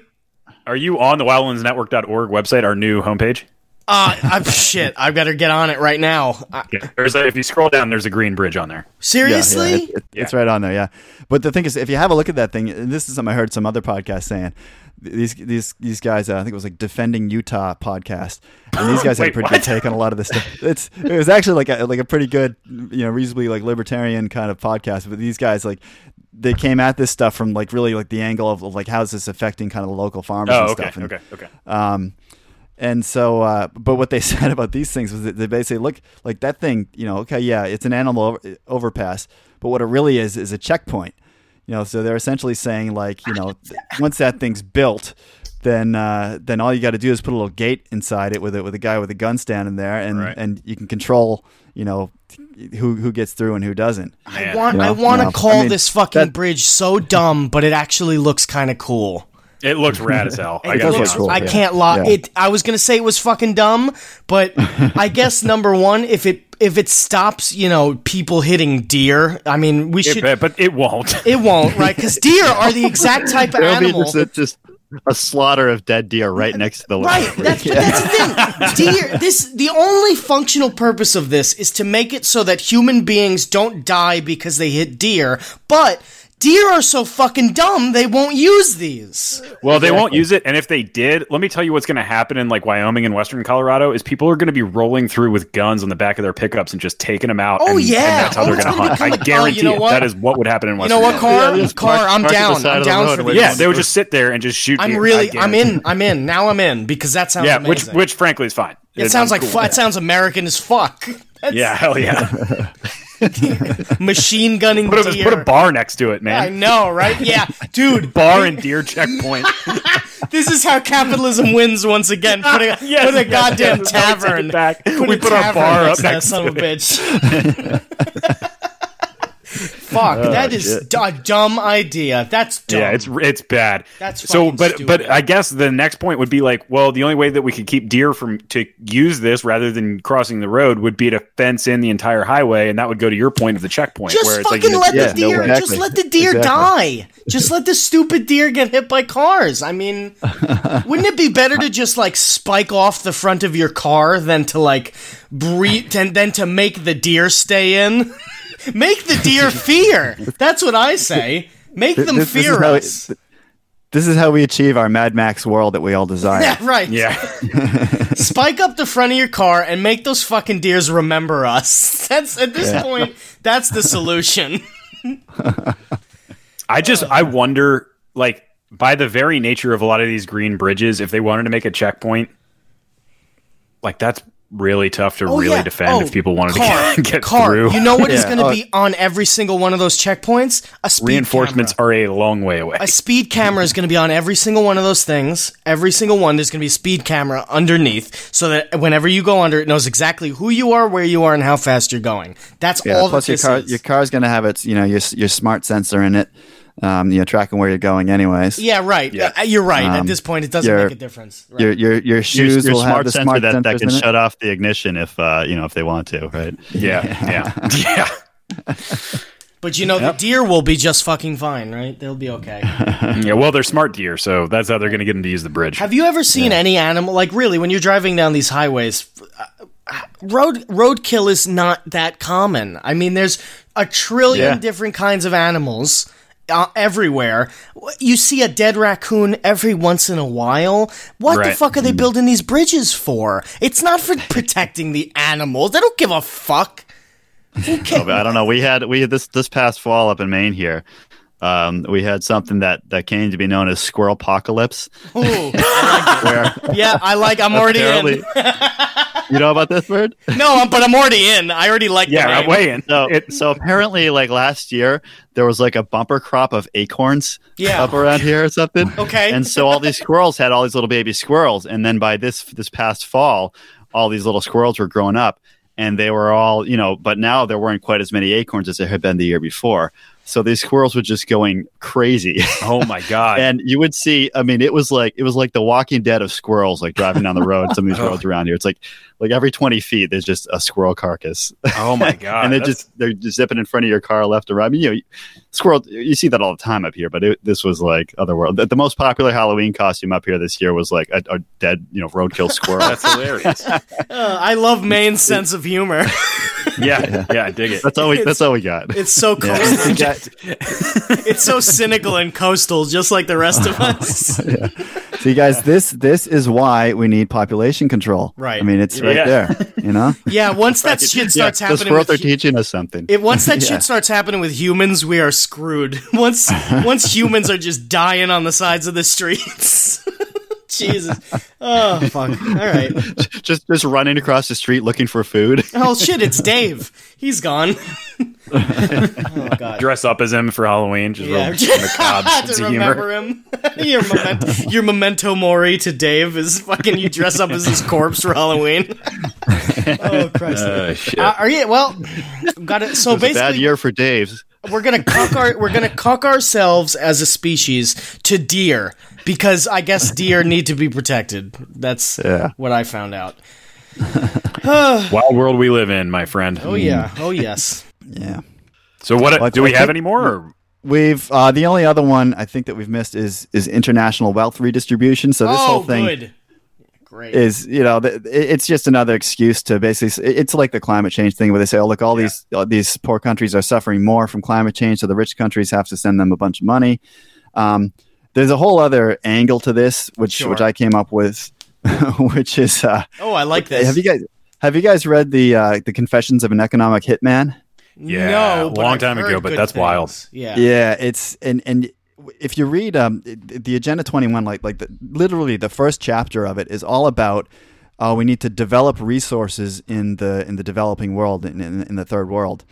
Are you on the wildlandsnetwork.org website, our new homepage? uh, I'm shit. I better get on it right now. Uh, There's a, if you scroll down, there's a green bridge on there. Seriously? yeah, it- it- it's right on there. Yeah, but the thing is, if you have a look at that thing, and this is something I heard some other podcast saying. These these these guys, uh, I think it was like defending Utah podcast, and these guys had a pretty what? good take on a lot of this stuff. It's it was actually like a like a pretty good, you know, reasonably like libertarian kind of podcast. But these guys like they came at this stuff from like really like the angle of, of like how's this affecting kind of the local farmers Oh, and okay, stuff. And, okay, okay. um, and so, uh, but what they said about these things was that they basically look like that thing. You know, okay, yeah, it's an animal over, overpass, but what it really is is a checkpoint. You know, so they're essentially saying like, you know, once that thing's built, then uh, then all you got to do is put a little gate inside it with it with a guy with a gun standing there, and Right. and you can control, you know, who who gets through and who doesn't. I Man. want You I want to no. call I mean, this fucking that- bridge so dumb, but it actually looks kind of cool. It looks rad as hell. I It gotta be looks- cool, I yeah. can't lie. Yeah. It. I was gonna say it was fucking dumb, but I guess number one, if it if it stops, you know, people hitting deer. I mean, we should. It, but it won't. It won't, right? Because deer are the exact type of There'll be animal. just just a slaughter of dead deer right next to the Right, line. that's, but that's the thing. Deer. This the only functional purpose of this is to make it so that human beings don't die because they hit deer. But deer are so fucking dumb they won't use these. Well, they won't use it, and if they did, let me tell you what's going to happen in like Wyoming and Western Colorado is people are going to be rolling through with guns on the back of their pickups and just taking them out. Oh, and, yeah. and that's how Oh, they're going to hunt. I become oh, guarantee you know it. what? That is what would happen in You Western. know what, Colorado. car? just car, park- I'm park down. side I'm the down for and wait these. Yeah, they would just sit there and just shoot. I'm deer. really. I I'm in. I'm in. Now I'm in because that sounds Yeah, amazing. which which frankly is fine. it sounds like cool. fu- it sounds American as fuck. That's Yeah, hell yeah. machine gunning Put a, deer. put a bar next to it, man. I know, right? Yeah, dude. Bar and deer checkpoint. This is how capitalism wins once again. Put a, Yes, put a yes, goddamn yes, now we take tavern. back. Put We put our bar next up to next son to of a bitch. Fuck, that is shit. d- a dumb idea. That's dumb. Yeah, it's it's bad. That's so, but stupid. but I guess the next point would be like, well, the only way that we could keep deer from to use this rather than crossing the road would be to fence in the entire highway, and that would go to your point of the checkpoint, just where it's like fucking let yeah, the no, deer. exactly. Just let the deer Exactly. die. Just let the stupid deer get hit by cars. I mean, wouldn't it be better to just like spike off the front of your car than to like breathe and then to make the deer stay in? make the deer fear. That's what I say. Make them This- this fear how us. it- This is how we achieve our Mad Max world that we all desire. yeah, right. yeah, Spike up the front of your car and make those fucking deers remember us. That's at this point, that's the solution. I just I wonder, like by the very nature of a lot of these green bridges, if they wanted to make a checkpoint, like that's really tough to oh, really Oh, yeah. defend Oh, if people wanted car, to get, get car. through. You know what is Yeah. going to Oh. be uh, on every single one of those checkpoints? A speed Reinforcements camera. are a long way away. A speed camera is going to be on every single one of those things. Every single one, there's going to be a speed camera underneath, so that whenever you go under, it knows exactly who you are, where you are, and how fast you're going. That's Yeah, all plus that your car, is. your car's gonna have its, you know, your your smart sensor in it, um, you know, tracking where you're going, anyways. yeah, right. Yeah. Uh, you're right. At Um, this point, it doesn't your- make a difference. Right. Your your your Your, shoes your will have smart the sensor smart that, that can in it. shut off the ignition if uh, you know if they want to, right? yeah, yeah, yeah. But you know, the deer will be just fucking fine, right? They'll be okay. Yeah, well, they're smart deer, so that's how they're going to get them to use the bridge. Have you ever seen any animal like really when you're driving down these highways? uh, Road roadkill is not that common. I mean, there's a trillion Yeah. different kinds of animals, Uh, everywhere. You see a dead raccoon every once in a while. What the fuck are they mm-hmm. building these bridges for? It's not for protecting the animals. They don't give a fuck. Oh, I don't know. We had we had this this past fall up in Maine here. Um, we had something that that came to be known as squirrel apocalypse. Ooh, I like it. yeah, I like. I'm already in. you know about this bird? No, I'm- but I'm already in. I already like. the Yeah, name. I'm weighing. So, It- so apparently, like last year, there was like a bumper crop of acorns Yeah. up around here or something. Okay. And so all these squirrels had all these little baby squirrels, and then by this this past fall, all these little squirrels were growing up, and they were all you know. But now there weren't quite as many acorns as there had been the year before. So these squirrels were just going crazy, oh my god. and you would see. I mean, it was like it was like the Walking Dead of squirrels, like driving down the road. Some of these oh. roads around here, it's like like every twenty feet, there's just a squirrel carcass oh my god. and they're That's- just they're just zipping in front of your car left or right. I mean, you know, squirrel. You see that all the time up here, but it, this was like otherworld. The, the most popular Halloween costume up here this year was like a, a dead, you know, roadkill squirrel. that's hilarious. Uh, I love Maine's sense of humor. yeah, yeah, I dig it. that's all we. That's all we got. It's so coastal. it's so cynical and coastal, just like the rest of us. See, guys, this this is why we need population control. Right. I mean, it's right Yeah. there. You know. Yeah, once that shit Yeah, starts the happening, squirrels with are teaching us something. it, once that Yeah. shit starts happening with humans, we are screwed. Once once humans are just dying on the sides of the streets. Jesus. Oh fuck. All right. just just running across the street looking for food. Oh shit, it's Dave. He's gone. oh god. Dress up as him for Halloween, just Yeah, real macabre sense to of humor. remember him. your, memento, your memento mori to Dave is fucking you dress up as his corpse for Halloween. oh Christ! Uh, shit. Uh, are you well? Got it. So It was a bad year for Dave's. We're gonna cuck our we're gonna cuck ourselves as a species to deer because I guess deer need to be protected. That's Yeah. what I found out. Wild world we live in, my friend. Oh yeah. Oh yes. Yeah. So what? Well, do we have think- any more? Or? We've uh, the only other one I think that we've missed is is international wealth redistribution. So this oh whole thing good. Great. is you know th- it's just another excuse to basically it's like the climate change thing where they say oh look all these all these poor countries are suffering more from climate change so the rich countries have to send them a bunch of money um, there's a whole other angle to this which Sure. which i came up with which is uh, oh, I like this. have you guys have you guys read the uh, the confessions of an economic hitman Yeah, no, a long time ago, but good that's wild. Yeah. Yeah, it's and and if you read um the agenda 21 like like the, literally the first chapter of it is all about uh, we need to develop resources in the in the developing world in, in, in the third world.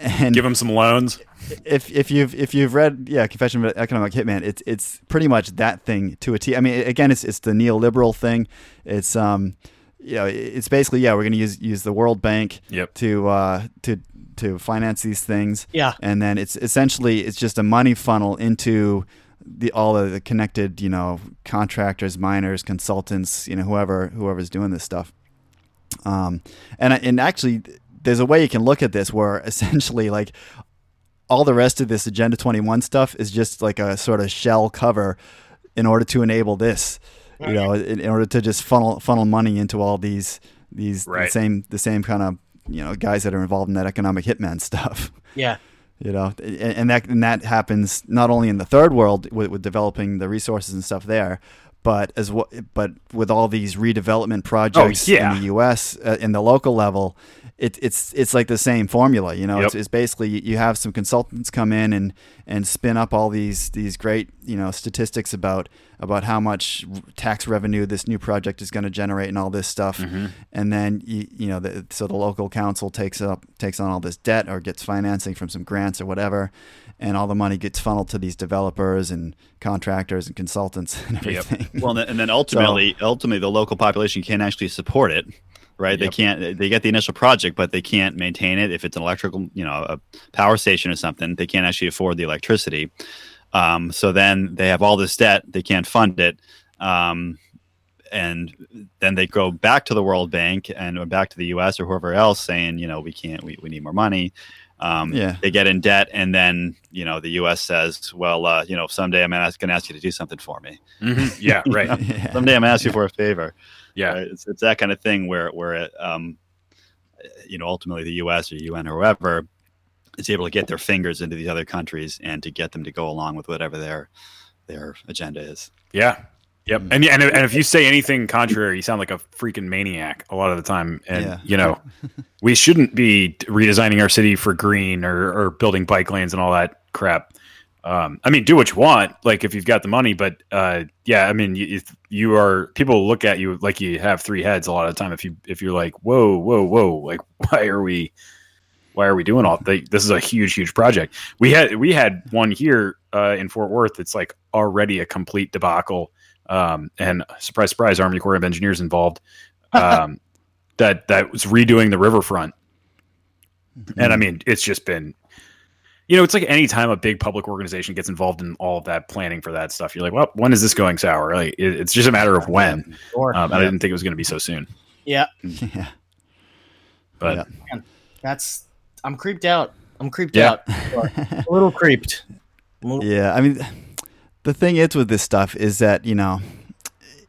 And Give them some loans. if if you've if you've read yeah Confession of an Economic Hitman, it's it's pretty much that thing to a T. I mean, again, it's it's the neoliberal thing. It's um, you know, it's basically yeah, we're going to use use the World Bank Yep. to uh to to finance these things. Yeah. and then it's essentially it's just a money funnel into the all of the connected you know contractors, miners, consultants, you know whoever whoever's doing this stuff. Um, and and actually, there's a way you can look at this where essentially like all the rest of this Agenda 21 stuff is just like a sort of shell cover in order to enable this. You know, in, in order to just funnel funnel money into all these these Right. the same the same kind of you know guys that are involved in that economic hitman stuff. Yeah. You know, and, and that and that happens not only in the third world with, with developing the resources and stuff there, but as well, but with all these redevelopment projects yeah. in the U.S. Uh, in the local level, it, it's it's like the same formula. You know, Yep. it's, it's basically you- you have some consultants come in and and spin up all these these great you know statistics about about how much tax revenue this new project is going to generate and all this stuff, Mm-hmm. and then you, you know the, so the local council takes up takes on all this debt or gets financing from some grants or whatever, and all the money gets funneled to these developers and contractors and consultants and Yep. everything. Well, and then- and then ultimately, ultimately, the local population can't actually support it, right? They can't. They get the initial project, but they can't maintain it. If it's an electrical, you know, a power station or something, they can't actually afford the electricity. Um, so then they have all this debt. They can't fund it. Um, and then they go back to the World Bank and back to the U.S. or whoever else, saying, you know, we can't, we, we need more money. Um, Yeah. They get in debt, and then you know the U.S. says, well, uh, you know, someday I'm going to ask you to do something for me. Mhm. Yeah, right. Yeah. Someday I'm going to ask you for a favor. Yeah. Right? It's, it's that kind of thing where where it, um, you know ultimately the U.S. or UN or whoever is able to get their fingers into these other countries and to get them to go along with whatever their their agenda is. Yeah. Yep. And and and if you say anything contrary, you sound like a freaking maniac a lot of the time. And Yeah. you know, we shouldn't be redesigning our city for green or or building bike lanes and all that crap. Um, I mean, do what you want, like if you've got the money. But uh, yeah, I mean, you, if you are people look at you like you have three heads a lot of the time. If you if you're like, whoa, whoa, whoa, like why are we why are we doing all they, this is a huge huge project we had we had one here uh, in fort worth it's like already a complete debacle um, and surprise surprise army corps of engineers involved um, that that was redoing the riverfront and i mean it's just been you know it's like any time a big public organization gets involved in all of that planning for that stuff you're like well when is this going sour like it, it's just a matter of when Sure. um, and i didn't think it was going to be so soon yeah, yeah. but Yeah. that's. I'm creeped out. I'm creeped Yeah. out. a little creeped. A little- Yeah, I mean, the thing is with this stuff is that you know,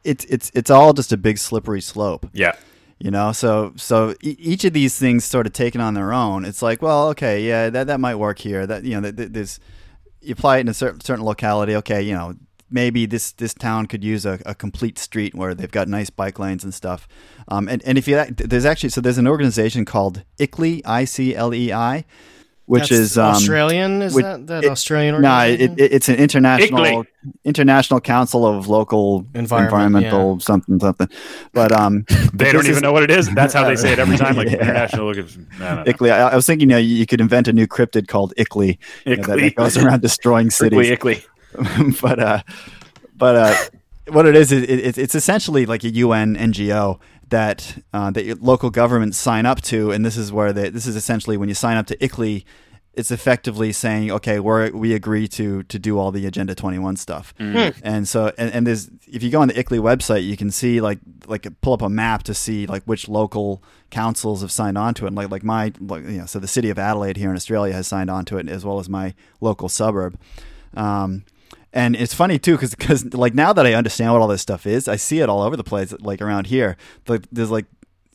it's it's it's all just a big slippery slope. yeah You know, so so e- each of these things sort of taken on their own. It's like, well, okay, yeah, that that might work here. That you know, th- th- there's you apply it in a certain certain locality. Okay, you know, maybe this this town could use a, a complete street where they've got nice bike lanes and stuff. Um, and and if you there's actually so there's an organization called ICLEI, I C L E I, which That's is um, Australian. Is which- that that it- Australian? no, it, organization? it, it's an international ICLEI. international council of local Environment, environmental something something. But um, They this don't even is- know what it is. That's how they say it every time. Like Yeah. international. Look at, no, no, no. I, I was thinking, you know, you could invent a new cryptid called ICLEI, you know, that, that goes around destroying cities. Ickly, ickly. but uh, but uh, what it is, it, it, it's essentially like a UN NGO that uh, that your local governments sign up to, and this is where they, this is essentially when you sign up to ICLEI, it's effectively saying, okay, we we agree to to do all the Agenda 21 stuff, and so and, and there's if you go on the ICLEI website, you can see like like pull up a map to see like which local councils have signed on to it, and like like my like, you know, so the city of Adelaide here in Australia has signed on to it as well as my local suburb. Um, and it's funny too, because because like now that I understand what all this stuff is, I see it all over the place. Like around here, there's like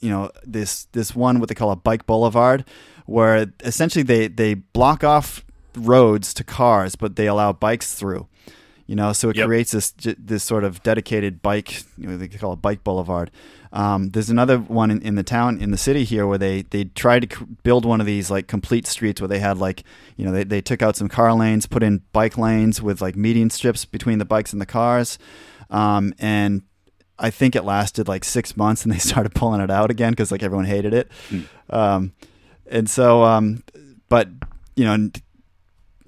you know this this one what they call a bike boulevard, where essentially they they block off roads to cars, but they allow bikes through. You know, so it Yep. creates this this sort of dedicated bike. You know, they call it bike boulevard. Um, there's another one in, in the town in the city here where they they tried to c- build one of these like complete streets where they had like you know they, they took out some car lanes, put in bike lanes with like median strips between the bikes and the cars, um, and I think it lasted like six months and they started pulling it out again because like everyone hated it. Um, and so, um, but you know,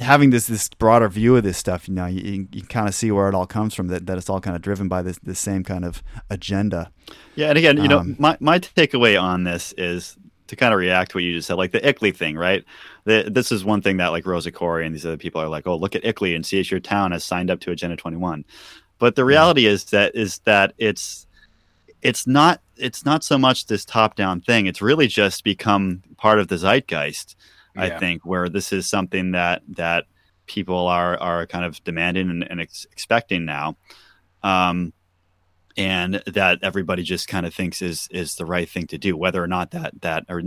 having this this broader view of this stuff, you know, you, you, kind of see where it all comes from. That, that it's all kind of driven by this this same kind of agenda. Yeah, and again, you know, Um, my my takeaway on this is to kind of react to what you just said, like the ICLEI thing, right? The, this is one thing that like Rosa Koire and these other people are like, oh, look at ICLEI and see if your town has signed up to Agenda 21. But the reality is that is that it's it's not it's not so much this top down thing. It's really just become part of the zeitgeist. I think where this is something that that people are are kind of demanding and, and ex- expecting now. Um, and that everybody just kind of thinks is is the right thing to do, whether or not that that or-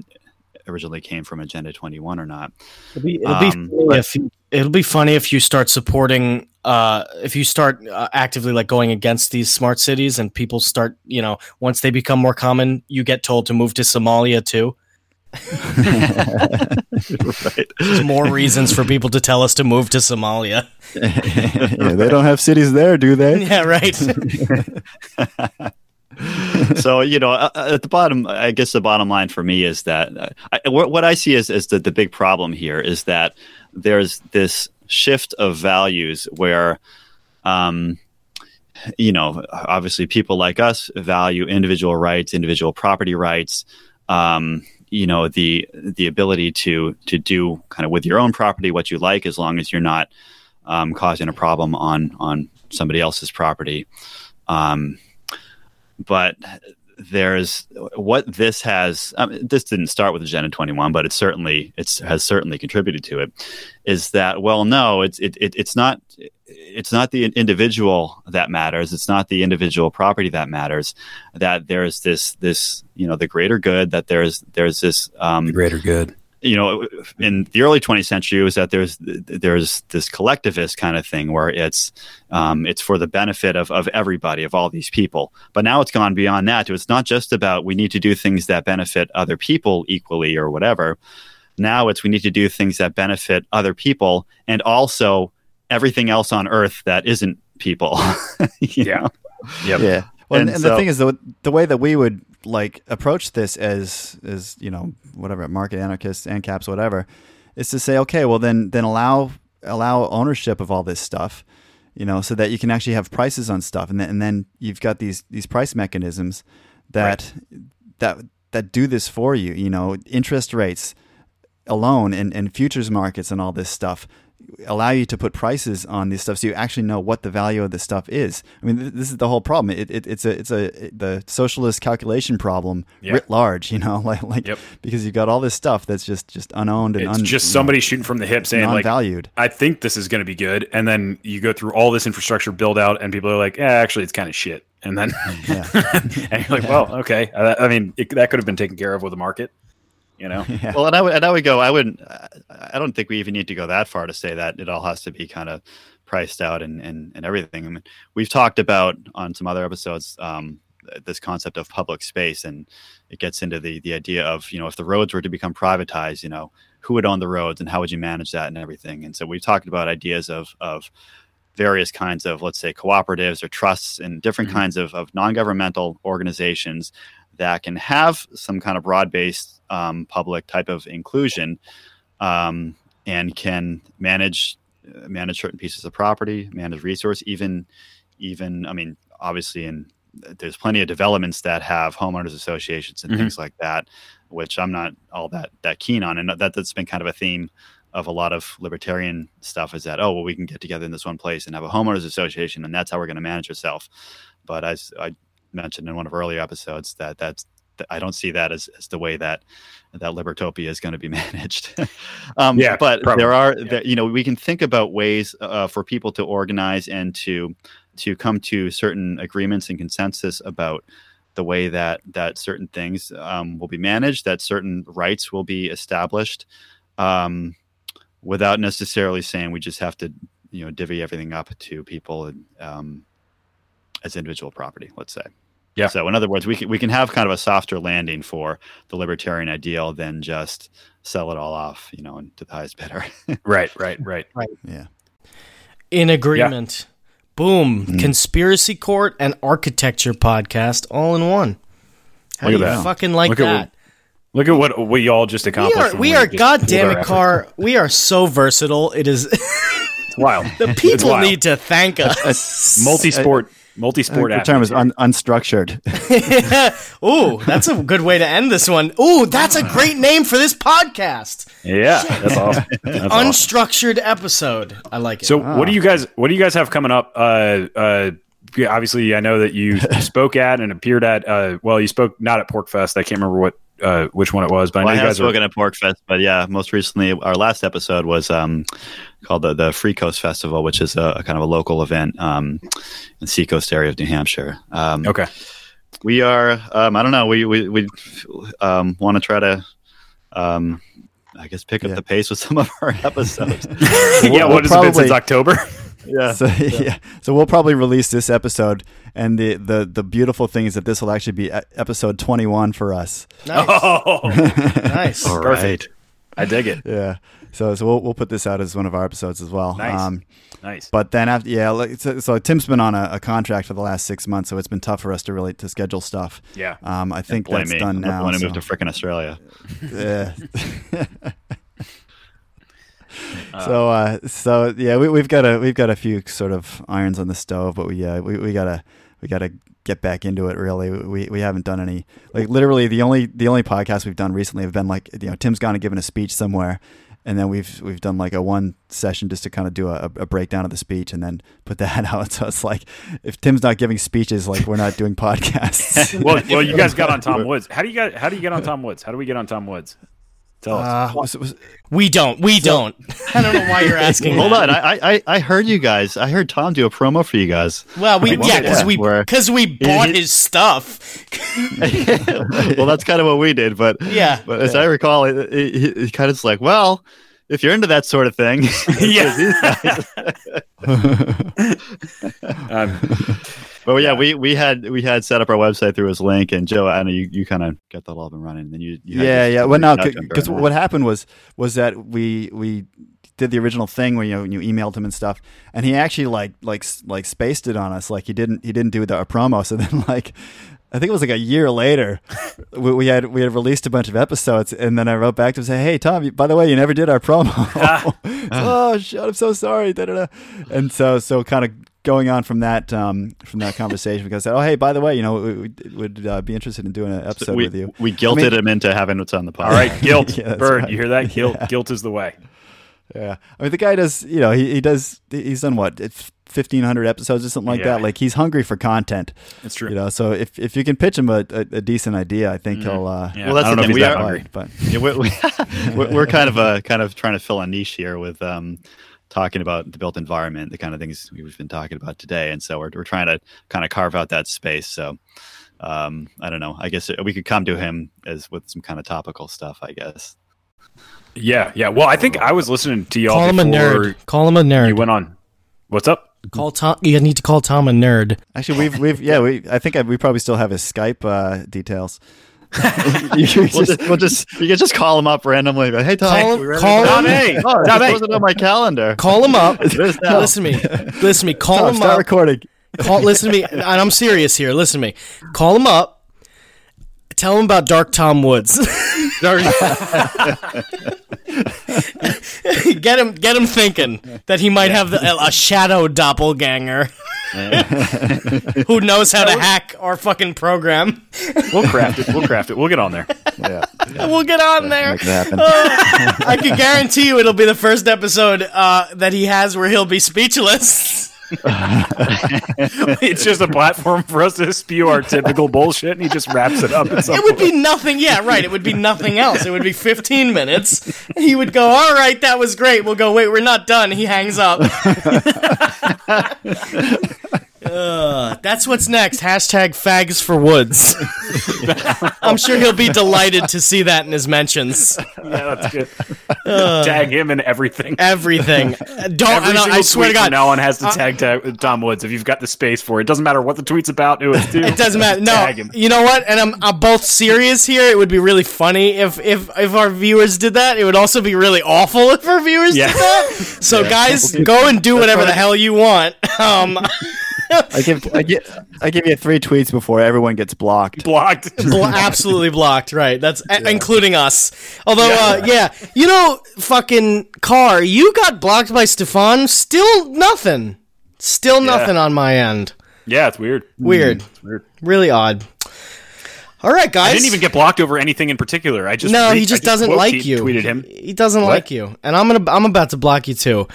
originally came from Agenda 21 or not. It'll be, it'll, be Um, funny but- if you, it'll be funny if you start supporting, uh, if you start uh, actively like going against these smart cities, and people start, you know, once they become more common, you get told to move to Somalia too. Right. There's more reasons for people to tell us to move to Somalia. yeah, they don't have cities there, do they? Yeah, right. so you know, uh, uh, at the bottom, I guess the bottom line for me is that uh, I, what, what I see is, as the, the big problem here is that there's this shift of values where, um, you know, obviously people like us value individual rights, individual property rights. Um, you know the the ability to to do kind of with your own property what you like as long as you're not um, causing a problem on on somebody else's property. Um, but there's what this has. This didn't start with Agenda 21, but it certainly it's has certainly contributed to it. Is that well? No, it's it, it it's not. It's not the individual that matters. It's not the individual property that matters. That there's this this you know the greater good. That there's there's this um, greater good. you know, in the early 20th century, it was that there's there's this collectivist kind of thing where it's um, it's for the benefit of of everybody, of all these people. But now it's gone beyond that. It's not just about we need to do things that benefit other people equally or whatever. Now it's we need to do things that benefit other people and also everything else on Earth that isn't people. you Yeah. know? Yep. Yeah. Well, and, And and the so- thing is, the, the way that we would like approach this as as you know whatever market anarchists, and caps whatever, is to say, okay, well then then allow allow ownership of all this stuff, you know, so that you can actually have prices on stuff, and then and then you've got these these price mechanisms that that that do this for you. You know, interest rates alone and, and futures markets and all this stuff allow you to put prices on this stuff so you actually know what the value of this stuff is. I mean, th- this is the whole problem. It, it, it's a it's a the socialist calculation problem Yeah. writ large. You know, like like Yep. because you've got all this stuff that's just just unowned and It's un, just you know, somebody shooting from the hip saying like, non-valued. I think this is going to be good, and then you go through all this infrastructure build out, and people are like, "Yeah, actually, it's kind of shit." And then, Yeah. and you're like, "Well, okay." I, I mean, it, that could have been taken care of with a market, you know? yeah. Well, and I would, and I would go. I wouldn't I don't think we even need to go that far to say that it all has to be kind of priced out and and, and everything. I mean, we've talked about on some other episodes um, this concept of public space, and it gets into the the idea of you know if the roads were to become privatized, you know who would own the roads and how would you manage that and everything. And so we've talked about ideas of of various kinds of let's say cooperatives or trusts and different Mhm. kinds of, of non-governmental organizations that can have some kind of broad-based um, public type of inclusion um, and can manage uh, manage certain pieces of property, manage resource, even even I mean obviously in there's plenty of developments that have homeowners associations and Mhm. things like that, which I'm not all that that keen on, and that that's been kind of a theme of a lot of libertarian stuff is that oh well we can get together in this one place and have a homeowners association and that's how we're going to manage ourselves but as i mentioned in one of earlier episodes that that's that I don't see that as, as the way that that Libertopia is going to be managed. um, Yeah, but probably. there are, Yeah. there, you know, we can think about ways uh, for people to organize and to to come to certain agreements and consensus about the way that that certain things um, will be managed, that certain rights will be established, um, without necessarily saying we just have to, you know, divvy everything up to people um, as individual property. Let's say. Yeah. So in other words, we can, we can have kind of a softer landing for the libertarian ideal than just sell it all off, you know, and to the highest bidder. Right, right, right. right. Yeah. In agreement. Boom. Mm. Conspiracy Court and Architecture podcast all in one. How Look do at you that. fucking like Look at that? Look at what we all just We accomplished. are, we are goddamn it, Carr. We are so versatile. It is. It's wild. the people wild. need to thank us. multi-sport, I multi-sport. think the term is un- unstructured. Ooh, that's a good way to end this one. Ooh, that's a great name for this podcast. here. Yeah, that's awesome. That's awesome. Unstructured episode. I like it. So, what do you guys? What do you guys have coming up? Uh, uh, obviously, I know that you spoke at and appeared at. Uh, well, you spoke not at PorcFest. I can't remember what uh, which one it was, but I know I you have guys are. spoken at PorcFest, but yeah, most recently, our last episode was um, called the, the Free Coast Festival, which is a, a kind of a local event um, in the Seacoast area of New Hampshire. Um, Okay. we are um, i don't know we we, we um, want to try to um, i guess pick up Yeah. the pace with some of our episodes yeah, we'll what has it been since October? Yeah So yeah. so we'll probably release this episode, and the the the beautiful thing is that this will actually be episode twenty one for us. nice. Oh, nice. all Perfect. I dig it. Yeah. So so we'll we'll put this out as one of our episodes as well. Nice. Um, Nice. but then after yeah, like, so, so Tim's been on a, a contract for the last six months, so it's been tough for us to really to schedule stuff. Yeah. Um, I think blame that's me done I'm the now. one who so- moved to frickin' australia Yeah. so uh, so yeah, we, we've got a we've got a few sort of irons on the stove, but we uh, we we gotta we gotta get back into it. Really, we we haven't done any like literally the only the only podcast we've done recently have been like you know Tim's gone and given a speech somewhere. And then we've we've done like a one session just to kind of do a, a breakdown of the speech and then put that out. So it's like if Tim's not giving speeches, like we're not doing podcasts. well, well, you guys got on Tom Woods. How do you get? How do you get on Tom Woods? How do we get on Tom Woods? Tell us. Uh, was, was, We don't. We don't. I don't know why you're asking. Hold that. on, I, I I heard you guys. I heard Tom do a promo for you guys. Well, we yeah, because we because we bought his stuff. well, that's kind of what we did, but Yeah. But as I recall, it, it, it, it kind of like, well, if you're into that sort of thing, yeah. um, But yeah, we we had we had set up our website through his link, and Joe, I know you, you kind of got that all up and running. And then you, you had yeah, yeah. Well, no, reach out to him because what happened was was that we we did the original thing where you know you emailed him and stuff, and he actually like like like spaced it on us. Like he didn't he didn't do the, promo. So then like. I think it was like a year later, we, we had we had released a bunch of episodes, and then I wrote back to him and say, "Hey Tom, you, by the way, you never did our promo." oh shit, I'm so sorry. Da, da, da. And so so kind of going on from that um, from that conversation, because I said, oh hey, by the way, you know we, we would uh, be interested in doing an episode we, with you. we guilted I mean- him into having what's on the podcast. all right, guilt. Yeah, Bird, right. you hear that? Guilt. Yeah. Guilt is the way. Yeah, I mean the guy does. You know, he, he does. He's done what fifteen hundred episodes or something like Yeah. that. Like he's hungry for content. That's true. You know, so if if you can pitch him a, a, a decent idea, I think he'll. Uh, Yeah, Well, that's I don't the know if thing. he's We that are- hungry. But Yeah, we, we, we're, we're kind of uh, kind of trying to fill a niche here with um, talking about the built environment, the kind of things we've been talking about today, and so we're we're trying to kind of carve out that space. So um, I don't know. I guess we could come to him as with some kind of topical stuff. I guess. Yeah, yeah. Well, I think I was listening to y'all Call him a nerd. Call him a You nerd. went on. What's up? Call Tom. You need to call Tom a nerd. actually, we've we've yeah we I think I, we probably still have his Skype uh, details. You can We'll just- just, we'll just you can just call him up randomly. Like, hey Tom, Call- we ready call him- Hey, Oh, Tom, hey. wasn't on my calendar. Call him up. It is now. listen to me. Listen to me. Call Tom, him start up. recording. Call. Listen to me. And I'm serious here. Listen to me. Call him up. Tell him about Dark Tom Woods. Dark- get him. Get him thinking that he might have the, a shadow doppelganger. Who knows how to hack our fucking program? We'll craft it. We'll craft it. We'll get on there. Yeah, We'll get on there. Make it happen. I can guarantee you it'll be the first episode uh, that he has where he'll be speechless. it's just a platform for us to spew our typical bullshit, and he just wraps it up. It would be nothing. Yeah, right. It would be nothing else. It would be 15 minutes. He would go, All right, that was great. We'll go, Wait, we're not done. He hangs up. Uh, that's what's next. Hashtag fags for woods. I'm sure he'll be delighted to see that in his mentions. Yeah, that's good. Tag him and everything. Everything. Uh, Don't. Every and I, swear to tweet from God. now on has to tag, tag Tom Woods if you've got the space for it. Doesn't matter what the tweet's about. Who it's to. It doesn't matter. No, Tag him. you know what? And I'm, I'm both serious here. It would be really funny if if if our viewers did that. It would also be really awful if our viewers Yeah. did that. So guys, go and do whatever the hell you want. Um, I give I give I give you three tweets before everyone gets blocked. Blocked. blo- absolutely blocked. Right. That's a- including us. Although, uh, yeah, you know, fucking Carr, you got blocked by Stefan. Still nothing. Still nothing on my end. Yeah, it's weird. Weird. It's weird. Really odd. All right, guys. I didn't even get blocked over anything in particular. I just no, re- he I just doesn't quote like tweet- you. Tweeted him. He doesn't like you, and I'm gonna. I'm about to block you too.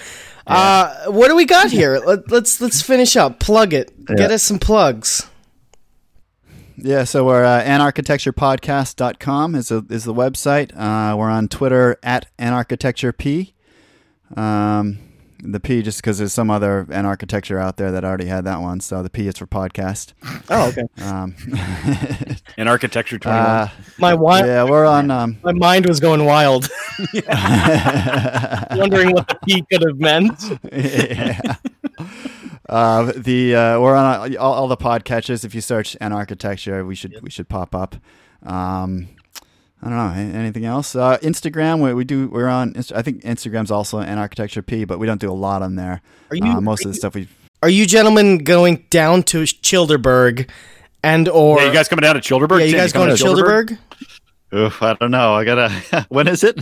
Uh, what do we got here? Let, let's let's finish up. Plug it. Get us some plugs. Yeah, so we're uh, anarchitecturepodcast.com is, a, is the website. Uh, we're on Twitter at anarchitecturep. Um, the P just because there's some other Anarchitecture out there that already had that one, so the P is for podcast. Oh, okay. Um, In architecture 21. uh, My wi- yeah, we're on. Um, my mind was going wild, wondering what the P could have meant. yeah. Uh, the uh, we're on all, all the podcatchers. If you search Anarchitecture, we should we should pop up. Um, I don't know anything else. Uh, Instagram, we, we do. We're on. Inst- I think Instagram's also Anarchitecture P, but we don't do a lot on there. Are you- Uh, most of the stuff we. Are you gentlemen going down to Childerberg, and or yeah, you guys coming down to Childerberg? Yeah, you guys coming going to down Childerberg? Oof, I don't know. I gotta. when is it?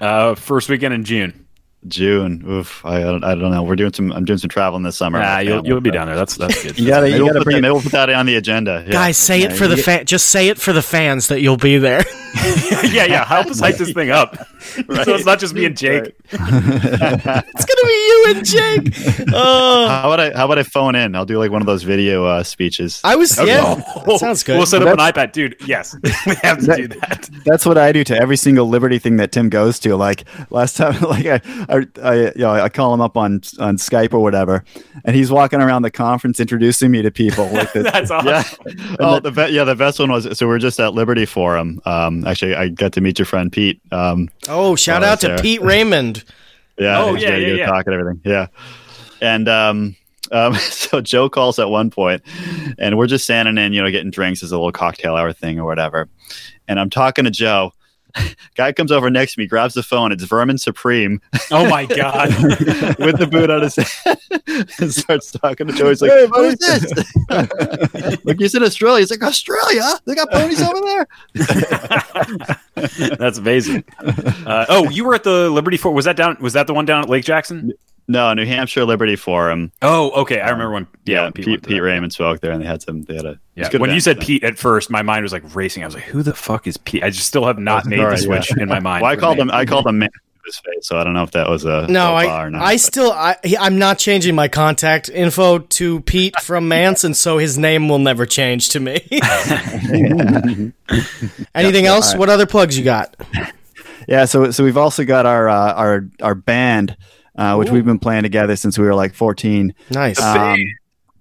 Uh, first weekend in June. June. Oof. I don't. I don't know. We're doing some. I'm doing some traveling this summer. Nah, with you'll, you'll be down there. That's that's good. You gotta, Maybe you we'll, gotta put bring that, we'll put that on the agenda. Yeah. Guys, say it for the fan. Just say it for the fans that you'll be there. yeah, yeah. Help us hype this thing up, so it's not just me and Jake. It's gonna be you and Jake. Oh, How about I? How about I phone in? I'll do like one of those video uh, speeches. I was yeah. that sounds good. We'll set up an iPad, dude. Yes, we have to do that. That's what I do to every single Liberty thing that Tim goes to. Like last time, like I, I, I, you know, I call him up on on Skype or whatever, and he's walking around the conference introducing me to people. Like this. That's awesome. Yeah. Oh, the be- yeah, the best one was so we are just at Liberty Forum. Um, actually, I got to meet your friend Pete. Um, oh, shout out to there. Pete Raymond. yeah. Oh, yeah, yeah, good yeah. Talk and everything. Yeah. And um, um, so Joe calls at one point, and we're just standing in, you know, getting drinks as a little cocktail hour thing or whatever. And I'm talking to Joe. Guy comes over next to me, grabs the phone. It's Vermin Supreme Oh my god. with the boot on his head and starts talking to Joe. He's like, Hey, "What this?" like, you said Australia. He's like, Australia? They got ponies over there? That's amazing. Uh, oh, you were at the Liberty Fort. Was that down? Was that the one down at Lake Jackson? No, New Hampshire Liberty Forum. Oh, okay. I remember when. Yeah, when Pete, went Pete. Raymond spoke there, and they had some. They had a. it Yeah. a good When you said Pete at first, my mind was like racing. I was like, "Who the fuck is Pete?" I just still have not made the Alright, switch in my mind. well, I for called him. I called him man to his face, so I don't know if that was a No, I, or not. I but- still, I I'm not changing my contact info to Pete from Manson, so his name will never change to me. Anything else? What other plugs you got? Yeah, so so we've also got our uh, our our band, uh, which we've been playing together since we were like 14. Nice. Um,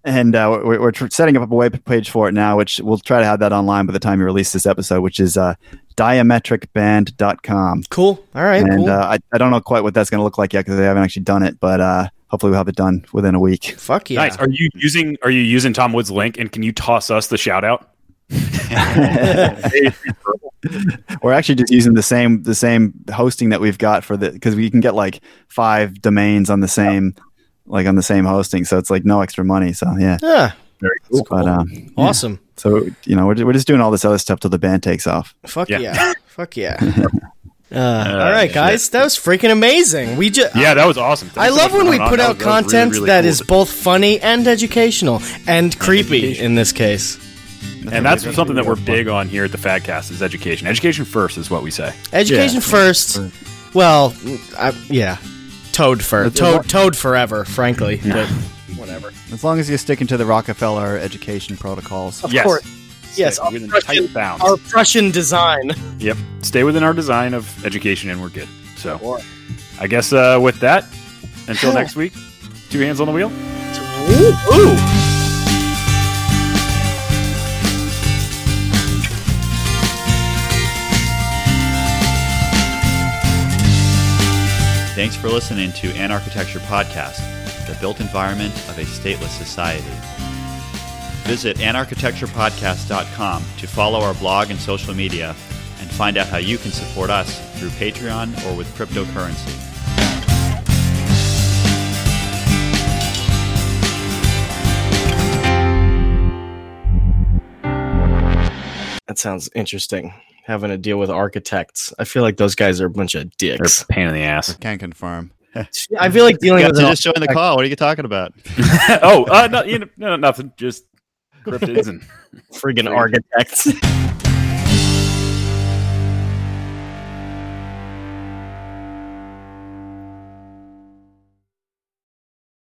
and uh, we're, we're tr- setting up a web page for it now, which we'll try to have that online by the time you release this episode, which is uh, diametricband.com. cool. All right. And cool. uh, I, I don't know quite what that's going to look like yet because they haven't actually done it, but uh, hopefully we'll have it done within a week. Fuck yeah. Nice. Are you using Are you using Tom Wood's link? And can you toss us the shout out? We're actually just using the same the same hosting that we've got for the because we can get like five domains on the same like on the same hosting, so it's like no extra money. So yeah, Yeah. Very cool. but um, yeah. Awesome. So you know we're, we're just doing all this other stuff till the band takes off. Fuck Yeah. yeah. Fuck yeah. Uh, all right, guys. That was freaking amazing. We just. Yeah, that was awesome. I Thanks so love much when we coming on. put out that was content really, that really is both funny and educational and creepy in this case. And that's something that we're big on here at the Fadcast is education. Education first is what we say. Education Yeah. first. Well, I, yeah. Toad first. Toad, toad forever, frankly. But whatever. As long as you're sticking to the Rockefeller education protocols. Of yes. course. Yes, Stay our within Prussian- tight bounds. Our Prussian design. Yep. Stay within our design of education, and we're good. So, I guess uh, with that, until next week, two hands on the wheel. Ooh. ooh. Thanks for listening to Anarchitecture Podcast, the built environment of a stateless society. Visit anarchitecturepodcast.com to follow our blog and social media and find out how you can support us through Patreon or with cryptocurrency. That sounds interesting. Having to deal with architects. I feel like those guys are a bunch of dicks. They're dicks. a pain in the ass. Can't confirm. I feel like dealing You with guys an are just join the call. What are you talking about? oh, uh, no, you know, no, nothing. Just cryptids and friggin' architects.